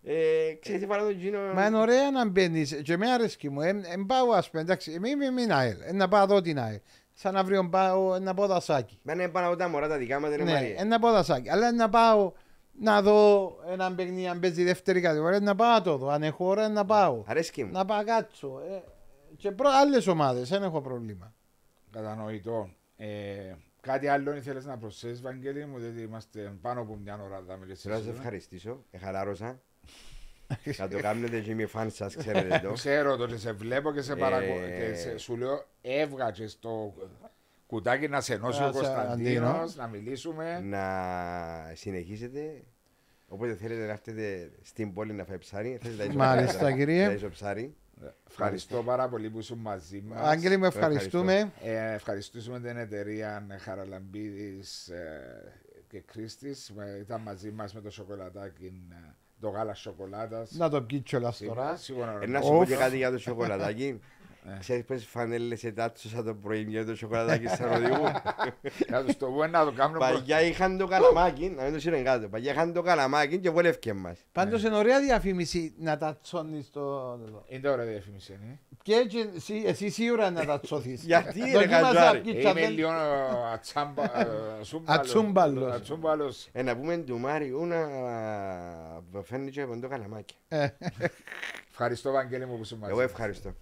Speaker 3: Ε, ξέρεις τι τον κοινό...
Speaker 1: Μα είναι ωραία να μπαίνεις και με αρέσκει μου. Εν πάω ας πούμε, εντάξει, είμαι είμαι ΑΕΛ, να πάω δω την ΑΕΛ. Σαν αύριο πάω να πάω δασάκι.
Speaker 3: Μα είναι πάνω από τα μωρά τα δικά μας, δεν είναι
Speaker 1: ναι, να πάω δασάκι. Αλλά να πάω να δω έναν παιχνίδι, αν παίζει δεύτερη κατηγορία, να πάω το δω. Αν έχω ώρα να πάω.
Speaker 3: Αρέσκει μου.
Speaker 1: Να πάω κάτσω. Ε, και προ, άλλες ομάδες, δεν έχω πρόβλημα.
Speaker 2: Κατανοητό. Ε, κάτι άλλο ήθελες να προσθέσεις, Βαγγέλη μου, διότι είμαστε πάνω από μια ώρα.
Speaker 3: Θα σε ευχαριστήσω, εχαλάρωσα. Θα το κάνετε και είμαι φαν σας, ξέρετε το. [laughs]
Speaker 2: Ξέρω το και σε βλέπω και σε παρακολουθώ. Και σου λέω έβγαξε το κουτάκι να σε ενώσει ο Κωνσταντίνος, να μιλήσουμε.
Speaker 3: Να συνεχίσετε. Όποτε θέλετε να έρθετε στην πόλη να φάει ψάρι.
Speaker 1: Μάλιστα κύριε.
Speaker 2: Ευχαριστώ πάρα πολύ που ήσουν μαζί μας.
Speaker 1: Άγγελοι, με ευχαριστούμε.
Speaker 2: Ε, ευχαριστούμε την εταιρεία Χαραλαμπίδης ε, και Κρίστη. Ήταν μαζί μας με το σοκολατάκι ε, το γάλα σοκολάτας.
Speaker 1: Να το πιει κιόλα τώρα.
Speaker 3: Ε, να σου πω και κάτι για το σοκολατάκι. [laughs] Ε. Ξέρεις πες φανέλες ετάτσωσα το πρωί για το σοκολατάκι σαν οδηγού.
Speaker 2: Να τους το πω να το κάνουμε.
Speaker 3: Παγιά είχαν το καλαμάκι, να μην το σύρουν κάτω. Παγιά είχαν το καλαμάκι και βολεύκε μας.
Speaker 1: Πάντως είναι ωραία διαφήμιση να τα τσώνεις το...
Speaker 2: Είναι ωραία διαφήμιση, ναι.
Speaker 1: Και εσύ σίγουρα να τα τσώθεις. [laughs]
Speaker 3: Γιατί ρε κατζάρι.
Speaker 2: Είμαι λίγο [laughs] ατσούμπαλος.
Speaker 3: Ε, να πούμε του Μάριου να φέρνει και από το καλαμάκι.
Speaker 2: Ευχαριστώ Βαγγέλη μου που σου μαζί.
Speaker 3: Εγώ ευχαριστώ.